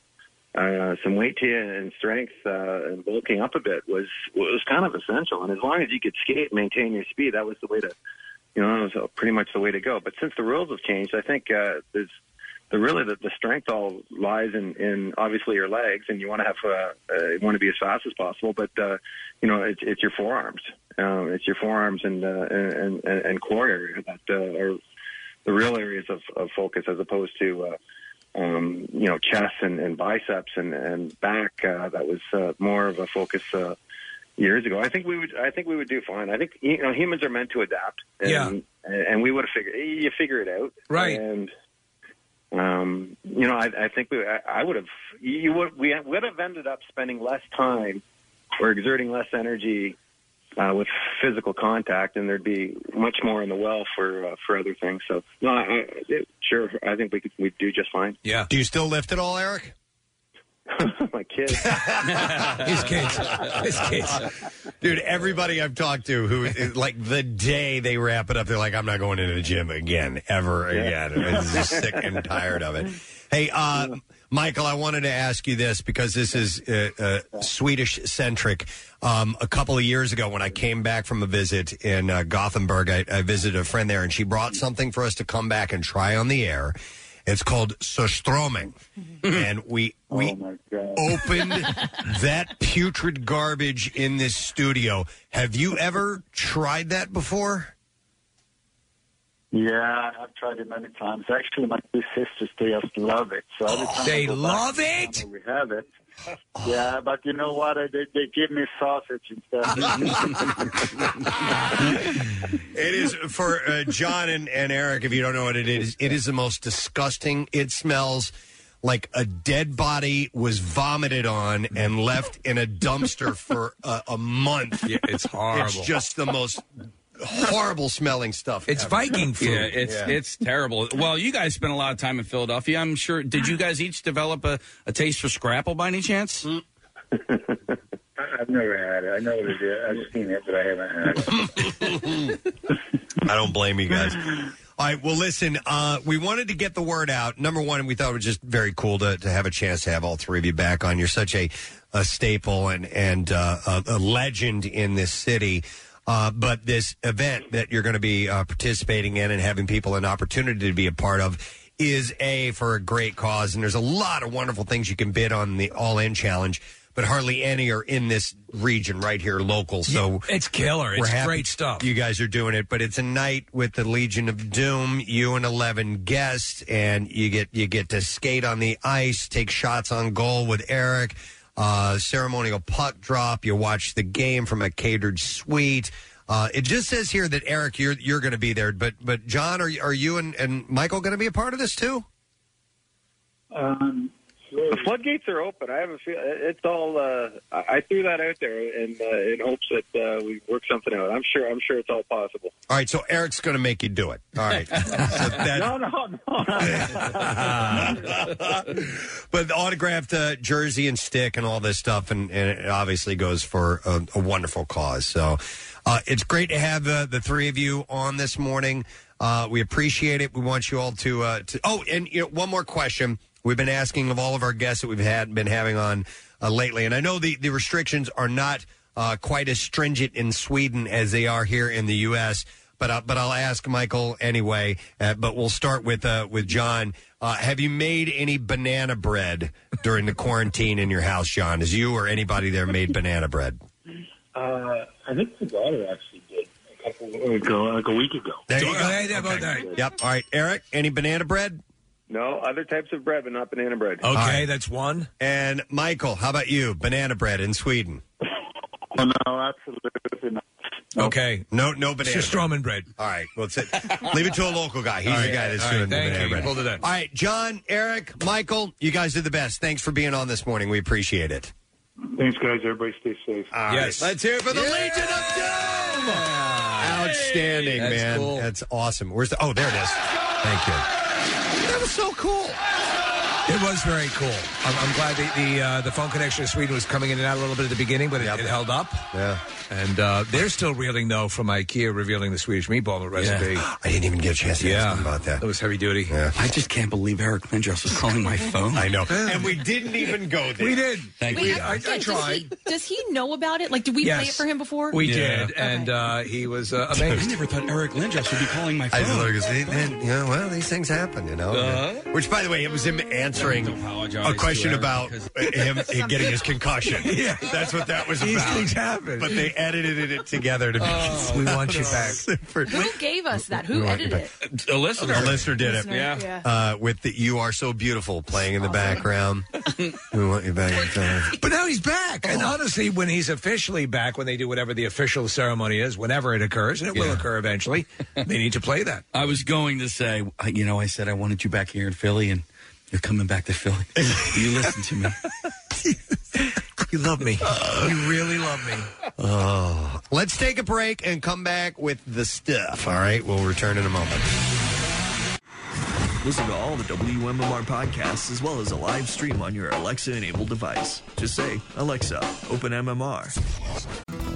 Uh, some weight to you and strength uh, and bulking up a bit was was kind of essential. And as long as you could skate, maintain your speed, that was the way to, you know, that was pretty much the way to go. But since the rules have changed, I think uh, there's the really the, the strength all lies in, in obviously your legs, and you want to have uh, uh, want to be as fast as possible. But uh, you know, it's, it's your forearms. Um, it's your forearms and uh, and, and and core area that uh, are the real areas of, of focus, as opposed to uh, um, you know chest and, and biceps and and back. Uh, that was uh, more of a focus. Uh, Years ago, I think we would. I think we would do fine. I think you know humans are meant to adapt, and, Yeah. and, and we would have figured. You figure it out, Right. And um, you know, I, I think we, I, I would have, you would, we would have ended up spending less time or exerting less energy uh, with physical contact, and there'd be much more in the well for uh, for other things. So, no, I, I, it- sure, I think we could we do just fine. Yeah. Do you still lift at all, Eric? My kids. His kids. His kids. Dude, everybody I've talked to who, like, the day they wrap it up, they're like, I'm not going into the gym again, ever again. I'm just sick and tired of it. Hey, uh, Michael, I wanted to ask you this because this is uh, uh, Swedish centric. Um, a couple of years ago, when I came back from a visit in uh, Gothenburg, I, I visited a friend there, and she brought something for us to come back and try on the air. It's called surströmming, and we we opened that putrid garbage in this studio. Have you ever tried that before? Yeah, I've tried it many times. Actually, my two sisters, they just love it. So every time I They go back love it? We have it. Yeah, but you know what? They, they give me sausage instead. It is for uh, John and, and Eric. If you don't know what it is, it is the most disgusting. It smells like a dead body was vomited on and left in a dumpster for a, a month. Yeah, it's horrible. It's just the most horrible smelling stuff. It's ever. Viking food. Yeah, it's it's terrible. Well, you guys spent a lot of time in Philadelphia. I'm sure. Did you guys each develop a, a taste for Scrapple by any chance? I've never had it. I know what it is. I've seen it, but I haven't had it. I don't blame you guys. All right. Well, listen, uh, we wanted to get the word out. Number one, we thought it was just very cool to, to have a chance to have all three of you back on. You're such a, a staple and, and uh, a, a legend in this city. Uh, but this event that you're going to be uh, participating in and having people an opportunity to be a part of is a for a great cause. And there's a lot of wonderful things you can bid on the All In Challenge, but hardly any are in this region right here local. So it's killer. It's happy great stuff. You guys are doing it, but it's a night with the Legion of Doom. You and eleven guests, and you get you get to skate on the ice, take shots on goal with Eric. Uh, ceremonial puck drop. You watch the game from a catered suite. Uh, it just says here that Eric, you're you're going to be there, but but John, are are you and, and Michael going to be a part of this too? Um, The floodgates are open. I have a feel. It's all. Uh, I threw that out there in uh, in hopes that uh, we work something out. I'm sure. I'm sure it's all possible. All right, so Eric's going to make you do it. All right. So that- no, no, but the autographed uh, jersey and stick and all this stuff, and, and it obviously goes for a, a wonderful cause. So uh, it's great to have uh, the three of you on this morning. Uh, we appreciate it. We want you all to. Uh, to oh, and you know, one more question. We've been asking of all of our guests that we've had been having on uh, lately, and I know the the restrictions are not uh, quite as stringent in Sweden as they are here in the U.S. But uh, but I'll ask Michael anyway. Uh, but we'll start with uh, with John. Uh, have you made any banana bread during the quarantine in your house, John? Has you or anybody there made banana bread? Uh, I think my daughter actually did a couple like a, like a week ago. There you go. Okay. Okay. Yep. All right, Eric. Any banana bread? No, other types of bread, but not banana bread. All right. that's one. And Michael, how about you? Banana bread in Sweden. Oh, no, absolutely not. Okay. No, no banana. It's just bread. Stroman bread. All right. Well, it's it. leave it to a local guy. He's All the guy that's All doing right, the banana you. bread. Pulled it in. All right, John, Eric, Michael, you guys did the best. Thanks for being on this morning. We appreciate it. Thanks, guys. Everybody stay safe. All right. Let's hear it for the Legion of Doom. Outstanding, That's man. cool. That's awesome. Where's the? Oh, there it is. Thank you. So cool. It was very cool. I'm, I'm glad the the, uh, the phone connection to Sweden was coming in and out a little bit at the beginning, but it, it held up. Yeah. And uh, they're still reeling though from IKEA revealing the Swedish meatball recipe. I didn't even get a chance to yeah. ask them about that. That was heavy duty. Yeah. I just can't believe Eric Lindros was calling my phone. I know. And we didn't even go there. We did. Thank Wait, you. I, yeah, Does he, does he know about it? Like, did we play Yes. it for him before? We Yeah. did, and uh, he was uh, I amazed. never thought Eric Lindros would be calling my phone. I just look and say, man, you know, well, these things happen, you know. Uh-huh. Which, by the way, it was him answering a question about him getting his concussion. Yeah. That's what that was These about. things happen. But they edited it together to be. Oh, we want you back. Super. Who gave us that? Who We want you edited back. it? A listener. A listener did it. Listener, yeah. Uh, with the "You Are So Beautiful" playing in the background. we want you back. in But now he's back. Oh. And honestly, when he's officially back, when they do whatever the official ceremony is, whenever it occurs, and it will occur eventually, they need to play that. I was going to say, I- you know, I said I wanted you back here in Philly, and you're coming back to Philly. you listen to me. You love me. You really love me. Oh. Let's take a break and come back with the stuff. All right, we'll return in a moment. Listen to all the WMMR podcasts as well as a live stream on your Alexa enabled device. Just say, Alexa, open MMR.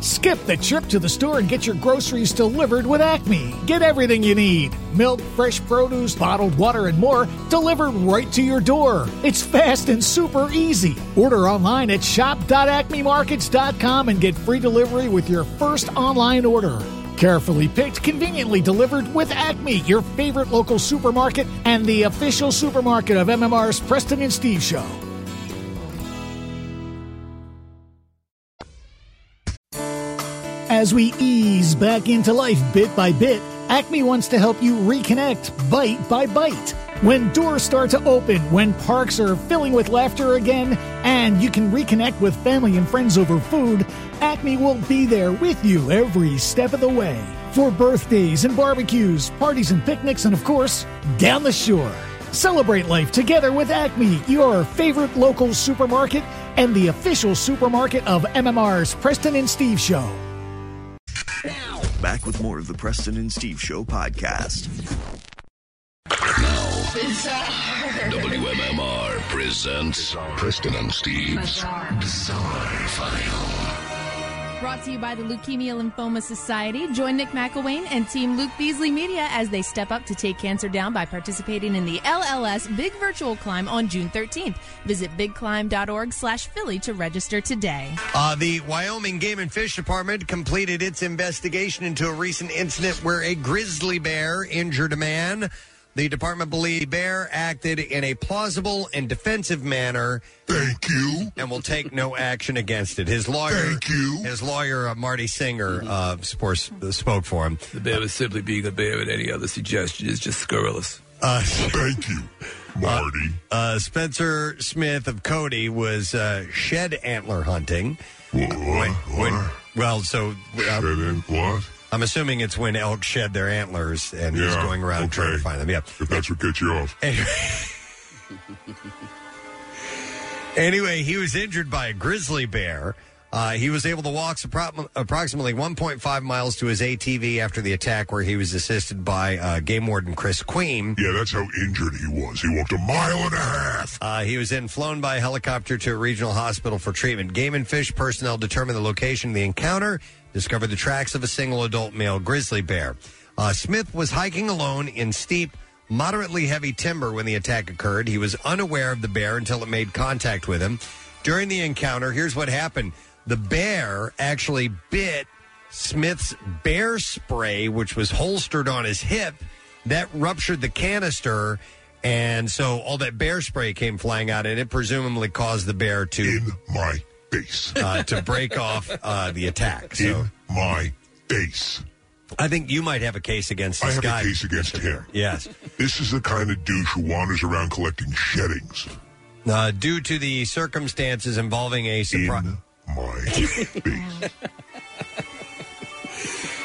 Skip the trip to the store and get your groceries delivered with Acme. Get everything you need milk, fresh produce, bottled water, and more delivered right to your door. It's fast and super easy. Order online at shop.acmemarkets.com and get free delivery with your first online order. Carefully picked, conveniently delivered with Acme, your favorite local supermarket and the official supermarket of MMR's Preston and Steve Show. As we ease back into life bit by bit, Acme wants to help you reconnect bite by bite. When doors start to open, when parks are filling with laughter again, and you can reconnect with family and friends over food, Acme will be there with you every step of the way. For birthdays and barbecues, parties and picnics, and of course, down the shore. Celebrate life together with Acme, your favorite local supermarket and the official supermarket of MMR's Preston and Steve Show. Back with more of the Preston and Steve Show podcast. Now WMMR presents Preston and Steve's Bizarre File. Brought to you by the Leukemia Lymphoma Society. Join Nick McElwain and Team Luke Beasley Media as they step up to take cancer down by participating in the LLS Big Virtual Climb on June 13th. Visit bigclimb.org slash Philly to register today. Uh, the Wyoming Game and Fish Department completed its investigation into a recent incident where a grizzly bear injured a man. The department believes the bear acted in a plausible and defensive manner. Thank you. And will take no action against it. His lawyer, Thank you. his lawyer, uh, Marty Singer, uh, of course, uh, spoke for him. The bear was simply being a bear, and any other suggestion is just scurrilous. Uh, Thank you, Marty. Uh, Spencer Smith of Cody was uh, shed antler hunting. What? When- when- well, so uh, what? I'm assuming it's when elk shed their antlers, and he's Yeah, going around trying to find them. Yeah. If that's what gets you off. Anyway, he was injured by a grizzly bear. Uh, he was able to walk appro- approximately 1.5 miles to his ATV after the attack, where he was assisted by uh, game warden Chris Queen. Yeah, that's how injured he was. He walked a mile and a half. Uh, he was then flown by helicopter to a regional hospital for treatment. Game and fish personnel determined the location of the encounter, discovered the tracks of a single adult male grizzly bear. Uh, Smith was hiking alone in steep, moderately heavy timber when the attack occurred. He was unaware of the bear until it made contact with him. During the encounter, here's what happened the bear actually bit Smith's bear spray, which was holstered on his hip. That ruptured the canister. And so all that bear spray came flying out, and it presumably caused the bear to In my face. uh, to break off uh, the attack. So In my face. I think you might have a case against I this have guy. a case against him. Yes. This is the kind of douche who wanders around collecting sheddings. Uh, due to the circumstances involving a surprise.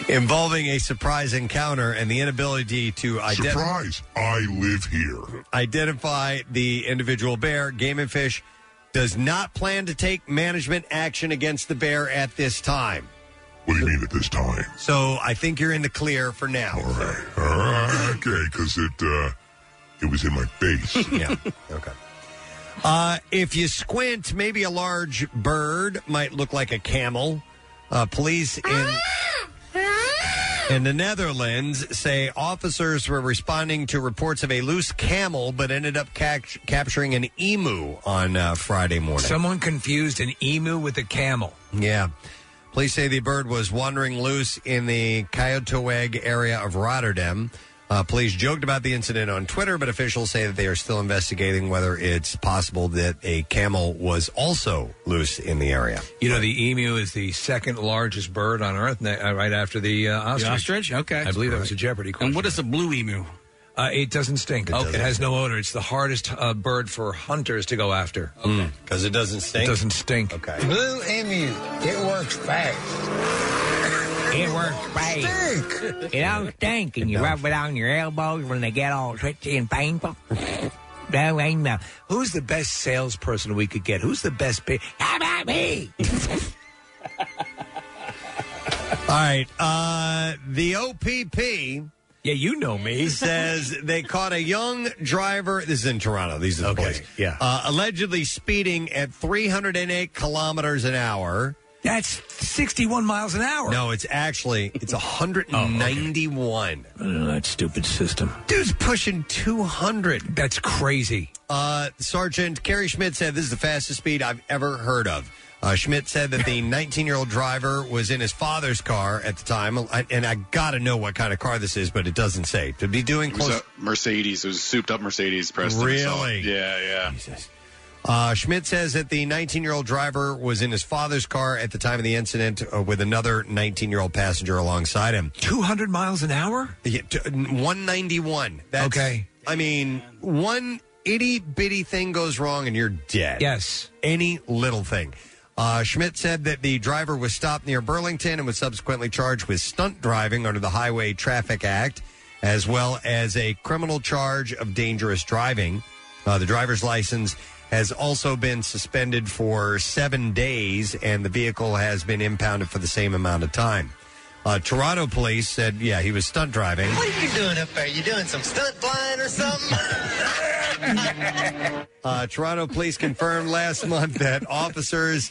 involving a surprise encounter and the inability to identify. Surprise! I live here. identify the individual bear. Game and Fish does not plan to take management action against the bear at this time. What do you mean at this time? So I think you're in the clear for now. All right. okay, because it uh, it was in my face. yeah. Okay. Uh, if you squint, maybe a large bird might look like a camel. Uh, police in in the Netherlands say officers were responding to reports of a loose camel, but ended up cac- capturing an emu on uh, Friday morning. Someone confused an emu with a camel. Yeah. Police say the bird was wandering loose in the Kyotoeg area of Rotterdam. Uh, police joked about the incident on Twitter, but officials say that they are still investigating whether it's possible that a camel was also loose in the area. You know, the emu is the second largest bird on Earth, ne- uh, right after the uh, ostrich. The ostrich? Okay. I believe that was a Jeopardy question. And what is a blue emu? Uh, it doesn't stink. It, Okay. it has no odor. It's the hardest uh, bird for hunters to go after. Because it doesn't stink? It doesn't stink. Okay. Blue emu. It works fast. It works fast. It don't stink, and you rub it on your elbows when they get all twitchy and painful. No, ain't no. Who's the best salesperson we could get? Who's the best? Pa- How about me? All right. Uh, the OPP. Yeah, you know me. says they caught a young driver. This is in Toronto. These are the Okay, yeah. Uh, allegedly speeding at 308 kilometers an hour. That's 61 miles an hour. No, it's actually it's 191. Oh, that stupid system. Dude's pushing 200. That's crazy. Uh, Sergeant Kerry Schmidt said this is the fastest speed I've ever heard of. Uh, Schmidt said that the 19 year old driver was in his father's car at the time, I- and I got to know what kind of car this is, but it doesn't say. To be doing It was close. a Mercedes. It was a souped up Mercedes. Preston. So, Really? yeah, yeah. Uh, Schmidt says that the 19 year old driver was in his father's car at the time of the incident uh, with another 19 year old passenger alongside him. 200 miles an hour? Yeah, t- 191. That's, Okay. I mean, one itty bitty thing goes wrong and you're dead. Yes. Any little thing. Uh, Schmidt said that the driver was stopped near Burlington and was subsequently charged with stunt driving under the Highway Traffic Act, as well as a criminal charge of dangerous driving. Uh, the driver's license has also been suspended for seven days, and the vehicle has been impounded for the same amount of time. Uh, Toronto police said, yeah, he was stunt driving. What are you doing up there? You doing some stunt flying or something? Uh, Toronto police confirmed last month that officers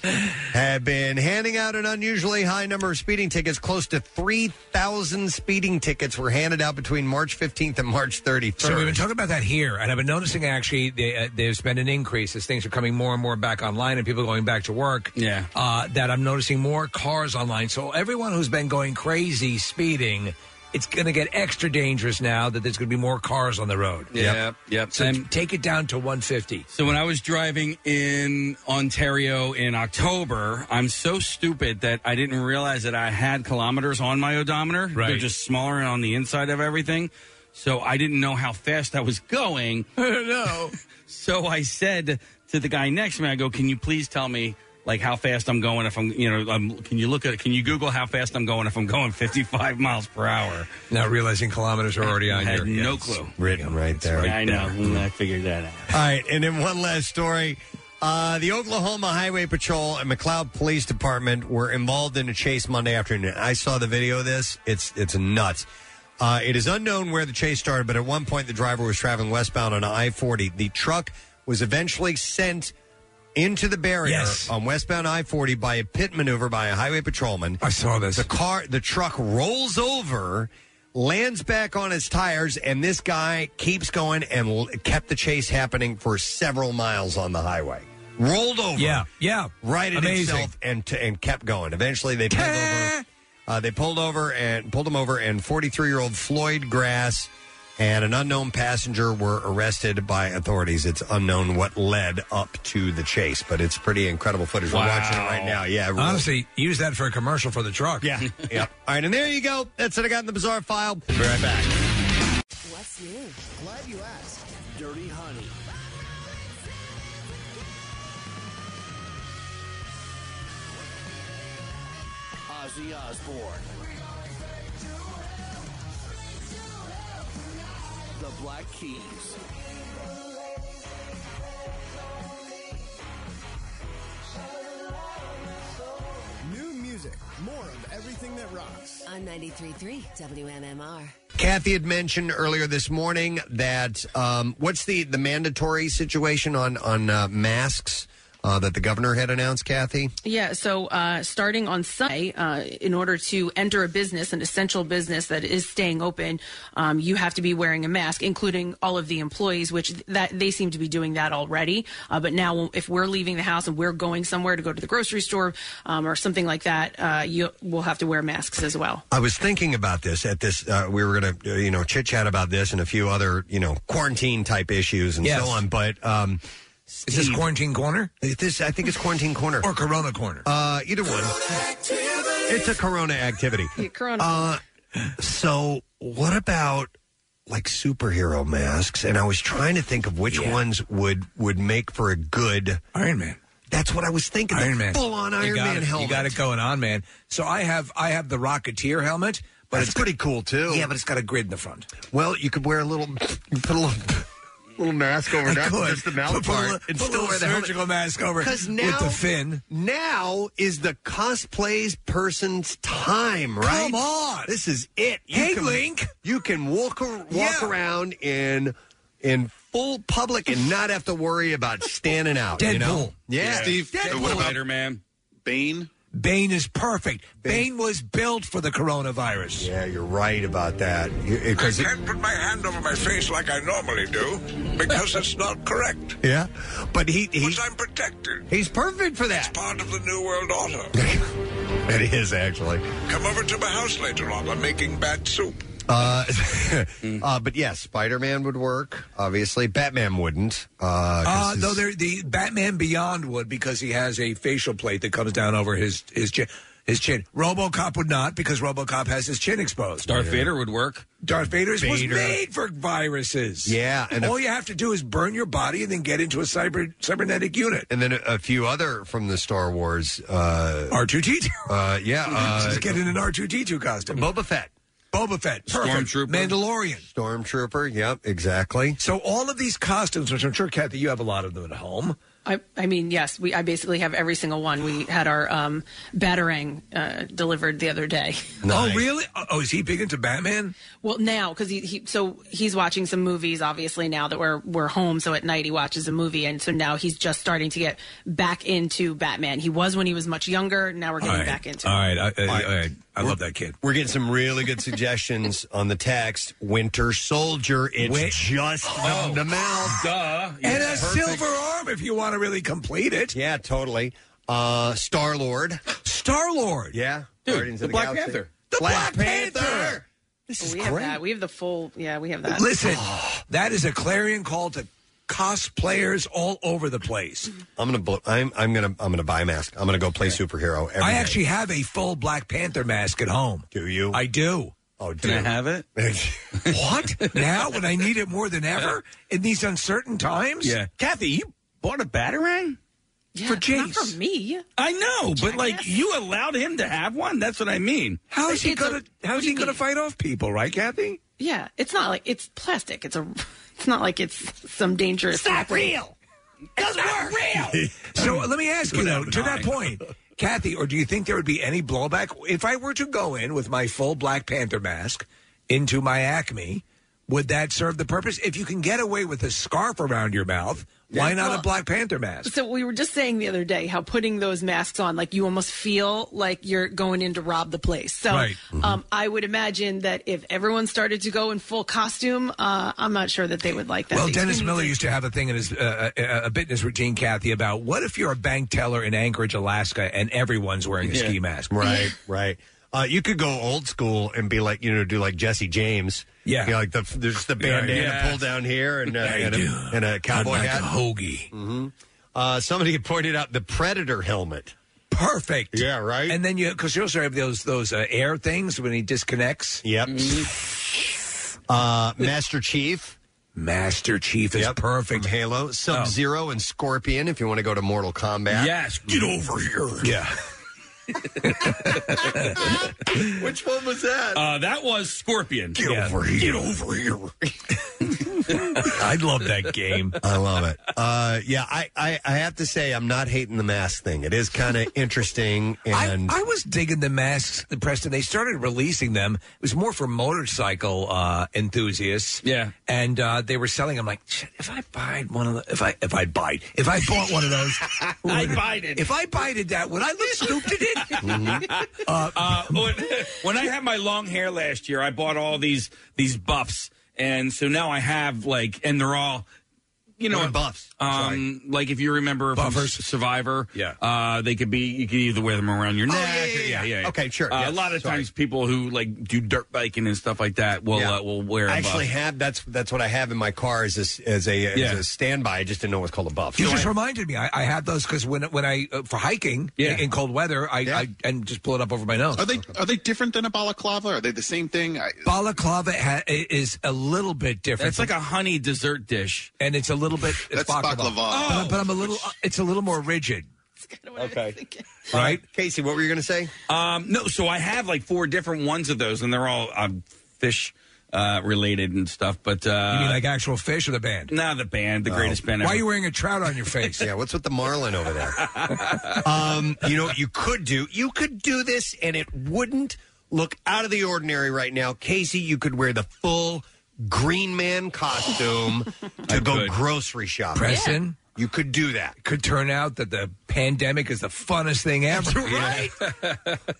have been handing out an unusually high number of speeding tickets. Close to 3,000 speeding tickets were handed out between March 15th and March 31st. So we've been talking about that here, and I've been noticing actually they, uh, there's been an increase as things are coming more and more back online and people going back to work. Yeah. Uh, that I'm noticing more cars online. So everyone who's been going crazy speeding, it's going to get extra dangerous now that there's going to be more cars on the road. Yep, yep. So And- take it down to 150. So when I was driving in Ontario in October, I'm so stupid that I didn't realize that I had kilometers on my odometer. They're Right. just smaller and on the inside of everything. So I didn't know how fast I was going. no. So I said to the guy next to me, I go, "Can you please tell me like how fast I'm going if I'm, you know, um, can you look at can you Google how fast I'm going if I'm going 55 miles per hour?" Now realizing kilometers are already on I had your no yes. clue. Written right there. I know. Mm, I figured that out. All right, and then one last story. Uh, the Oklahoma Highway Patrol and McLoud Police Department were involved in a chase Monday afternoon. I saw the video of this. It's it's nuts. Uh, it is unknown where the chase started, but at one point the driver was traveling westbound on I 40. The truck was eventually sent into the barrier Yes. on westbound I 40 by a pit maneuver by a highway patrolman. I saw this. The car, the truck rolls over, lands back on its tires, and this guy keeps going and l- kept the chase happening for several miles on the highway. Rolled over, Yeah, yeah. right at Amazing. itself, and t- and kept going. Eventually, they pulled over. Uh, they pulled over and pulled him over, and 43 year old Floyd Grass and an unknown passenger were arrested by authorities. It's unknown what led up to the chase, but it's pretty incredible footage. We're watching it right now. Yeah, real- Honestly, use that for a commercial for the truck. Yeah. yep. All right, and there you go. That's what I got in the bizarre file. We'll be right back. What's new? Glad you asked. Dirty Honey. Ozzy Osbourne. Black Keys. New music, more of everything that rocks. On 93.3 WMMR. Kathy had mentioned earlier this morning that um, what's the, the mandatory situation on on uh, masks uh, that the governor had announced, Kathy? Yeah, so uh, starting on Sunday, uh, in order to enter a business, an essential business that is staying open, um, you have to be wearing a mask, including all of the employees, which that they seem to be doing that already. Uh, but now, if we're leaving the house and we're going somewhere to go to the grocery store um, or something like that, uh, you will have to wear masks as well. I was thinking about this at this. Uh, we were going to, you know, chit chat about this and a few other, you know, quarantine type issues and Yes. so on. But um, Is this quarantine corner? This, I think it's quarantine corner or Corona corner. Uh, either one. It's a Corona activity. corona. Uh, so what about like superhero masks? And I was trying to think of which ones would would make for a good Iron Man. That's what I was thinking. Iron Man, full on Iron Man it. helmet. You got it going on, man. So I have I have the Rocketeer helmet, but That's it's pretty cool too. Yeah, but it's got a grid in the front. Well, you could wear a little, put a little, little mask over now, that, just the mouth Put a part, little- and put a still wear the helmet. surgical mask over Because with the fin. Now is the cosplay's person's time, right? Come on. this is it. Hey, can, Link. you can walk walk Yeah. around in in full public and not have to worry about standing out. You know? Deadpool. Yeah, Steve, Deadpool. what about Spider-Man? Bane? Bane is perfect. Bane was built for the coronavirus. Yeah, you're right about that. I can't put my hand over my face like I normally do because it's not correct. Yeah, but he, he I'm protected. he's perfect for that. It's part of the New World Order. It is actually. Come over to my house later on. I'm making bad soup. Uh, uh, but yes, Spider Man would work. Obviously, Batman wouldn't. Uh, 'cause Uh, his- though there- the Batman Beyond would because he has a facial plate that comes down over his his chin. His chin. RoboCop would not because RoboCop has his chin exposed. Darth Vader would work. Darth Vader was Vader. made for viruses. Yeah, and all if- you have to do is burn your body and then get into a cyber cybernetic unit. and then a, a few other from the Star Wars. Uh, R two D two. uh, yeah, uh, Just get in an R two D two costume. Boba Fett, Boba Fett, perfect. Stormtrooper. Mandalorian. Stormtrooper. Yep, exactly. So all of these costumes, which I'm sure Kathy, you have a lot of them at home. I, I mean, yes, we. I basically have every single one. We had our um, batarang uh, delivered the other day. Oh, really? Oh, is he big into Batman? Well, now because he, he so he's watching some movies. Obviously, now that we're we're home, so at night he watches a movie, and so now he's just starting to get back into Batman. He was when he was much younger. Now we're getting All right. back into. All it. right, I, I, All right. All right. I love that kid. We're getting some really good suggestions on the text. Winter Soldier. It's Wait. just the, the mouth. Duh. And a silver arm if you want to really complete it. Yeah, totally. Uh, Star Lord. Star Lord. Yeah, Dude, Guardians the of Black Galaxy. Panther. The Black, Black Panther. Panther. This Oh, is we have great. that. We have the full. Yeah, we have that. Listen, that is a clarion call to cosplayers all over the place. I'm gonna. bl- I'm. I'm gonna. I'm gonna buy a mask. I'm gonna go play superhero. Every I day. actually have a full Black Panther mask at home. Do you? I do. Oh, Can I have it? What? now when I need it more than ever in these uncertain times? Yeah. Kathy, you bought a batarang? Yeah, for not for me. I know, but like you allowed him to have one. That's what I mean. How is he It's a- gonna how is he gonna fight off people, right, Kathy? Yeah, it's not like it's plastic. It's a. It's not like it's some dangerous. It's not real. Doesn't work. Real. so let me ask you though, to that point, Kathy, or do you think there would be any blowback if I were to go in with my full Black Panther mask into my Acme? Would that serve the purpose? If you can get away with a scarf around your mouth, why not a Black Panther mask? So we were just saying the other day how putting those masks on, like you almost feel like you're going in to rob the place. So Right. um, I would imagine that if everyone started to go in full costume, uh, I'm not sure that they would like that. Well, Dennis Miller used to have a thing in his uh, a, a bit in his routine, Kathy, about what if you're a bank teller in Anchorage, Alaska, and everyone's wearing a ski mask? Right, right. Uh, you could go old school and be like, you know, do like Jesse James. Yeah. You know, like the there's the bandana Yeah. pulled down here and, uh, you and, a, and a cowboy I'd like hat. a hoagie. hmm Uh, somebody had pointed out the Predator helmet. Perfect. Yeah, right. And then you, because you also have those those uh, air things when he disconnects. Yep. Uh, Master Chief. Master Chief is perfect. Halo, Sub Zero, and Scorpion. If you want to go to Mortal Kombat. Yes, get over here. Yeah. Which one was that? Uh, that was Scorpion. Get over here. Get over here. I love that game. I love it. Uh, yeah, I, I, I have to say, I'm not hating the mask thing. It is kind of interesting. And I, I was digging the masks, the Preston. They started releasing them. It was more for motorcycle uh, enthusiasts. Yeah, and uh, they were selling. them like, "Shit, if I buy one of the, if I if I buy if I bought one of those, I it. If I bided that, would I look stupid in it? Uh, when, when I had my long hair last year, I bought all these these buffs, and so now I have like, and they're all, you know, What are buffs? Um, like if you remember from Buffers? Survivor, Yeah. uh, they could be you could either wear them around your Oh, neck. yeah, yeah, yeah. yeah, yeah. Okay, sure. Uh, Yes, a lot of sorry. times, people who like do dirt biking and stuff like that will Yeah. uh, will wear. a I actually buff. have that's that's what I have in my car as a, as a, Yeah. as a standby. I just didn't know it was called a buff. You So just I- reminded me. I, I had those because when when I uh, for hiking Yeah. in cold weather, I, I and just pull it up over my nose. Are they are they different than a balaclava? Are they the same thing? I, Balaclava ha- is a little bit different. It's like a honey dessert dish, and it's a little bit. It's That's baklava. But, but I'm a little. uh, It's a little more rigid. Okay. Right, Casey. What were you going to say? Um, no, so I have like four different ones of those, and they're all um, fish uh, related and stuff. But uh, You mean like actual fish or the band? nah, the band, the greatest band. Why ever. are you wearing a trout on your face? Yeah, what's with the marlin over there? um, you know what you could do? You could do this and it wouldn't look out of the ordinary right now. Casey, you could wear the full Green Man costume to go could. grocery shopping. Preston, You could do that. could turn out that the pandemic is the funnest thing ever. Right?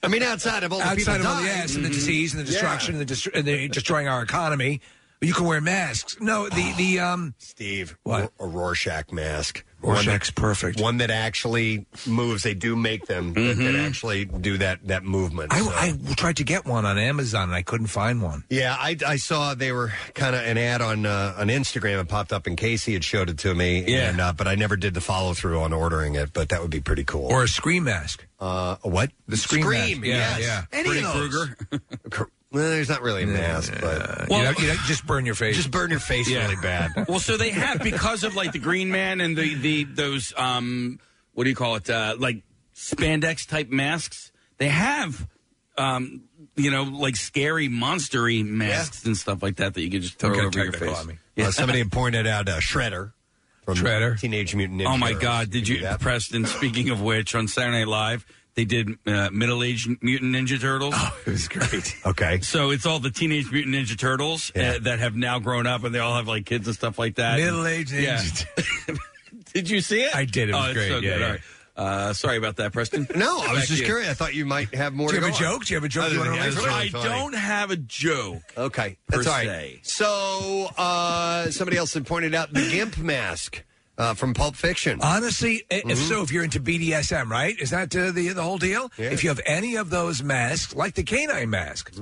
I mean, outside of all the Outside of people all the dying. yes and the disease and the Yeah. destruction and, the dest- and the destroying our economy, you can wear masks. No, the the um Steve, What? a Rorschach mask. Rorschach's one that, perfect. One that actually moves. They do make them that, that actually do that that movement. so. I, I tried to get one on Amazon and I couldn't find one. Yeah, I, I saw they were kind of an ad on uh, on Instagram. It popped up, and Casey had showed it to me. Yeah. and, uh, but I never did the follow through on ordering it. But that would be pretty cool. Or a scream mask. uh, a what? The scream mask. Yeah, yes. yeah. Any Freddy of those. Krueger? Well, there's not really a mask, but you, know, you know, just burn your face. just burn your face Yeah. really bad. well, so they have because of like the Green Man and the the those um what do you call it uh, like spandex type masks. They have um you know like scary monstery masks and stuff like that that you can just throw Don't get over your technical face. on me. Uh, somebody had pointed out uh, Shredder from Shredder. Teenage Mutant Ninja Oh my Turtles. God! Did do you. Preston? Speaking of which, on Saturday Night Live, they did uh, middle-aged mutant ninja turtles. Oh, it was great. Okay. So it's all the teenage mutant ninja turtles uh, that have now grown up, and they all have like kids and stuff like that. Middle-aged Yeah. ninja. did you see it? I did. It was oh, it's great. So Yeah, good. yeah. All right. Uh, sorry about that, Preston. No, I was to just you. curious. I thought you might have more. Do you to have a go on. joke? Do you have a joke Other you wanna that, relate it's really I funny. don't have a joke. Okay, per that's all right. se. So uh, somebody else had pointed out the gimp mask uh, from Pulp Fiction. Honestly, i- Mm-hmm. if so, if you're into BDSM, right? Is that uh, the the whole deal? Yeah. If you have any of those masks, like the canine mask,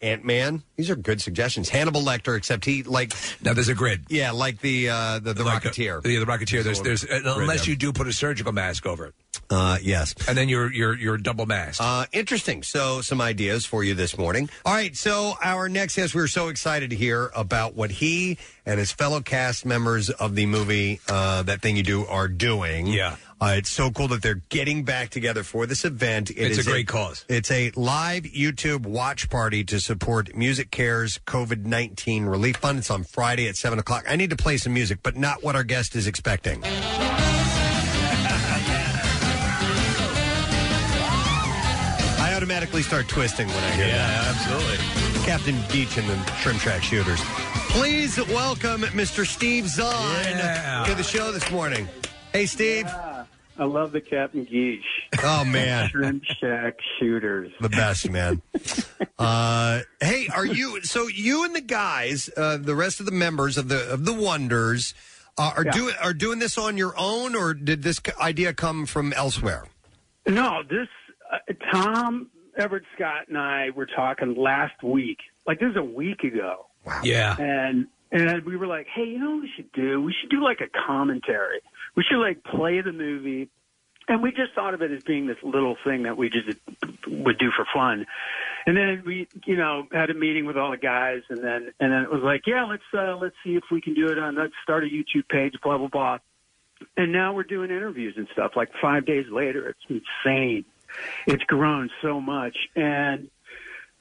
Ant Man. These are good suggestions. Hannibal Lecter, except he like now there's a grid. yeah, like the uh, the, the Rocketeer. yeah, the Rocketeer. There's, there's uh, unless you do put a surgical mask over it, Uh, yes. and then you're you're you're double masked. Uh, interesting. So, some ideas for you this morning. All right. So, our next guest, we were so excited to hear about what he and his fellow cast members of the movie uh, That Thing You Do are doing. Yeah. Uh, it's so cool that they're getting back together for this event. It It's is a great cause. It's a live YouTube watch party to support Music Cares COVID 19 Relief Fund. It's on Friday at 7 o'clock. I need to play some music, but not what our guest is expecting. Automatically start twisting when I hear that. Yeah, absolutely. Captain Geech and the Shrimp Shack Shooters. Please welcome Mr. Steve Zahn Yeah. to the show this morning. Hey, Steve. I love the Captain Geech. Oh, man. Shrimp Shack shooters. The best, man. uh, hey, are you? So you and the guys, uh, the rest of the members of the of the Wonders, uh, are Yeah. doing are doing this on your own, or did this c- idea come from elsewhere? No, this Tom Everett Scott and I were talking last week. Like this is a week ago. Yeah. And and we were like, hey, you know what we should do? We should do like a commentary. We should like play the movie. And we just thought of it as being this little thing that we just would do for fun. And then we, you know, had a meeting with all the guys, and then and then it was like, yeah, let's uh, let's see if we can do it on. Let's start a YouTube page, blah blah blah. And now we're doing interviews and stuff. Like five days later, it's insane. It's grown so much, and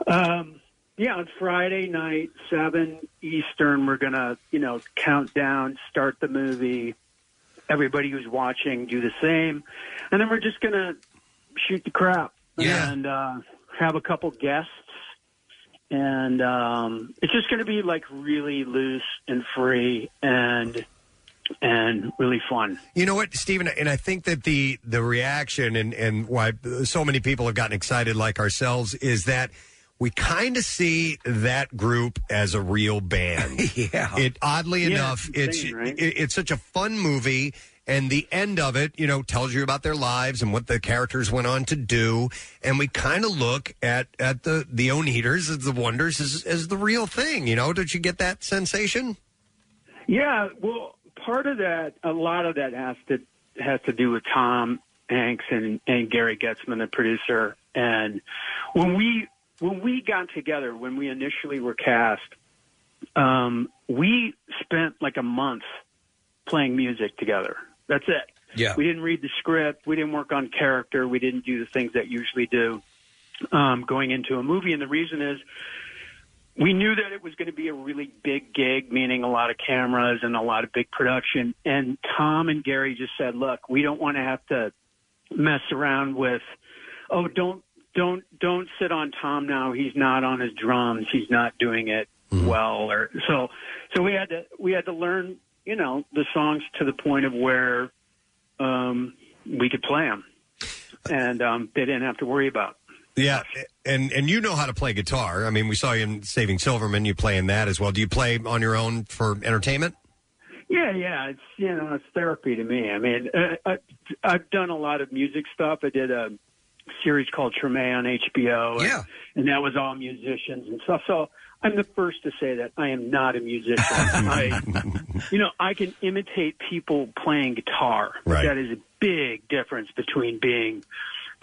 um, yeah, on Friday night, seven Eastern, we're gonna, you know, count down, start the movie. Everybody who's watching do the same, and then we're just gonna shoot the crap yeah. and uh, have a couple guests, and um, it's just gonna be like really loose and free and fun. You know what, Stephen, and I think that the the reaction and and why so many people have gotten excited like ourselves is that we kind of see that group as a real band. yeah. It oddly Yeah, enough, it's it's right? it, it's such a fun movie. And the end of it, you know, tells you about their lives and what the characters went on to do. And we kind of look at at the the Oneders as the Wonders as, as the real thing. You know, did you get that sensation? Yeah, well, part of that, a lot of that has to has to do with Tom Hanks and and Gary Goetzman, the producer. And when we when we got together, when we initially were cast, um, we spent like a month playing music together. That's it. Yeah. We didn't read the script. We didn't work on character. We didn't do the things that usually do um, going into a movie. And the reason is we knew that it was going to be a really big gig, meaning a lot of cameras and a lot of big production. And Tom and Gary just said, "Look, we don't want to have to mess around with, oh, don't don't don't sit on Tom now. He's not on his drums. He's not doing it well." Or so so we had to we had to learn, you know, the songs to the point of where um, we could play them, and um, they didn't have to worry about. Yeah, and and you know how to play guitar. I mean, we saw you in Saving Silverman. You play in that as well. Do you play on your own for entertainment? Yeah, yeah, it's you know it's therapy to me. I mean, uh, I, I've done a lot of music stuff. I did a series called Treme on HBO. and- Yeah. and that was all musicians and stuff. So I'm the first to say that I am not a musician. I, you know, I can imitate people playing guitar. Right. That is a big difference between being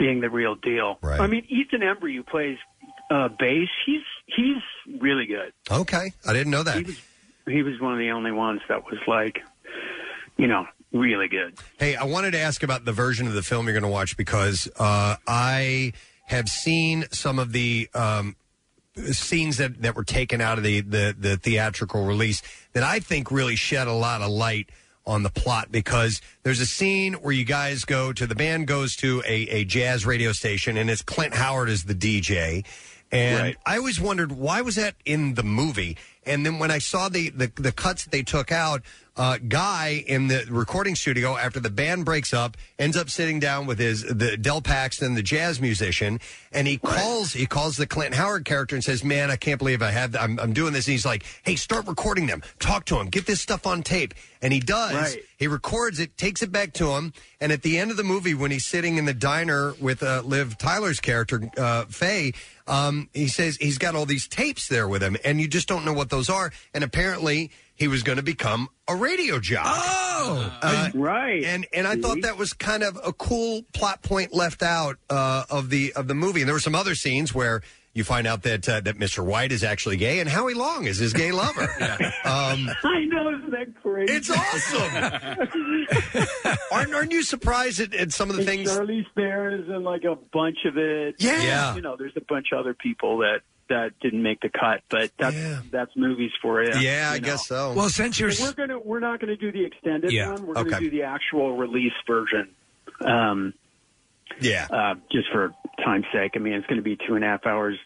being the real deal. Right. I mean, Ethan Embry, who plays uh, bass, he's he's really good. Okay, I didn't know that. He was, he was one of the only ones that was like, you know, really good. Hey, I wanted to ask about the version of the film you're going to watch because uh, I have seen some of the um, scenes that, that were taken out of the, the, the theatrical release that I think really shed a lot of light on the plot because there's a scene where you guys go to the band goes to a, a jazz radio station and it's Clint Howard as the DJ. And I always wondered why was that in the movie? And then when I saw the the, the cuts that they took out, uh, guy in the recording studio after the band breaks up ends up sitting down with his the Del Paxton, the jazz musician, and he calls he calls the Clint Howard character and says, "Man, I can't believe I have I'm, I'm doing this." And he's like, "Hey, start recording them. Talk to him. Get this stuff on tape." And he does. Right. He records it, takes it back to him, and at the end of the movie, when he's sitting in the diner with uh, Liv Tyler's character, uh, Faye, um, he says he's got all these tapes there with him, and you just don't know what those are. And apparently, he was going to become a radio jock. Oh, right. And and I thought that was kind of a cool plot point left out uh, of the of the movie. And there were some other scenes where. You find out that uh, that Mr. White is actually gay, and Howie Long is his gay lover. um, I know, isn't that crazy? It's awesome. aren't, aren't you surprised at, at some of the And things? Charlize Theron is in like a bunch of it. Yeah. Yeah. You know, there's a bunch of other people that that didn't make the cut, but that's that's movies for you. Yeah, I know. guess so. Well, since you're So we're gonna we're not gonna do the extended Yeah, one. We're gonna okay. do the actual release version. Um, yeah. Uh, just for time's sake. I mean, it's going to be two and a half hours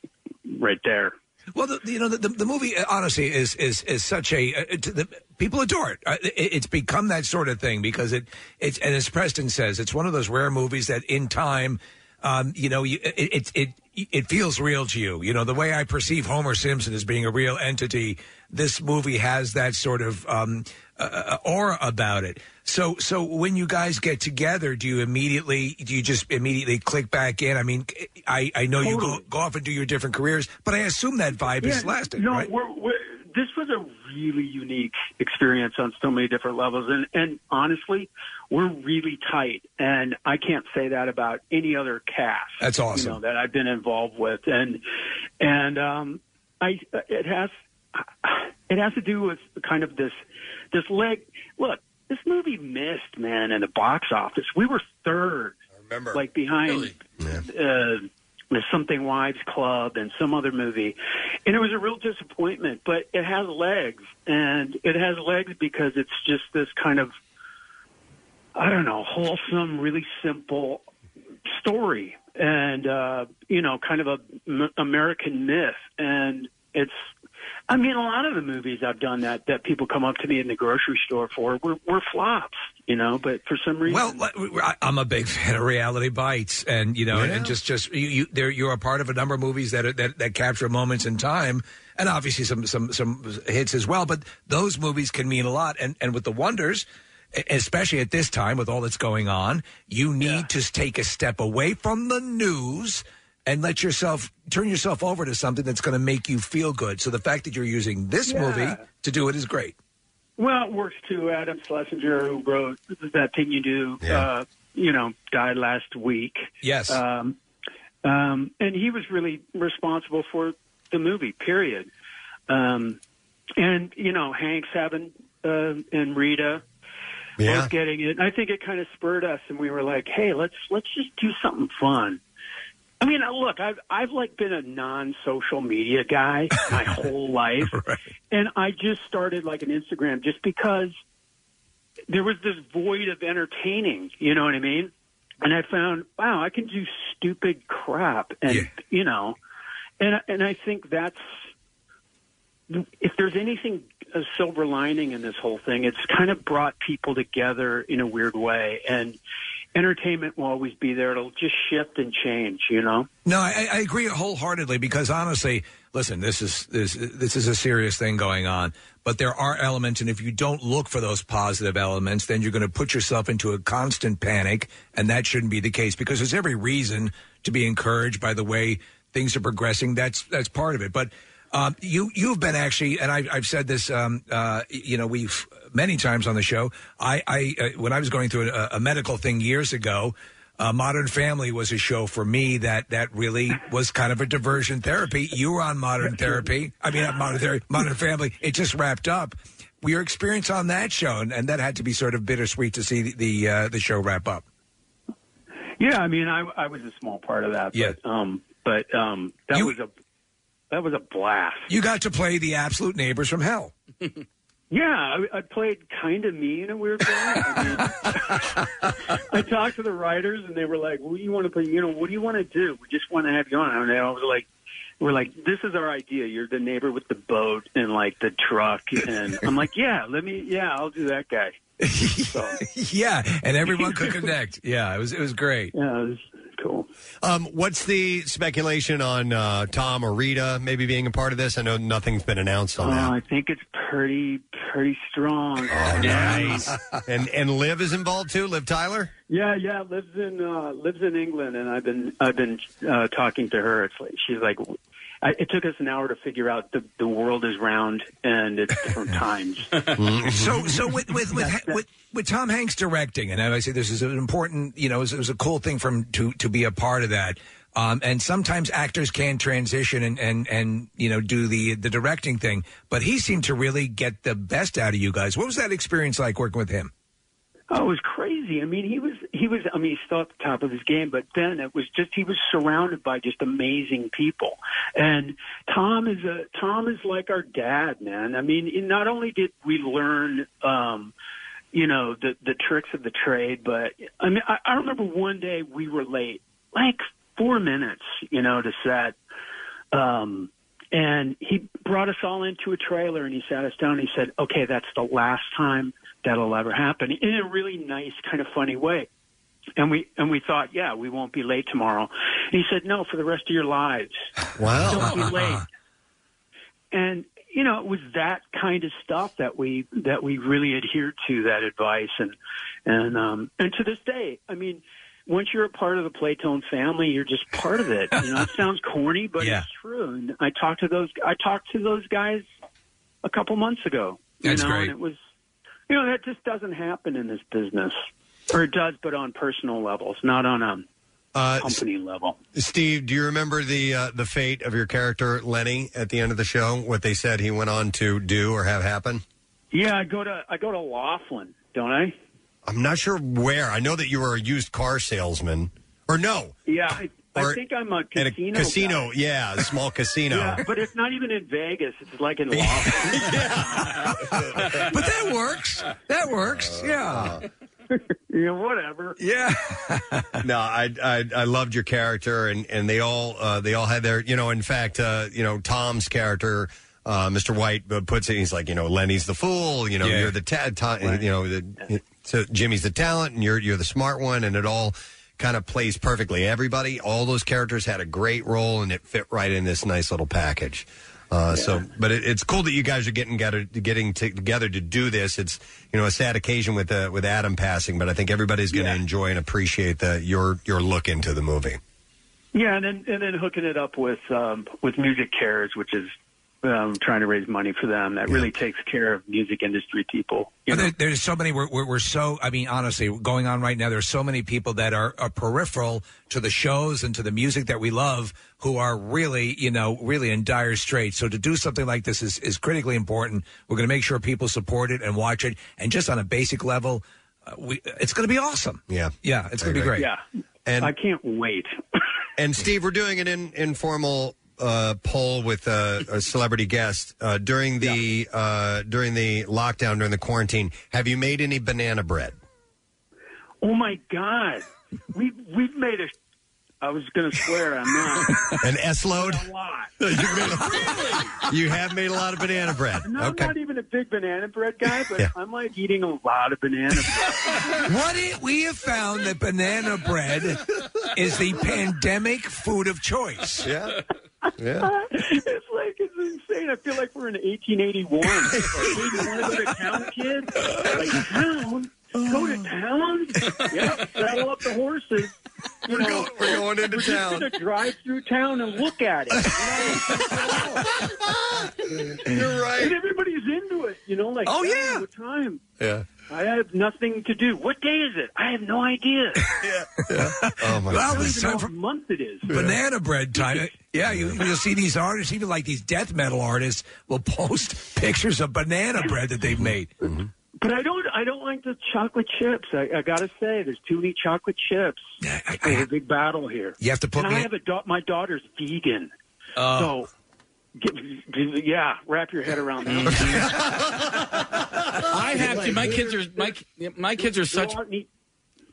right there. Well, the, you know, the, the, the movie uh, honestly is is is such a uh, to the, people adore it. Uh, it. It's become that sort of thing because it it's and as Preston says, it's one of those rare movies that in time, um, you know, you, it, it it it feels real to you. You know, the way I perceive Homer Simpson as being a real entity, this movie has that sort of um, uh, aura about it. So, so when you guys get together, do you immediately do you just immediately click back in? I mean, I I know you go, go off and do your different careers, but I assume that vibe is lasting, no, right? we're, we're, this was a really unique experience on so many different levels, and and honestly, we're really tight, and I can't say that about any other cast. That's awesome. You know that I've been involved with, and and um, I it has it has to do with kind of this this leg. Look, this movie missed, man, in the box office. We were third. I remember, like behind uh, the Something Wives Club and some other movie, and it was a real disappointment. But it has legs, and it has legs because it's just this kind of I don't know, wholesome, really simple story, and uh, you know, kind of a m- American myth, and it's. I mean, a lot of the movies I've done that that people come up to me in the grocery store for were, were flops, you know. But for some reason, Well, I- I'm a big fan of Reality Bites, and you know, Yeah. and just just you, you there you're a part of a number of movies that are, that that capture moments in time, and obviously some some some hits as well. But those movies can mean a lot, and and with the Wonders. Especially at this time, with all that's going on, you need to take a step away from the news and let yourself turn yourself over to something that's going to make you feel good. So the fact that you're using this Yeah. movie to do it is great. Well, it works too. Adam Schlesinger, who wrote that thing you do, uh, you know, died last week. Yes. Um, um, and he was really responsible for the movie. Period. Um, and you know, Hanks having uh, and Rita Yeah. both getting it. And I think it kind of spurred us, and we were like, "Hey, let's let's just do something fun." I mean, look, I've I've like been a non-social media guy my whole life, and I just started like an Instagram just because there was this void of entertaining. You know what I mean? And I found, wow, I can do stupid crap, and you know, and and I think that's if there's anything a silver lining in this whole thing, it's kind of brought people together in a weird way, and entertainment will always be there. It'll just shift and change, you know. No, I, I agree wholeheartedly because honestly, listen, this is this this is a serious thing going on. But there are elements, and if you don't look for those positive elements, then you're going to put yourself into a constant panic, and that shouldn't be the case because there's every reason to be encouraged by the way things are progressing. That's that's part of it. But um, you you've been actually, and I, I've said this, um, uh, you know, we've many times on the show. I, I uh, when I was going through a, a medical thing years ago. Uh, Modern Family was a show for me that that really was kind of a diversion therapy. You were on Modern Therapy. I mean, not Modern Therapy, Modern Family. It just wrapped up. Your experience on that show, and, and that had to be sort of bittersweet to see the the, uh, the show wrap up. Yeah, I mean, I, I was a small part of that. Yeah. But, um, but um, that was a that was a blast. You got to play the absolute neighbors from hell. Yeah, I, I played kind of me in a weird way. I, mean, I talked to the writers, and they were like, "What do you want to play? You know, what do you want to do? We just want to have you on." And I was like, "We're like, this is our idea. You're the neighbor with the boat and like the truck." And I'm like, "Yeah, let me. Yeah, I'll do that guy." So, yeah, and everyone could connect. Yeah, it was it was great. Yeah, it was cool. Um, what's the speculation on uh, Tom or Rita maybe being a part of this? I know nothing's been announced on Oh, that. I think it's pretty pretty strong. Oh, nice. and and Liv is involved too. Liv Tyler. Yeah, yeah, lives in uh, lives in England, and I've been I've been uh, talking to her. It's like she's like, I, it took us an hour to figure out the the world is round and it's different times. so so with with with, with with Tom Hanks directing, and I say this is an important, you know, it was, it was a cool thing from to to be a part of that. Um, and sometimes actors can transition and, and, and you know do the the directing thing, but he seemed to really get the best out of you guys. What was that experience like working with him? Oh, it was crazy. I mean, he was he was. I mean, he's still at the top of his game, but then it was just he was surrounded by just amazing people. And Tom is a Tom is like our dad, man. I mean, not only did we learn, um, you know, the the tricks of the trade, but I mean, I, I remember one day we were late, like four minutes, you know, to set. Um, and he brought us all into a trailer and he sat us down and he said, okay, that's the last time that'll ever happen in a really nice, kind of funny way. And we, and we thought, yeah, we won't be late tomorrow. And he said, no, for the rest of your lives. Wow. Don't be late. And you know, it was that kind of stuff that we that we really adhered to that advice, and and um, and to this day, I mean, once you're a part of the Playtone family, you're just part of it. You know, it sounds corny, but Yeah. it's true. And I talked to those I talked to those guys a couple months ago. You That's know, great. And it was, you know, that just doesn't happen in this business, or it does, but on personal levels, not on a Uh, company level. Steve, do you remember the uh, the fate of your character Lenny at the end of the show? What they said he went on to do or have happen? Yeah, I go to I go to Laughlin, don't I? I'm not sure where. I know that you were a used car salesman, or no, Yeah, I, I Or think I'm a at a casino. casino. guy. Yeah, a small casino. Yeah, but it's not even in Vegas. It's like in Laughlin. but that works. That works. Yeah. yeah, whatever. Yeah. no, I, I I loved your character, and and they all uh, they all had their you know. In fact, uh, you know Tom's character. Uh, Mr. White uh, puts it. He's like, you know, Lenny's the fool. You know, Yeah. you're the ta- ta- you know, the, so Jimmy's the talent, and you're you're the smart one, and it all kind of plays perfectly. Everybody, all those characters had a great role, and it fit right in this nice little package. Uh, So, but it, it's cool that you guys are getting together, getting to, together to do this. It's you know a sad occasion with uh, with Adam passing, but I think everybody's going to enjoy and appreciate the your your look into the movie. Yeah, and then and then hooking it up with um, with Music Cares, which is um, trying to raise money for them. That really takes care of music industry people. But there, there's so many. We're, we're, we're so. I mean, honestly, going on right now. There's so many people that are, are peripheral to the shows and to the music that we love, who are really, you know, really in dire straits. So to do something like this is is critically important. We're going to make sure people support it and watch it. And just on a basic level, uh, we it's going to be awesome. Yeah, yeah, it's going to be great. Yeah, and I can't wait. and Steve, we're doing an in, informal uh, poll with uh, a celebrity guest uh, during the uh, during the lockdown during the quarantine. Have you made any banana bread? Oh my God, we we've made a. I was going to swear I'm not. An S load? A lot. You have made a lot of banana bread. And I'm not even a big banana bread guy, but I'm like eating a lot of banana bread. What it, we have found that banana bread is the pandemic food of choice. Yeah. it's like it's insane. I feel like we're in 1881. Like, hey, you want to go to town, kid? Like town? Go to mm. town? Yep. Saddle up the horses. You know, we're going into we're town. Just gonna drive through town and look at it. You're right. And everybody's into it. You know, like Oh, yeah. what time? Yeah. I have nothing to do. What day is it? I have no idea. Yeah. Oh my Well, I don't it's time know for what month it is. banana bread time. Yeah, you, you'll see these artists, even like these death metal artists, will post pictures of banana bread that they've made. Mm-hmm. But I don't. I don't like the chocolate chips. I, I got to say, there's too many chocolate chips. i There's a big battle here. You have to put and me I in- have a da- my daughter's vegan, Oh. so get, get- yeah, wrap your head around that. I have to. My kids are my my kids are such.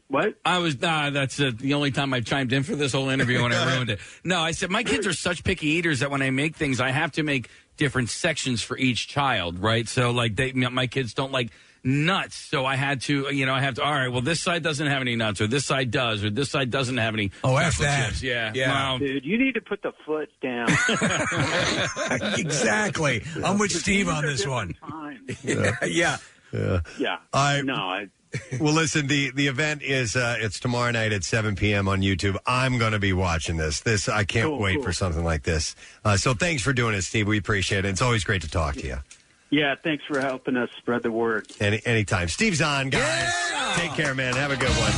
What? I was nah, that's uh, the only time I chimed in for this whole interview when I ruined it. No, I said my kids are such picky eaters that when I make things, I have to make different sections for each child, right? So like they, my kids don't like nuts, so I had to, you know, I have to. All right, well, this side doesn't have any nuts, or this side does, or this side doesn't have any. Oh, F that. chips. Yeah, Yeah. Well, Dude, you need to put the foot down. exactly. I'm with Steve on this one. yeah. yeah. Yeah. Yeah. I no. I, well, listen. the The event is uh, it's tomorrow night at 7 p.m. on YouTube. I'm going to be watching this. This I can't Cool, wait cool. for something like this. Uh, so thanks for doing it, Steve. We appreciate it. It's always great to talk to you. Yeah. Thanks for helping us spread the word. Any anytime. Steve's on, guys. Take care, man. Have a good one.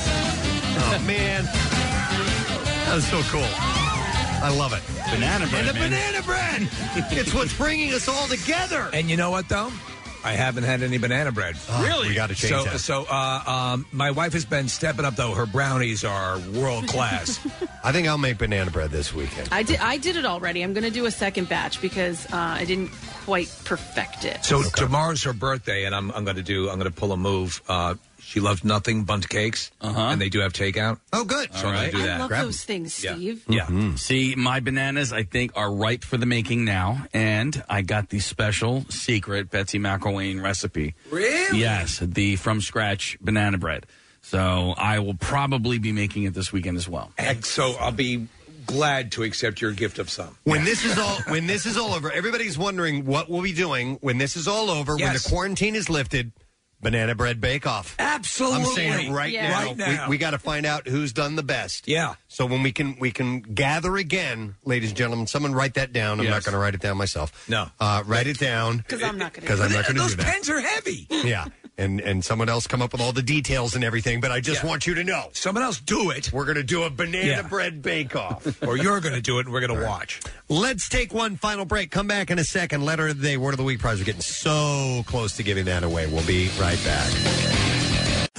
Oh man, that was so cool. I love it. Banana bread, And the man. banana bread. it's what's bringing us all together. And you know what, though? I haven't had any banana bread. Really? we gotta change so, that. So, uh, um, my wife has been stepping up, though. Her brownies are world class. I think I'll make banana bread this weekend. I did. I did it already. I'm going to do a second batch because uh, I didn't quite perfect it. So tomorrow's her birthday, and I'm, I'm going to do. I'm going to pull a move. Uh, she loves nothing but cakes, uh-huh. and they do have takeout. Oh, good. So I'm going to do I that. love those things, Yeah. Steve. Yeah. See, my bananas, I think, are ripe for the making now. And I got the special secret Betsy McElwain recipe. Really? Yes, the from scratch banana bread. So I will probably be making it this weekend as well. And so I'll be glad to accept your gift of some. When this is all when this is all over, everybody's wondering what we'll be doing when this is all over, when the quarantine is lifted. Banana bread bake off. Absolutely. I'm saying it right Yeah. now. Right now. We, we got to find out who's done the best. Yeah. So when we can we can gather again, ladies and gentlemen, someone write that down. I'm not Yes. going to write it down myself. No. Uh, write it down. Because I'm not going to. Because I'm not going to Those do that. pens are heavy. Yeah. And and someone else come up with all the details and everything, but I just Yeah. want you to know. Someone else do it. We're going to do a banana Yeah. bread bake off. or you're going to do it, and we're going to watch. Let's take one final break. Come back in a second. Letter of the day, word of the week prize. We're getting so close to giving that away. We'll be right back.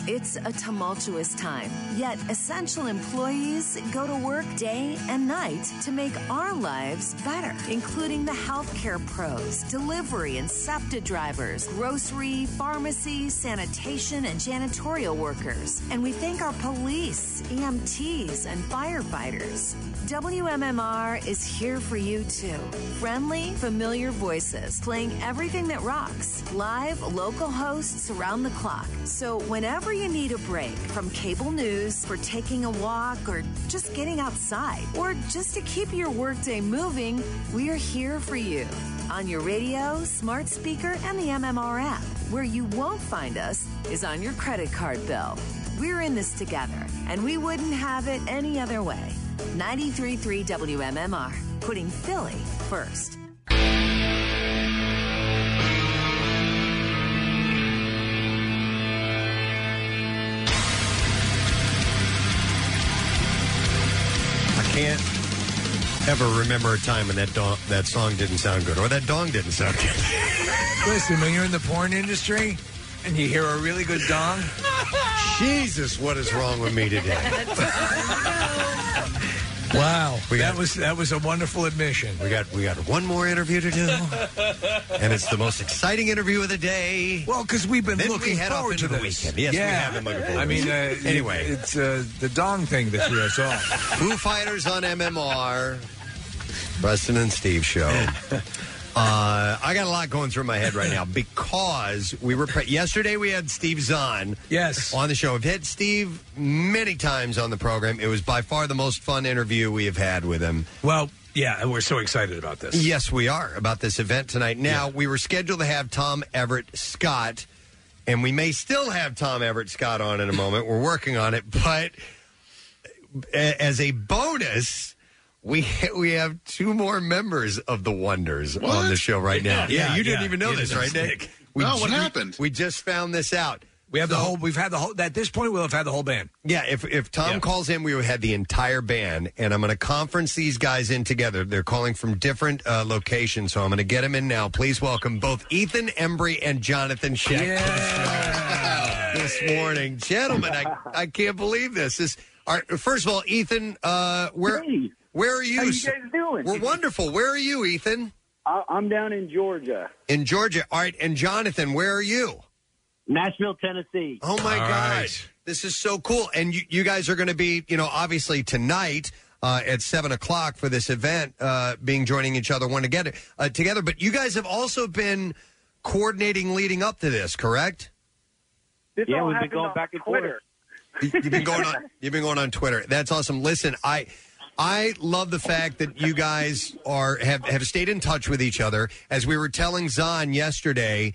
It's a tumultuous time, yet essential employees go to work day and night to make our lives better, including the healthcare pros, delivery and SEPTA drivers, grocery, pharmacy, sanitation, and janitorial workers. And we thank our police, EMTs, and firefighters. WMMR is here for you too. Friendly, familiar voices playing everything that rocks. Live, local hosts around the clock. So whenever you need a break from cable news for taking a walk or just getting outside or just to keep your workday moving, we're here for you. On your radio, smart speaker, and the MMR app. Where you won't find us is on your credit card bill. We're in this together, and we wouldn't have it any other way. 93.3 WMMR, putting Philly first. Can't ever remember a time when that dong, that song didn't sound good or that dong didn't sound good. Listen, when you're in the porn industry and you hear a really good dong, Jesus, what is wrong with me today? wow, We that got- was that was a wonderful admission. We got we got one more interview to do, and it's the most exciting interview of the day. Well, because we've been Then looking we head off forward into to the this. weekend. Yes, we have been looking forward I to mean, this. uh, Anyway. it's uh, the dong thing that threw us off. Foo Fighters on MMR, Preston and Steve show. Uh, I got a lot going through my head right now because we were pre- yesterday. We had Steve Zahn, yes, on the show. I've had Steve many times on the program. It was by far the most fun interview we have had with him. Well, yeah, and we're so excited about this. Yes, we are about this event tonight. Now, we were scheduled to have Tom Everett Scott, and we may still have Tom Everett Scott on in a moment. We're working on it, but a- as a bonus, we we have two more members of the Wonders on the show right now. Yeah, Yeah, you didn't yeah. even know You this, didn't right, Nick? Nick. No, what ju- happened? We just found this out. We have the whole. We've had the whole. At this point, we'll have had the whole band. Yeah, if if Tom Yeah. calls in, we would have the entire band, and I'm going to conference these guys in together. They're calling from different uh, locations, so I'm going to get them in now. Please welcome both Ethan Embry and Jonathan Schaech this morning, gentlemen. I I can't believe this. This all right, first of all, Ethan, uh, where where are you? How you guys doing? We're wonderful. Where are you, Ethan? I- I'm down in Georgia, In Georgia. All right, and Jonathan, where are you? Nashville, Tennessee. Oh my All God, right. this is so cool! And you, you guys are going to be, you know, obviously tonight uh, at seven o'clock for this event, uh, being joining each other one together uh, together. But you guys have also been coordinating leading up to this, correct? This Yeah, all we've been happened going on back and Twitter. You've been going on. You've been going on Twitter. That's awesome. Listen, I. I love the fact that you guys are have, have stayed in touch with each other. As we were telling Zahn yesterday,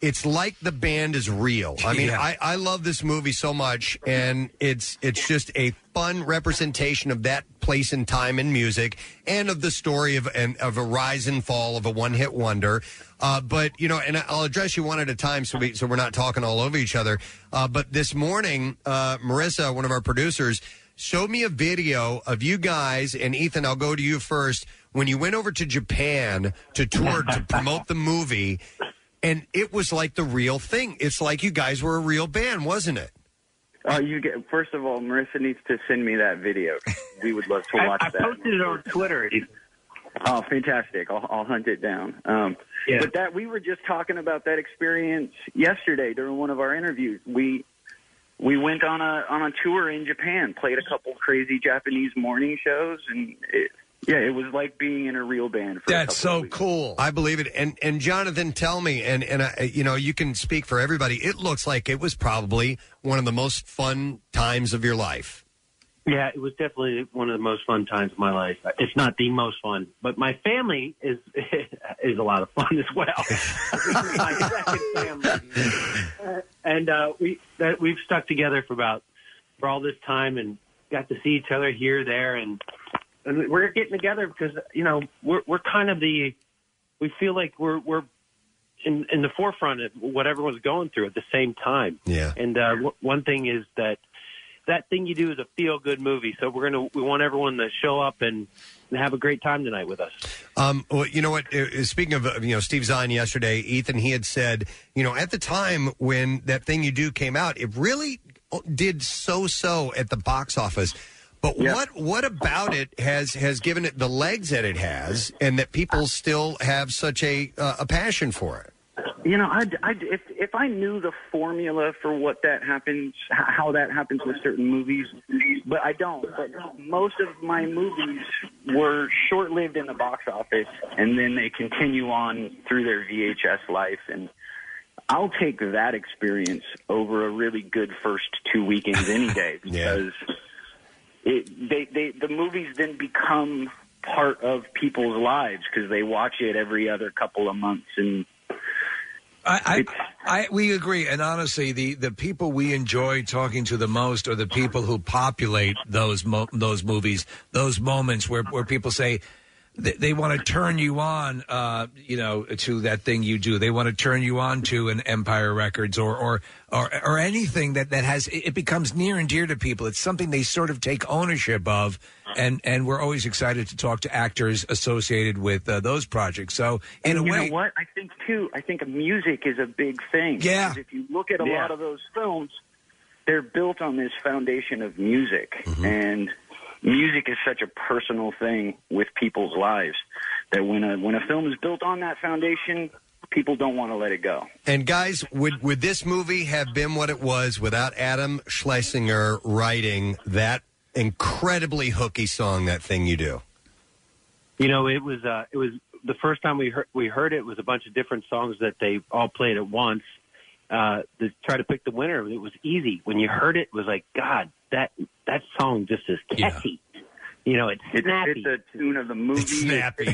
it's like the band is real. I mean. I, I love this movie so much, and it's it's just a fun representation of that place and time in music, and of the story of and of a rise and fall of a one hit wonder. Uh, but you know, and I'll address you one at a time, so we so we're not talking all over each other. Uh, but this morning, uh, Marissa, one of our producers, showed me a video of you guys and Ethan. I'll go to you first. When you went over to Japan to tour to promote the movie, and it was like the real thing. It's like you guys were a real band, wasn't it? Uh, you get first of all, Marissa needs to send me that video. We would love to watch I that. posted it on Twitter. Oh, fantastic! I'll, I'll hunt it down. Um, Yeah. But that we were just talking about that experience yesterday during one of our interviews. We we went on a on a tour in Japan, played a couple crazy Japanese morning shows, and it, yeah, it was like being in a real band. For a That's couple so cool. I believe it. And and Jonathan, tell me, and and I, you know, you can speak for everybody. It looks like it was probably one of the most fun times of your life. Yeah, it was definitely one of the most fun times of my life. It's not the most fun, but my family is is a lot of fun as well. My second family, and uh, we that we've stuck together for about for all this time and got to see each other here, there, and and we're getting together because you know we're we're kind of the we feel like we're we're in in the forefront of what everyone's going through at the same time. Yeah. And uh, w- one thing is that that thing you do is a feel good movie. So we're gonna we want everyone to show up and, and have a great time tonight with us. Um, well, you know what? uh, Speaking of, uh, you know, Steve Zahn yesterday, Ethan, he had said, you know, at the time when that thing you do came out, it really did so so at the box office. But what what about it has has given it the legs that it has, and that people still have such a uh, a passion for it? You know, I'd, I'd, if if I knew the formula for what that happens, how that happens with certain movies, but I don't. But most of my movies were short-lived in the box office, and then they continue on through their VHS life. And I'll take that experience over a really good first two weekends any day because it, they, they, the movies then become part of people's lives because they watch it every other couple of months and I, I, I, we agree, and honestly, the, the people we enjoy talking to the most are the people who populate those mo- those movies, those moments where where people say they, they want to turn you on, uh, you know, to that thing you do. They want to turn you on to an Empire Records or or or, or anything that that has it becomes near and dear to people. It's something they sort of take ownership of, and and we're always excited to talk to actors associated with uh, those projects. So in a you way, know what? I think too. I think music is a big thing. Yeah. Because if you look at a Yeah. lot of those films, they're built on this foundation of music, Mm-hmm. and music is such a personal thing with people's lives that when a when a film is built on that foundation, people don't want to let it go. And guys, would would this movie have been what it was without Adam Schlesinger writing that incredibly hooky song, "That Thing You Do"? You know, it was uh, it was the first time we heard we heard it was a bunch of different songs that they all played at once. Uh, to try to pick the winner, it was easy. When you heard it, it was like God, that that song just is catchy. You know, it's It's, snappy. it's the tune of the movie. snappy.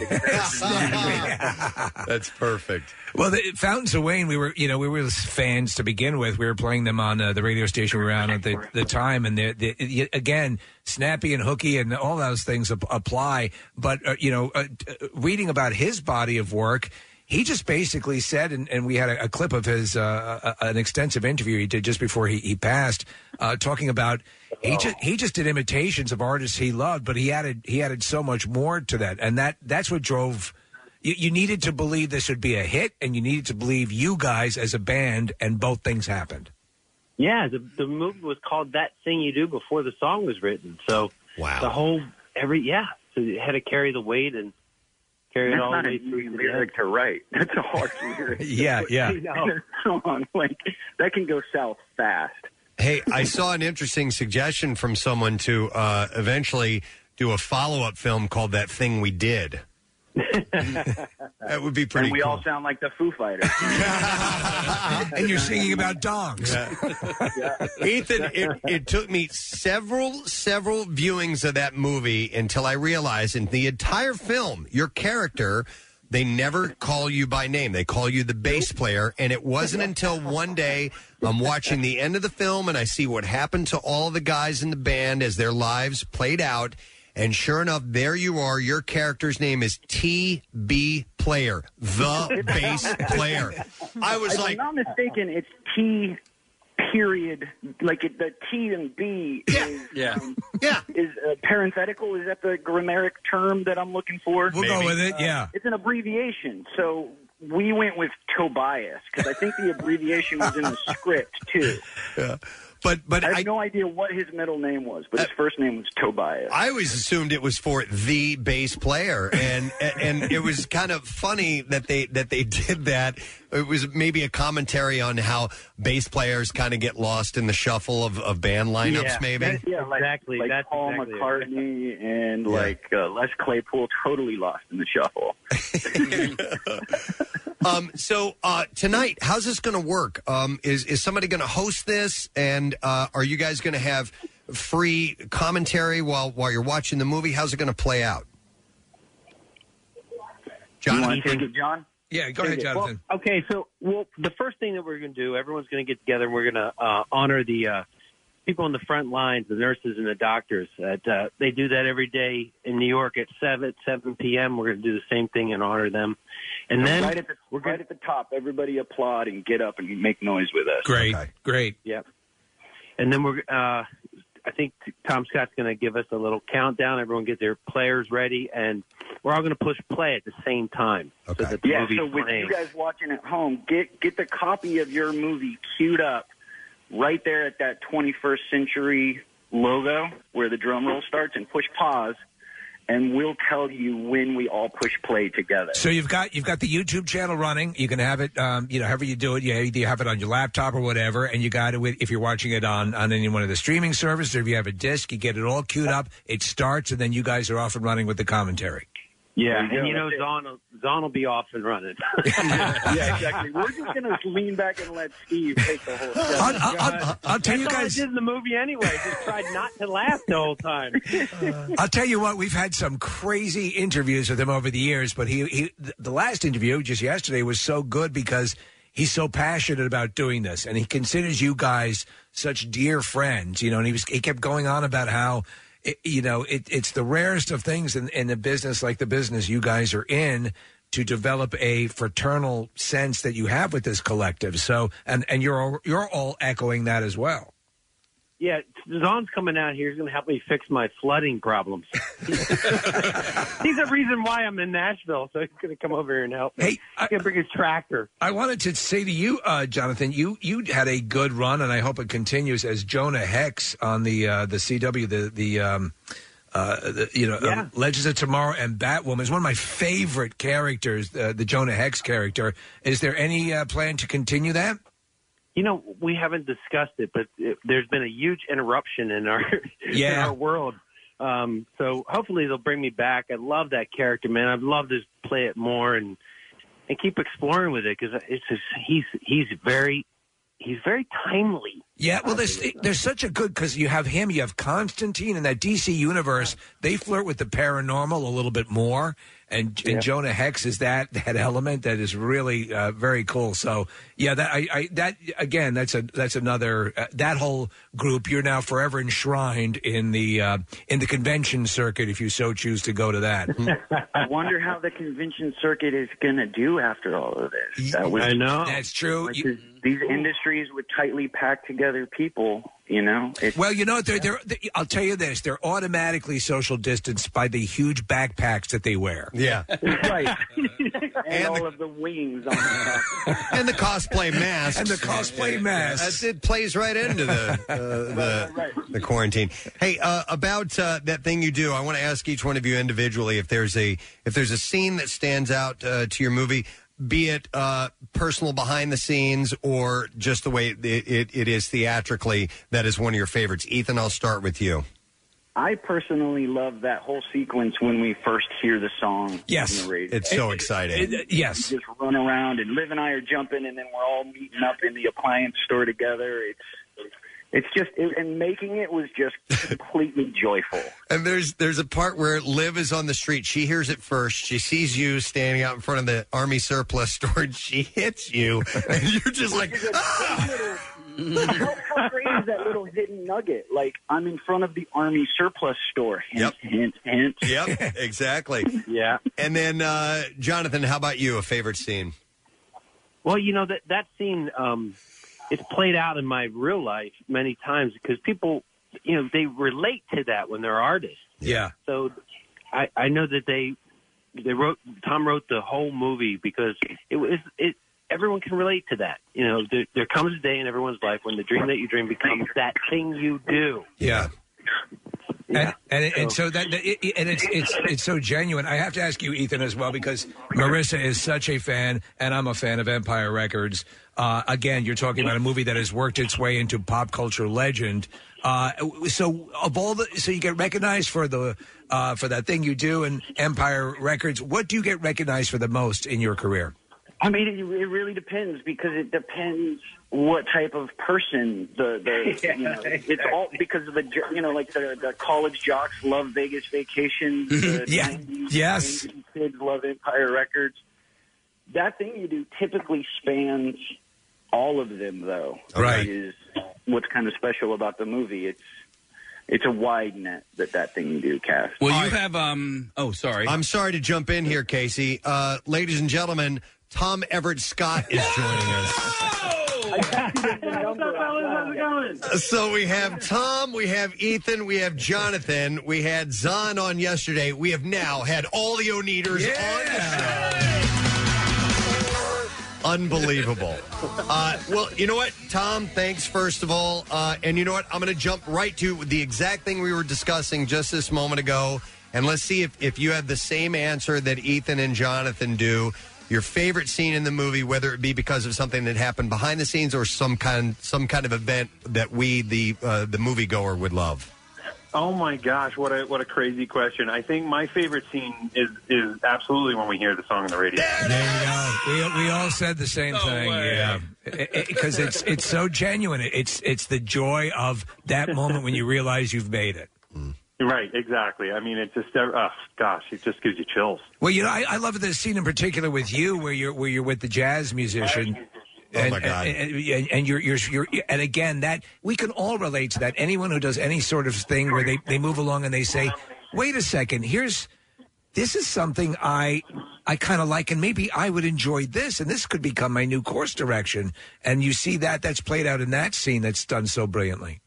That's perfect. Well, the Fountains of Wayne, we were, you know, we were fans to begin with. We were playing them on uh, the radio station we were on at the, the time, and the, the, again, snappy and hooky and all those things ap- apply. But uh, you know, uh, uh, reading about his body of work. He just basically said, and, and we had a, a clip of his, uh, a, an extensive interview he did just before he, he passed, uh, talking about he oh. just he just did imitations of artists he loved, but he added he added so much more to that, and that that's what drove you, you needed to believe this would be a hit, and you needed to believe you guys as a band, and both things happened. Yeah, the the movie was called "That Thing You Do" before the song was written. So wow, the whole every yeah, so it had to carry the weight and carry it That's all not the way an through easy to lyric to write. That's a hard lyric. Yeah, yeah. You know, song like that can go south fast. Hey, I saw an interesting suggestion from someone to uh, eventually do a follow up film called "That Thing We Did." that would be pretty and we cool. all sound like the Foo Fighters. and you're singing about dongs. Ethan, it, it took me several, several viewings of that movie until I realized in the entire film, your character, they never call you by name. They call you the bass player. And it wasn't until one day I'm watching the end of the film and I see what happened to all the guys in the band as their lives played out. And sure enough, there you are. Your character's name is T.B. Player, the bass player. I was if like, I'm not mistaken, it's T period. Like it, the T and B is Yeah. um, yeah is uh, parenthetical. Is that the grammaric term that I'm looking for? We'll go with it, Uh, yeah. it's an abbreviation. So we went with Tobias because I think the abbreviation was in the script too. Yeah. But but I have I- no idea what his middle name was, but his first name was Tobias. I always assumed it was for the bass player, and and it was kind of funny that they that they did that. It was maybe a commentary on how bass players kind of get lost in the shuffle of, of band lineups. yeah, maybe. That- yeah, like, Exactly, Like that's Paul exactly it. McCartney and like uh, Les Claypool, totally lost in the shuffle. um, so uh, tonight, how's this going to work? Um, is is somebody going to host this, and uh, are you guys going to have free commentary while while you're watching the movie? How's it going to play out? John, wanna take it, John? Yeah, go ahead, Jonathan. Well, okay, so well, the first thing that we're going to do, everyone's going to get together and we're going to uh, honor the uh, people on the front lines, the nurses and the doctors. That uh, they do that every day in New York at seven seven p.m. We're going to do the same thing and honor them. And then right at the right at the top, everybody applaud and get up and make noise with us. Great, great. Yep. And then we're, uh, I think Tom Scott's going to give us a little countdown. Everyone get their players ready, and we're all going to push play at the same time. So that the yeah, movie's so with playing. you guys watching at home, get get the copy of your movie queued up right there at that 21st century logo where the drum roll starts, and push pause, and we'll tell you when we all push play together. So you've got you've got the YouTube channel running. You can have it, um, you know, however you do it. You you have it on your laptop or whatever, and you got it with if you're watching it on on any one of the streaming services or if you have a disc, you get it all queued up. It starts, and then you guys are off and running with the commentary. Yeah, you and go. you know That's. Zahn will, Zahn will be off and running. yeah, exactly. We're just going to lean back and let Steve take the whole. I'll- I'll- I'll- I'll tell you That's all I guys- did in the movie anyway. Just tried not to laugh the whole time. Uh, I'll tell you what, we've had some crazy interviews with him over the years, but he, he the last interview just yesterday was so good because he's so passionate about doing this and he considers you guys such dear friends, you know, and he was he kept going on about how it, you know, it, it's the rarest of things in, in a business like the business you guys are in to develop a fraternal sense that you have with this collective. So, and and you're all, you're all echoing that as well. Yeah, Zahn's coming out here. He's going to help me fix my flooding problems. he's the reason why I'm in Nashville, so he's going to come over here and help me. Hey, he's going to bring his tractor. I wanted to say to you, uh, Jonathan, you you had a good run, and I hope it continues as Jonah Hex on the uh, the CW, the the. Um, uh, the, you know, Yeah. uh, Legends of Tomorrow and Batwoman is one of my favorite characters. Uh, the Jonah Hex character. Is there any uh, plan to continue that? You know, we haven't discussed it, but it, there's been a huge interruption in our in Yeah. our world. Um, so hopefully they'll bring me back. I love that character, man. I'd love to play it more and and keep exploring with it because it's just, he's he's very he's very timely. Yeah, well, there's there's such a good because you have him, you have Constantine, and that DC universe. They flirt with the paranormal a little bit more, and and Jonah Hex is that that element that is really uh, very cool. So yeah, that I, I that again, that's a that's another uh, that whole group. You're now forever enshrined in the uh, in the convention circuit if you so choose to go to that. I wonder how the convention circuit is going to do after all of this. That was- I know. That's true. Like, these- these industries with tightly packed together people, you know. It's, Well, you know, they're, they're, they I'll tell you this: they're automatically social distanced by the huge backpacks that they wear. Yeah, right. and, all of the wings on the and the cosplay masks And the cosplay masks. That it plays right into the uh, the, the quarantine. Hey, uh, about uh, that thing you do, I want to ask each one of you individually if there's a if there's a scene that stands out uh, to your movie, be it uh, personal behind the scenes or just the way it, it, it is theatrically, that is one of your favorites. Ethan, I'll start with you. I personally love that whole sequence when we first hear the song. Yes. on the radio. It's so exciting. yes. We just run around, and Liv and I are jumping, and then we're all meeting up in the appliance store together. It's it's just it, and making it was just completely joyful. And there's there's a part where Liv is on the street. She hears it first. She sees you standing out in front of the army surplus store, and she hits you, and you're just like, how, how great is that little hidden nugget? Like I'm in front of the army surplus store. Hint, hint, hint. Yep, exactly. yeah. And then, uh, Jonathan, how about you? A favorite scene? Well, you know that that scene um, it's played out in my real life many times because people, you know, they relate to that when they're artists. Yeah. So I I know that they they wrote Tom wrote the whole movie because it was it everyone can relate to that. You know, there, there comes a day in everyone's life when the dream that you dream becomes that thing you do. Yeah. And, and, and so that it- and it's it's it's so genuine. I have to ask you, Ethan, as well, because Marissa is such a fan, and I'm a fan of Empire Records. Uh, again, you're talking about a movie that has worked its way into pop culture legend. Uh, so of all the, so you get recognized for the uh, for that thing you do in Empire Records. What do you get recognized for the most in your career? I mean, it, it really depends because it depends what type of person the the you know it's all because of the you know like the the college jocks love Vegas Vacation. The Yeah. 90s, Yes. 80s kids love Empire Records. That thing you do typically spans all of them, though. Right. Is what's kind of special about the movie. It's it's a wide net that that thing you do, Cass. Well, you have um. Oh, sorry. I'm sorry to jump in here, Casey. Uh, ladies and gentlemen, Tom Everett Scott is joining us. So we have Tom, we have Ethan, we have Jonathan, we had Zahn on yesterday. We have now had all the Oneders on the show. Unbelievable. Uh, well, you know what, Tom? Thanks first of all, uh, and you know what? I'm going to jump right to the exact thing we were discussing just this moment ago, and let's see if if you have the same answer that Ethan and Jonathan do. Your favorite scene in the movie, whether it be because of something that happened behind the scenes or some kind some kind of event that we, the uh, the moviegoer, would love. Oh my gosh, what a what a crazy question! I think my favorite scene is is absolutely when we hear the song on the radio. There you go. We, we all said the same thing, yeah, because it's it's so genuine. It's it's the joy of that moment when you realize you've made it. Right, exactly. I mean, it just uh, oh gosh, it just gives you chills. Well, you know, I, I love this scene in particular with you, where you're where you're with the jazz musician. Oh, my God. And, and, and you're, you're, you're, and again, that we can all relate to that. Anyone who does any sort of thing where they, they move along and they say, "Wait a second, here's this is something I I kind of like, and maybe I would enjoy this, and this could become my new course direction." And you see that that's played out in that scene that's done so brilliantly.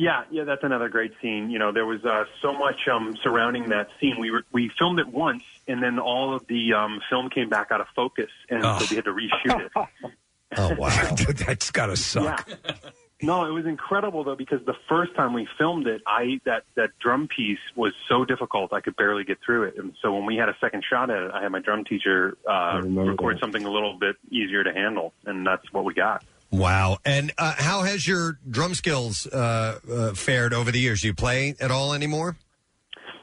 Yeah, yeah, that's another great scene. You know, there was uh, so much um, surrounding that scene. We were, we filmed it once, and then all of the um, film came back out of focus, and Oh. so we had to reshoot it. Oh wow, that's gotta suck. Yeah. No, it was incredible though because the first time we filmed it, I that that drum piece was so difficult I could barely get through it, and so when we had a second shot at it, I had my drum teacher uh, record something a little bit easier to handle, and that's what we got. Wow. And uh, how has your drum skills uh, uh, fared over the years? Do you play at all anymore?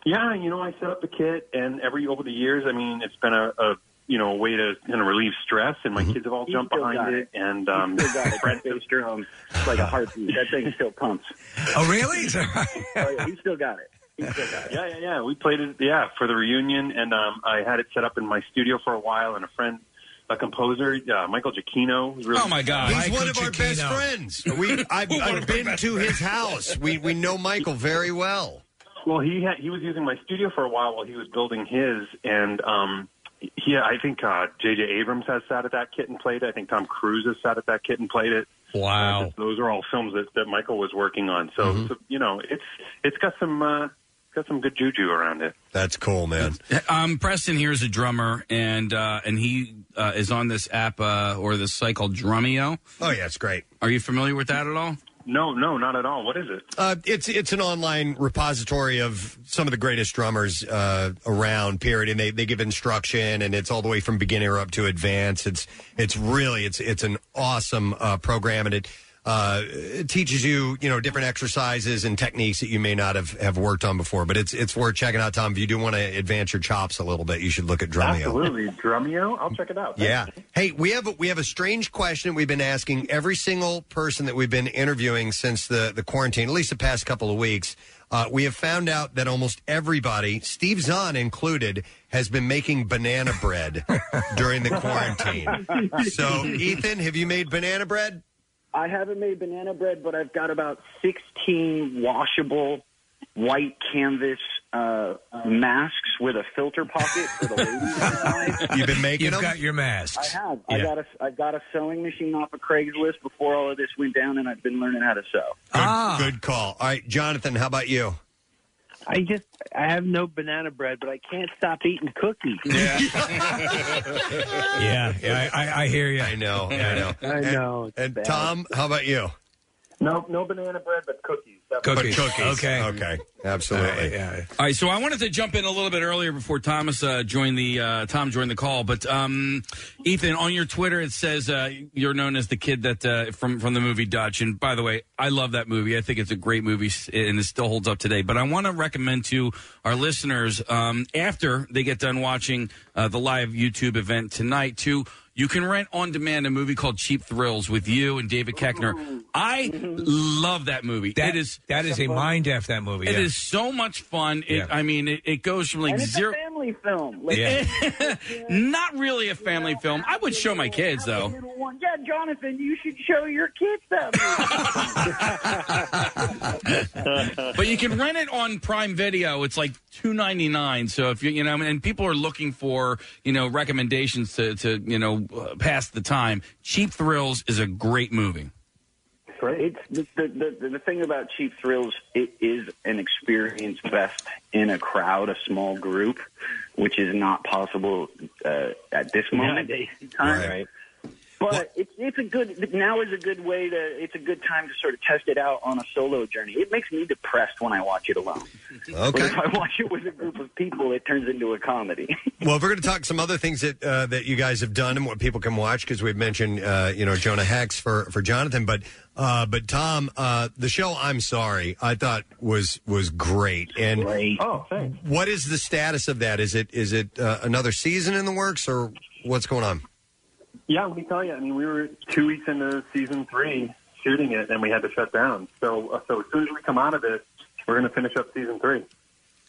Yeah, you know, I set up the kit, and every over the years, I mean, it's been a, a you know a way to kind of relieve stress, and my kids have all He jumped behind got it, and um, Still got it. Drum, it's like a heartbeat. That thing still pumps. Oh, really? oh, yeah, he still got it. He still got it. Yeah, yeah, yeah. We played it, yeah, for the reunion, and um, I had it set up in my studio for a while, and a friend, a composer, uh, Michael Giacchino. Really Oh, my God. He's one of our best friends. We, I've, I've been to his house. We we know Michael very well. Well, he had he was using my studio for a while while he was building his, and um, he I think uh, J.J. Abrams has sat at that kit and played it. I think Tom Cruise has sat at that kit and played it. Wow, Uh, those are all films that, that Michael was working on. So, so you know, it's it's got some uh, got some good juju around it. That's cool, man. Um, Preston here is a drummer, and uh, and he uh, is on this app uh, or this site called Drumeo. Oh yeah, it's great. Are you familiar with that at all? No, no, not at all. What is it? Uh, it's it's an online repository of some of the greatest drummers uh, around. Period, and they, they give instruction, and it's all the way from beginner up to advanced. It's it's really it's it's an awesome uh, program, and it. Uh, it teaches you, you know, different exercises and techniques that you may not have, have worked on before. But it's it's worth checking out, Tom. If you do want to advance your chops a little bit, you should look at Drumeo. Absolutely, Drumeo. I'll check it out. Yeah. Hey, we have a, we have a strange question we've been asking every single person that we've been interviewing since the the quarantine, at least the past couple of weeks. Uh, we have found out that almost everybody, Steve Zahn included, has been making banana bread during the quarantine. So, Ethan, have you made banana bread? I haven't made banana bread, but I've got about 16 washable white canvas uh, masks with a filter pocket for the ladies. You've been making You've them? got your I masks. have. I Yeah. got a I got a sewing machine off of Craigslist before all of this went down, and I've been learning how to sew. Good, good call. All right, Jonathan, how about you? I just I have no banana bread, but I can't stop eating cookies. Yeah, yeah, I, I, I hear you. I know, I know. I know. And, and Tom, how about you? No, no banana bread, but cookies. Cookies. But cookies. Okay. Okay. Absolutely. yeah. All right, so I wanted to jump in a little bit earlier before Thomas uh, joined the uh, Tom joined the call. But um, Ethan, on your Twitter, it says uh, you're known as the kid that uh, from from the movie Dutch. And by the way, I love that movie. I think it's a great movie, s- and it still holds up today. But I want to recommend to our listeners um, after they get done watching uh, the live YouTube event tonight to You can rent on demand a movie called Cheap Thrills with you and David Koechner. I love that movie. That- it is that is a mind f that movie. It yeah. is so much fun. It, Yeah. I mean, it, it goes from like and it's zero. a family film. Like, Not really a family film. I would show my kids though. one. Yeah, Jonathan, you should show your kids that movie. but you can rent it on Prime Video. It's like two ninety nine. So if you you know, and people are looking for you know recommendations to to you know pass the time. Cheap Thrills is a great movie. It's the, the the the thing about Cheap Thrills. It is an experience best in a crowd, a small group, which is not possible uh, at this moment in. Right. But it's it's a good now is a good way to it's a good time to sort of test it out on a solo journey. It makes me depressed when I watch it alone. Okay. But if I watch it with a group of people, it turns into a comedy. Well, we're going to talk some other things that uh, that you guys have done and what people can watch because we've mentioned uh, you know Jonah Hex for for Jonathan, but uh, but Tom, uh, the show I'm sorry I thought was was great and Oh, thanks. what is the status of that? Is it is it uh, another season in the works or what's going on? Yeah, let me tell you. I mean, we were two weeks into season three shooting it, and we had to shut down. So, uh, so as soon as we come out of this, we're going to finish up season three.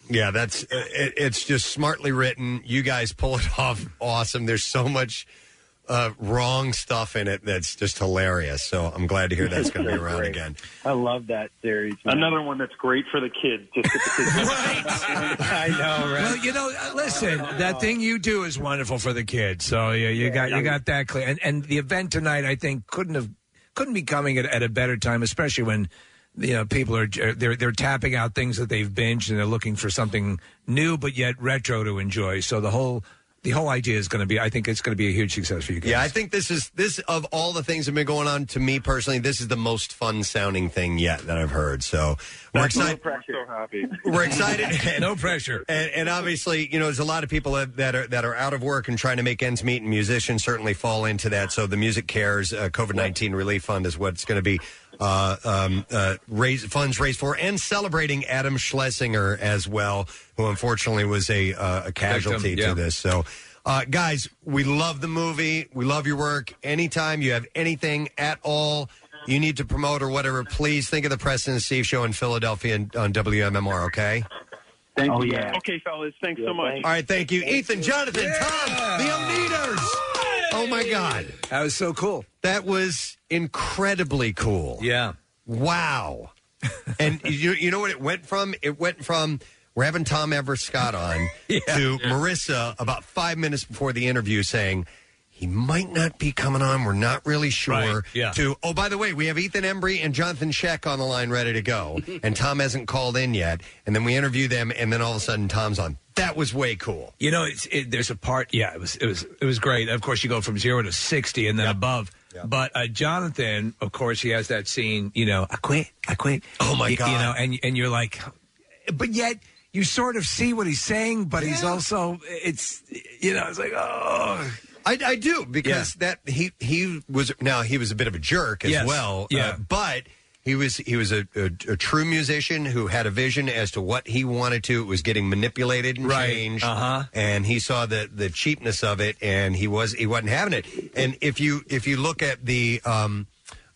Yeah, that's it, it's just smartly written. You guys pull it off awesome. There's so much uh, wrong stuff in it that's just hilarious. So I'm glad to hear that's going to be around again. I love that series. Another one that's great for the kids. Just get the kids. I know, right? Well, you know, uh, listen, that thing you do is wonderful for the kids. So yeah, you got you got that clear. And and the event tonight, I think, couldn't have couldn't be coming at, at a better time, especially when you know people are they're they're tapping out things that they've binged and they're looking for something new but yet retro to enjoy. So the whole the whole idea is going to be, I think it's going to be a huge success for you guys. Yeah, I think this is this of all the things that have been going on to me personally. This is the most fun sounding thing yet that I've heard. So we're excited. I'm so happy. We're excited. no pressure. And, and obviously, you know, there's a lot of people that, that are that are out of work and trying to make ends meet, and musicians certainly fall into that. So the MusiCares uh, COVID nineteen relief fund is what's going to be uh, um, uh, raise funds raised for, and celebrating Adam Schlesinger as well, who unfortunately was a uh, a casualty Victim, yeah. to this. So. Uh, guys, we love the movie. We love your work. Anytime you have anything at all you need to promote or whatever, please think of the Preston and Steve show in Philadelphia and, on WMMR, okay? Thank Oh, you. yeah. Okay, fellas. Thanks so much. All right, thank you. Ethan, Jonathan, Tom, the Oneders. Oh, my God. That was so cool. That was incredibly cool. Yeah. Wow. and you, you know what it went from? It went from we're having Tom Everett Scott on to Marissa about five minutes before the interview saying, he might not be coming on. We're not really sure. Yeah. To oh, by the way, we have Ethan Embry and Jonathan Schaech on the line, ready to go, and Tom hasn't called in yet. And then we interview them, and then all of a sudden Tom's on. That was way cool. You know, it's, it, there's a part. Yeah, it was it was it was great. Of course, you go from zero to sixty and then above. But uh, Jonathan, of course, he has that scene. You know, I quit, I quit. Oh my You- God. You know, and and you're like, but yet you sort of see what he's saying, but he's also it's you know, it's like oh. I, I do because that he he was now he was a bit of a jerk as Yes. well. Yeah. uh, but he was he was a, a, a true musician who had a vision as to what he wanted to. It was getting manipulated and Right. changed, Uh-huh. and he saw the the cheapness of it, and he was he wasn't having it. And if you if you look at the um,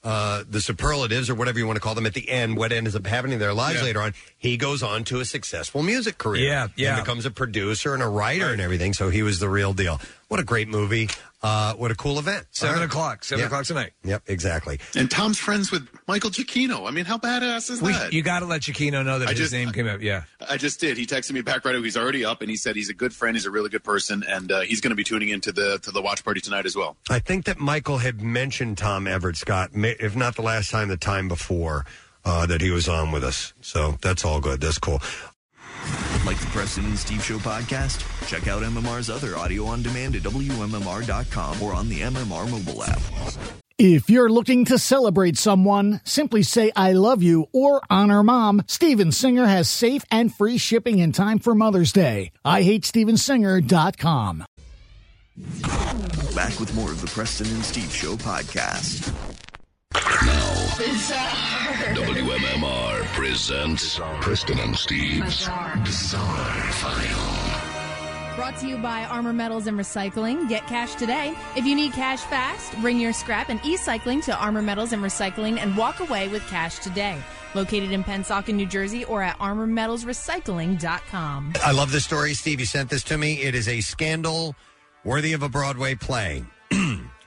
uh, the superlatives or whatever you want to call them at the end, what ends up happening in their lives Yeah. later on, he goes on to a successful music career. Yeah, yeah. And becomes a producer and a writer and everything. So he was the real deal. What a great movie. Uh, what a cool event. Seven All right. o'clock, seven Yeah. o'clock tonight. Yep, exactly. And Tom's friends with Michael Giacchino. I mean, how badass is We, that? you got to let Giacchino know that I his just- name came up. Yeah. I just did. He texted me back right away. He's already up, and he said he's a good friend. He's a really good person, and uh, he's going to be tuning into the to the watch party tonight as well. I think that Michael had mentioned Tom Everett Scott, ma- if not the last time, the time before uh, that he was on with us. So that's all good. That's cool. Like the Preston and Steve Show podcast? Check out MMR's other audio on demand at WMMR.com or on the MMR mobile app. If you're looking to celebrate someone, simply say I love you or honor mom. Steven Singer has safe and free shipping in time for Mother's Day. I hate stevensinger.com. Back with more of the Preston and Steve Show podcast. Now, WMMR presents Preston and Steve's Bizarre, File. Brought to you by Armor Metals and Recycling. Get cash today. If you need cash fast, bring your scrap and e-cycling to Armor Metals and Recycling and walk away with cash today. Located in Pensacola, New Jersey, or at armormetalsrecycling.com. I love this story. Steve, you sent this to me. It is a scandal worthy of a Broadway play.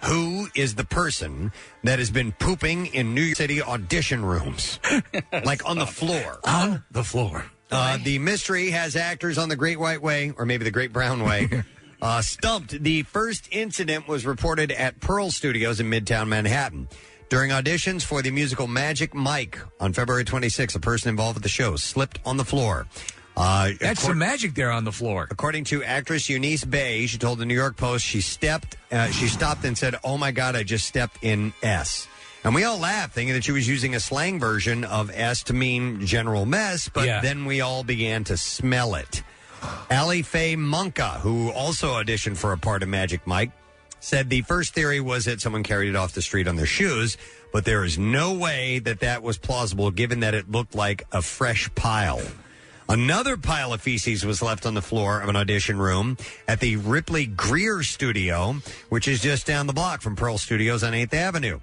Who is the person that has been pooping in New York City audition rooms? like on the floor. On the floor. Uh, the mystery has actors on the Great White Way, or maybe the Great Brown Way, uh, stumped. The first incident was reported at Pearl Studios in Midtown Manhattan. During auditions for the musical Magic Mike on February 26, a person involved with the show slipped on the floor. Uh, That's some magic there on the floor. According to actress Eunice Bay, she told the New York Post she stepped, uh, she stopped and said, "Oh my God, I just stepped in S." And we all laughed, thinking that she was using a slang version of S to mean general mess. But Yeah. then we all began to smell it. Ali Faye Monka, who also auditioned for a part of Magic Mike, said the first theory was that someone carried it off the street on their shoes, but there is no way that that was plausible given that it looked like a fresh pile. Another pile of feces was left on the floor of an audition room at the Ripley Grier studio, which is just down the block from Pearl Studios on 8th Avenue.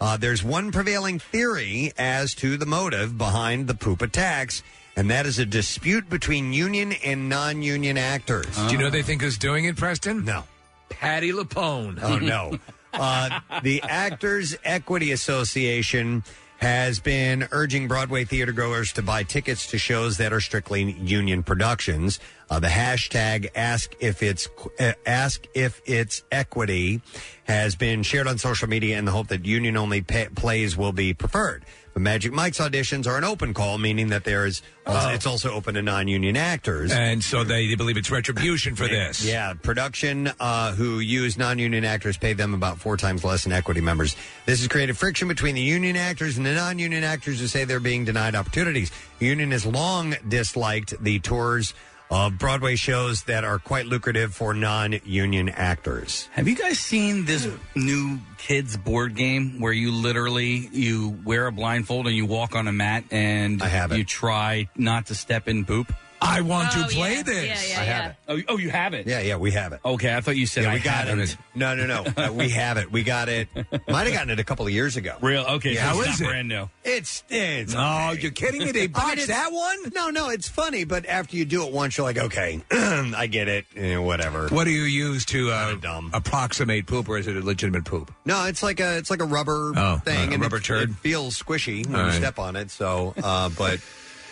Uh, there's one prevailing theory as to the motive behind the poop attacks, and that is a dispute between union and non union actors. Do you know who they think is doing it, Preston? No. Patti LuPone. Oh no. Uh, the Actors Equity Association has been urging Broadway theater goers to buy tickets to shows that are strictly union productions. Uh, the hashtag ask if it's uh, ask if it's equity has been shared on social media in the hope that union only plays will be preferred. But Magic Mike's auditions are an open call, meaning that there is also, it's also open to non-union actors. And so they, they believe it's retribution for this. Yeah, production uh, who use non-union actors pay them about four times less than equity members. This has created friction between the union actors and the non-union actors who say they're being denied opportunities. The union has long disliked the tours of Broadway shows that are quite lucrative for non-union actors. Have you guys seen this new kids board game where you literally you wear a blindfold and you walk on a mat and I have you try not to step in poop? I want Oh, to play yeah. this. Yeah, yeah, I have it. Oh, oh, you have it? Yeah, yeah, we have it. Okay, I thought you said Yeah, I we got had it. No, no, no. Uh, we have it. We got it. Might have gotten it a couple of years ago. Real? Okay, Yeah, so how it's is not it? brand new. It's it's. No, you're kidding me? They botched that one? No, no, it's funny, but after you do it once, you're like, okay, I get it. Eh, whatever. What do you use to uh, approximate poop, or is it a legitimate poop? No, it's like a it's like a rubber Oh, thing, a and rubber it, turd? it feels squishy when All you right. step on it. So, uh, but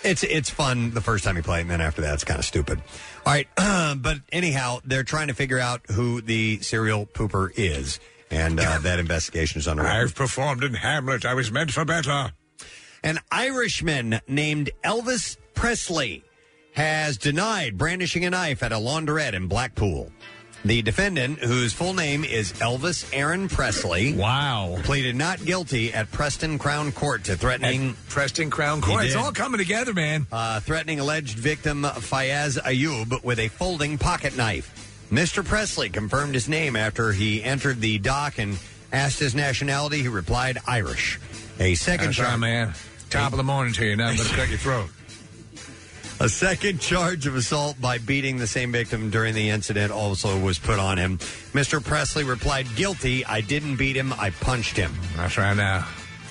it's it's fun the first time you play, it, and then after that, it's kind of stupid. All right, but anyhow, they're trying to figure out who the serial pooper is, and uh, that investigation is underway. I've performed in Hamlet. I was meant for better. An Irishman named Elvis Presley has denied brandishing a knife at a laundrette in Blackpool. The defendant, whose full name is Elvis Aaron Presley, wow, pleaded not guilty at Preston Crown Court to threatening Preston Crown Court. It's all coming together, man. uh, threatening alleged victim Fayez Ayub with a folding pocket knife. Mr. Presley confirmed his name after he entered the dock and asked his nationality. He replied Irish. A second That's right, man. Top of the morning to you. Now I'm going to cut your throat. A second charge of assault by beating the same victim during the incident also was put on him. Mr. Presley replied, "Guilty. I didn't beat him. I punched him." That's right now.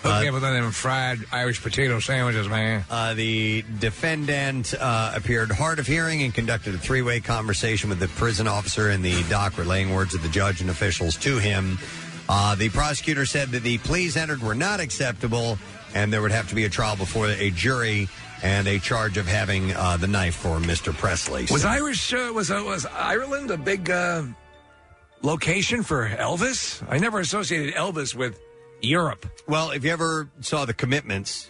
Hook me up with one of them fried Irish potato sandwiches, man. Uh, the defendant uh, appeared hard of hearing and conducted a three way conversation with the prison officer in the dock, relaying words of the judge and officials to him. Uh, the prosecutor said that the pleas entered were not acceptable and there would have to be a trial before a jury and a charge of having uh, the knife for Mr. Presley. Was So- Irish uh, was uh, was Ireland a big uh, location for Elvis? I never associated Elvis with Europe. Well, if you ever saw the commitments.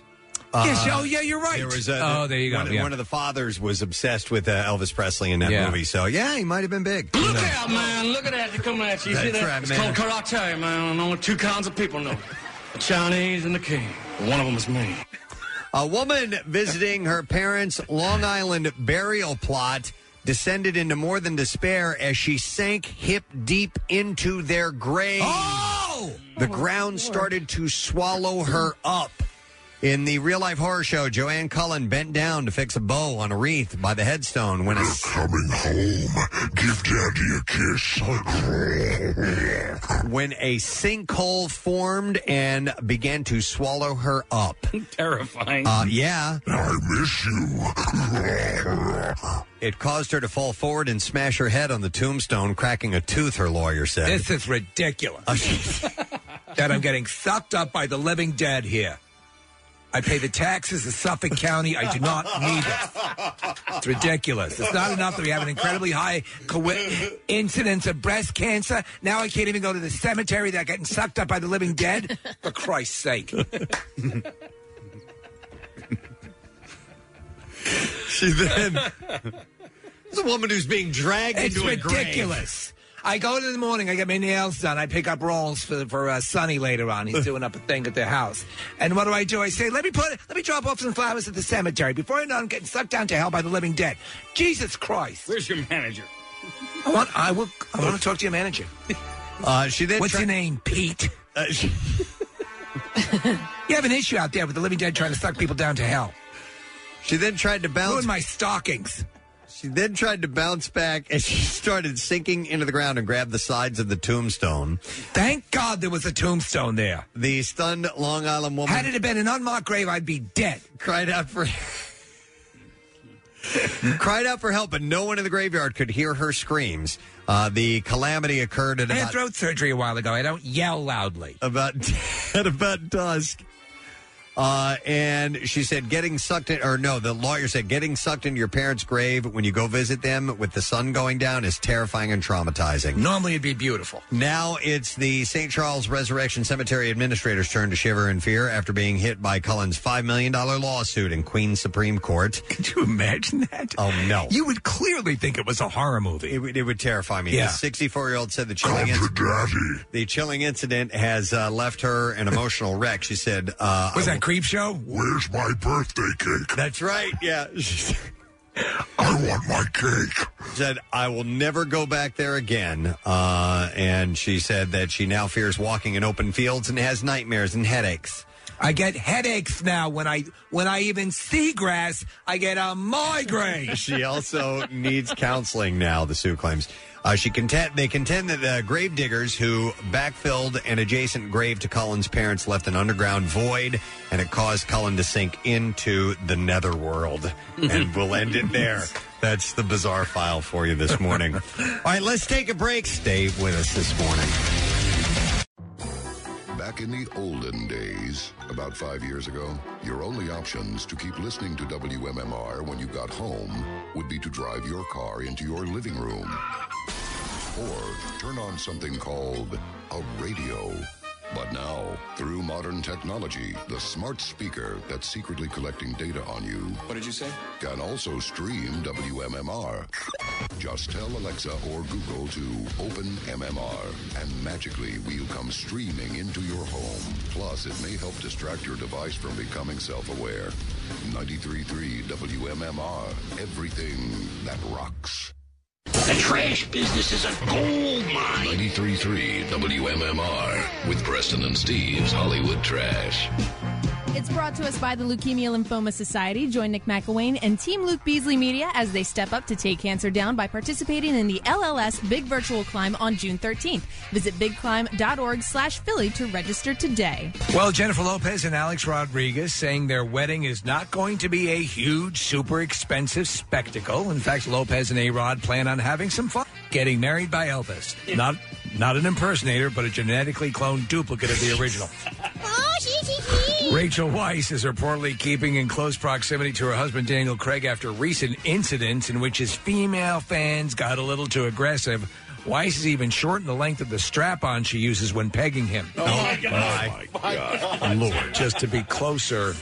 uh, Yes, oh, yeah, you're right. There was a, Oh, there you go, One, of- yeah. one of the fathers was obsessed with uh, Elvis Presley in that Yeah. movie. So yeah, he might have been big. Look out, man. Look at that. They're coming at you. You see That's that? right, it's man. called karate, man. Only two kinds of people know it. The Chinese and the king. One of them is me. A woman visiting her parents' Long Island burial plot descended into more than despair as she sank hip deep into their grave. Oh! The ground oh, started to swallow her up. In the real life horror show, Joanne Cullen bent down to fix a bow on a wreath by the headstone when a coming home. Give Daddy a kiss. when a sinkhole formed and began to swallow her up. Terrifying. Uh, yeah. I miss you. It caused her to fall forward and smash her head on the tombstone, cracking a tooth, her lawyer said. This is ridiculous. that I'm getting sucked up by the living dead here. I pay the taxes of Suffolk County. I do not need it. It's ridiculous. It's not enough that we have an incredibly high co- incidence of breast cancer. Now I can't even go to the cemetery that getting sucked up by the living dead. For Christ's sake. she then. It's a woman who's being dragged It's into a grave. ridiculous. I go in the morning. I get my nails done. I pick up rolls for for uh, Sonny later on. He's doing up a thing at their house. And what do I do? I say, let me put, let me drop off some flowers at the cemetery before I know I'm getting sucked down to hell by the living dead. Jesus Christ! Where's your manager? I want, I will, I want to talk to your manager. Uh, she then. What's tri- your name, Pete? Uh, she- you have an issue out there with the living dead trying to suck people down to hell. She then tried to bounce. Ruin my stockings. She then tried to bounce back and she started sinking into the ground and grabbed the sides of the tombstone. Thank God there was a tombstone there. The stunned Long Island woman Had it been an unmarked grave, I'd be dead. cried out for cried out for help, but no one in the graveyard could hear her screams. Uh, the calamity occurred at I had about, throat surgery a while ago. I don't yell loudly. about at about dusk. Uh, and she said, getting sucked in, or no, the lawyer said, getting sucked into your parents' grave when you go visit them with the sun going down is terrifying and traumatizing. Normally it'd be beautiful. Now it's the St. Charles Resurrection Cemetery administrator's turn to shiver in fear after being hit by Cullen's $5 million lawsuit in Queens Supreme Court. Could you imagine that? Oh, no. You would clearly think it was a horror movie. It would, it would terrify me. Yeah. The 64 year old said the chilling, inc- the chilling incident has uh, left her an emotional wreck. She said, uh, Was that Creep Show? Where's my birthday cake? That's right. Yeah. I want my cake. said, I will never go back there again. Uh, and she said that she now fears walking in open fields and has nightmares and headaches. I get headaches now when I when I even see grass. I get a migraine. she also needs counseling now. The Sioux claims uh, she contend they contend that the grave diggers who backfilled an adjacent grave to Cullen's parents left an underground void, and it caused Cullen to sink into the netherworld. and we'll end it there. That's the bizarre file for you this morning. All right, let's take a break. Stay with us this morning. Back in the olden days, about five years ago, your only options to keep listening to WMMR when you got home would be to drive your car into your living room or turn on something called a radio. But now, through modern technology, the smart speaker that's secretly collecting data on you What did you say? can also stream WMMR. Just tell Alexa or Google to open MMR, and magically we'll come streaming into your home. Plus, it may help distract your device from becoming self-aware. 93.3 WMMR, everything that rocks. The trash business is a gold mine. 93.3 WMMR with Preston and Steve's Hollywood Trash. It's brought to us by the Leukemia Lymphoma Society. Join Nick McIlwain and Team Luke Beasley Media as they step up to take cancer down by participating in the LLS Big Virtual Climb on June 13th. Visit bigclimb.org slash Philly to register today. Well, Jennifer Lopez and Alex Rodriguez saying their wedding is not going to be a huge, super expensive spectacle. In fact, Lopez and A Rod plan on having some fun getting married by Elvis. Not not an impersonator, but a genetically cloned duplicate of the original. Rachel Weisz is reportedly keeping in close proximity to her husband Daniel Craig after recent incidents in which his female fans got a little too aggressive. Weisz has even shortened the length of the strap on she uses when pegging him. Oh, my God. Oh, my oh, God. Lord, just to be closer.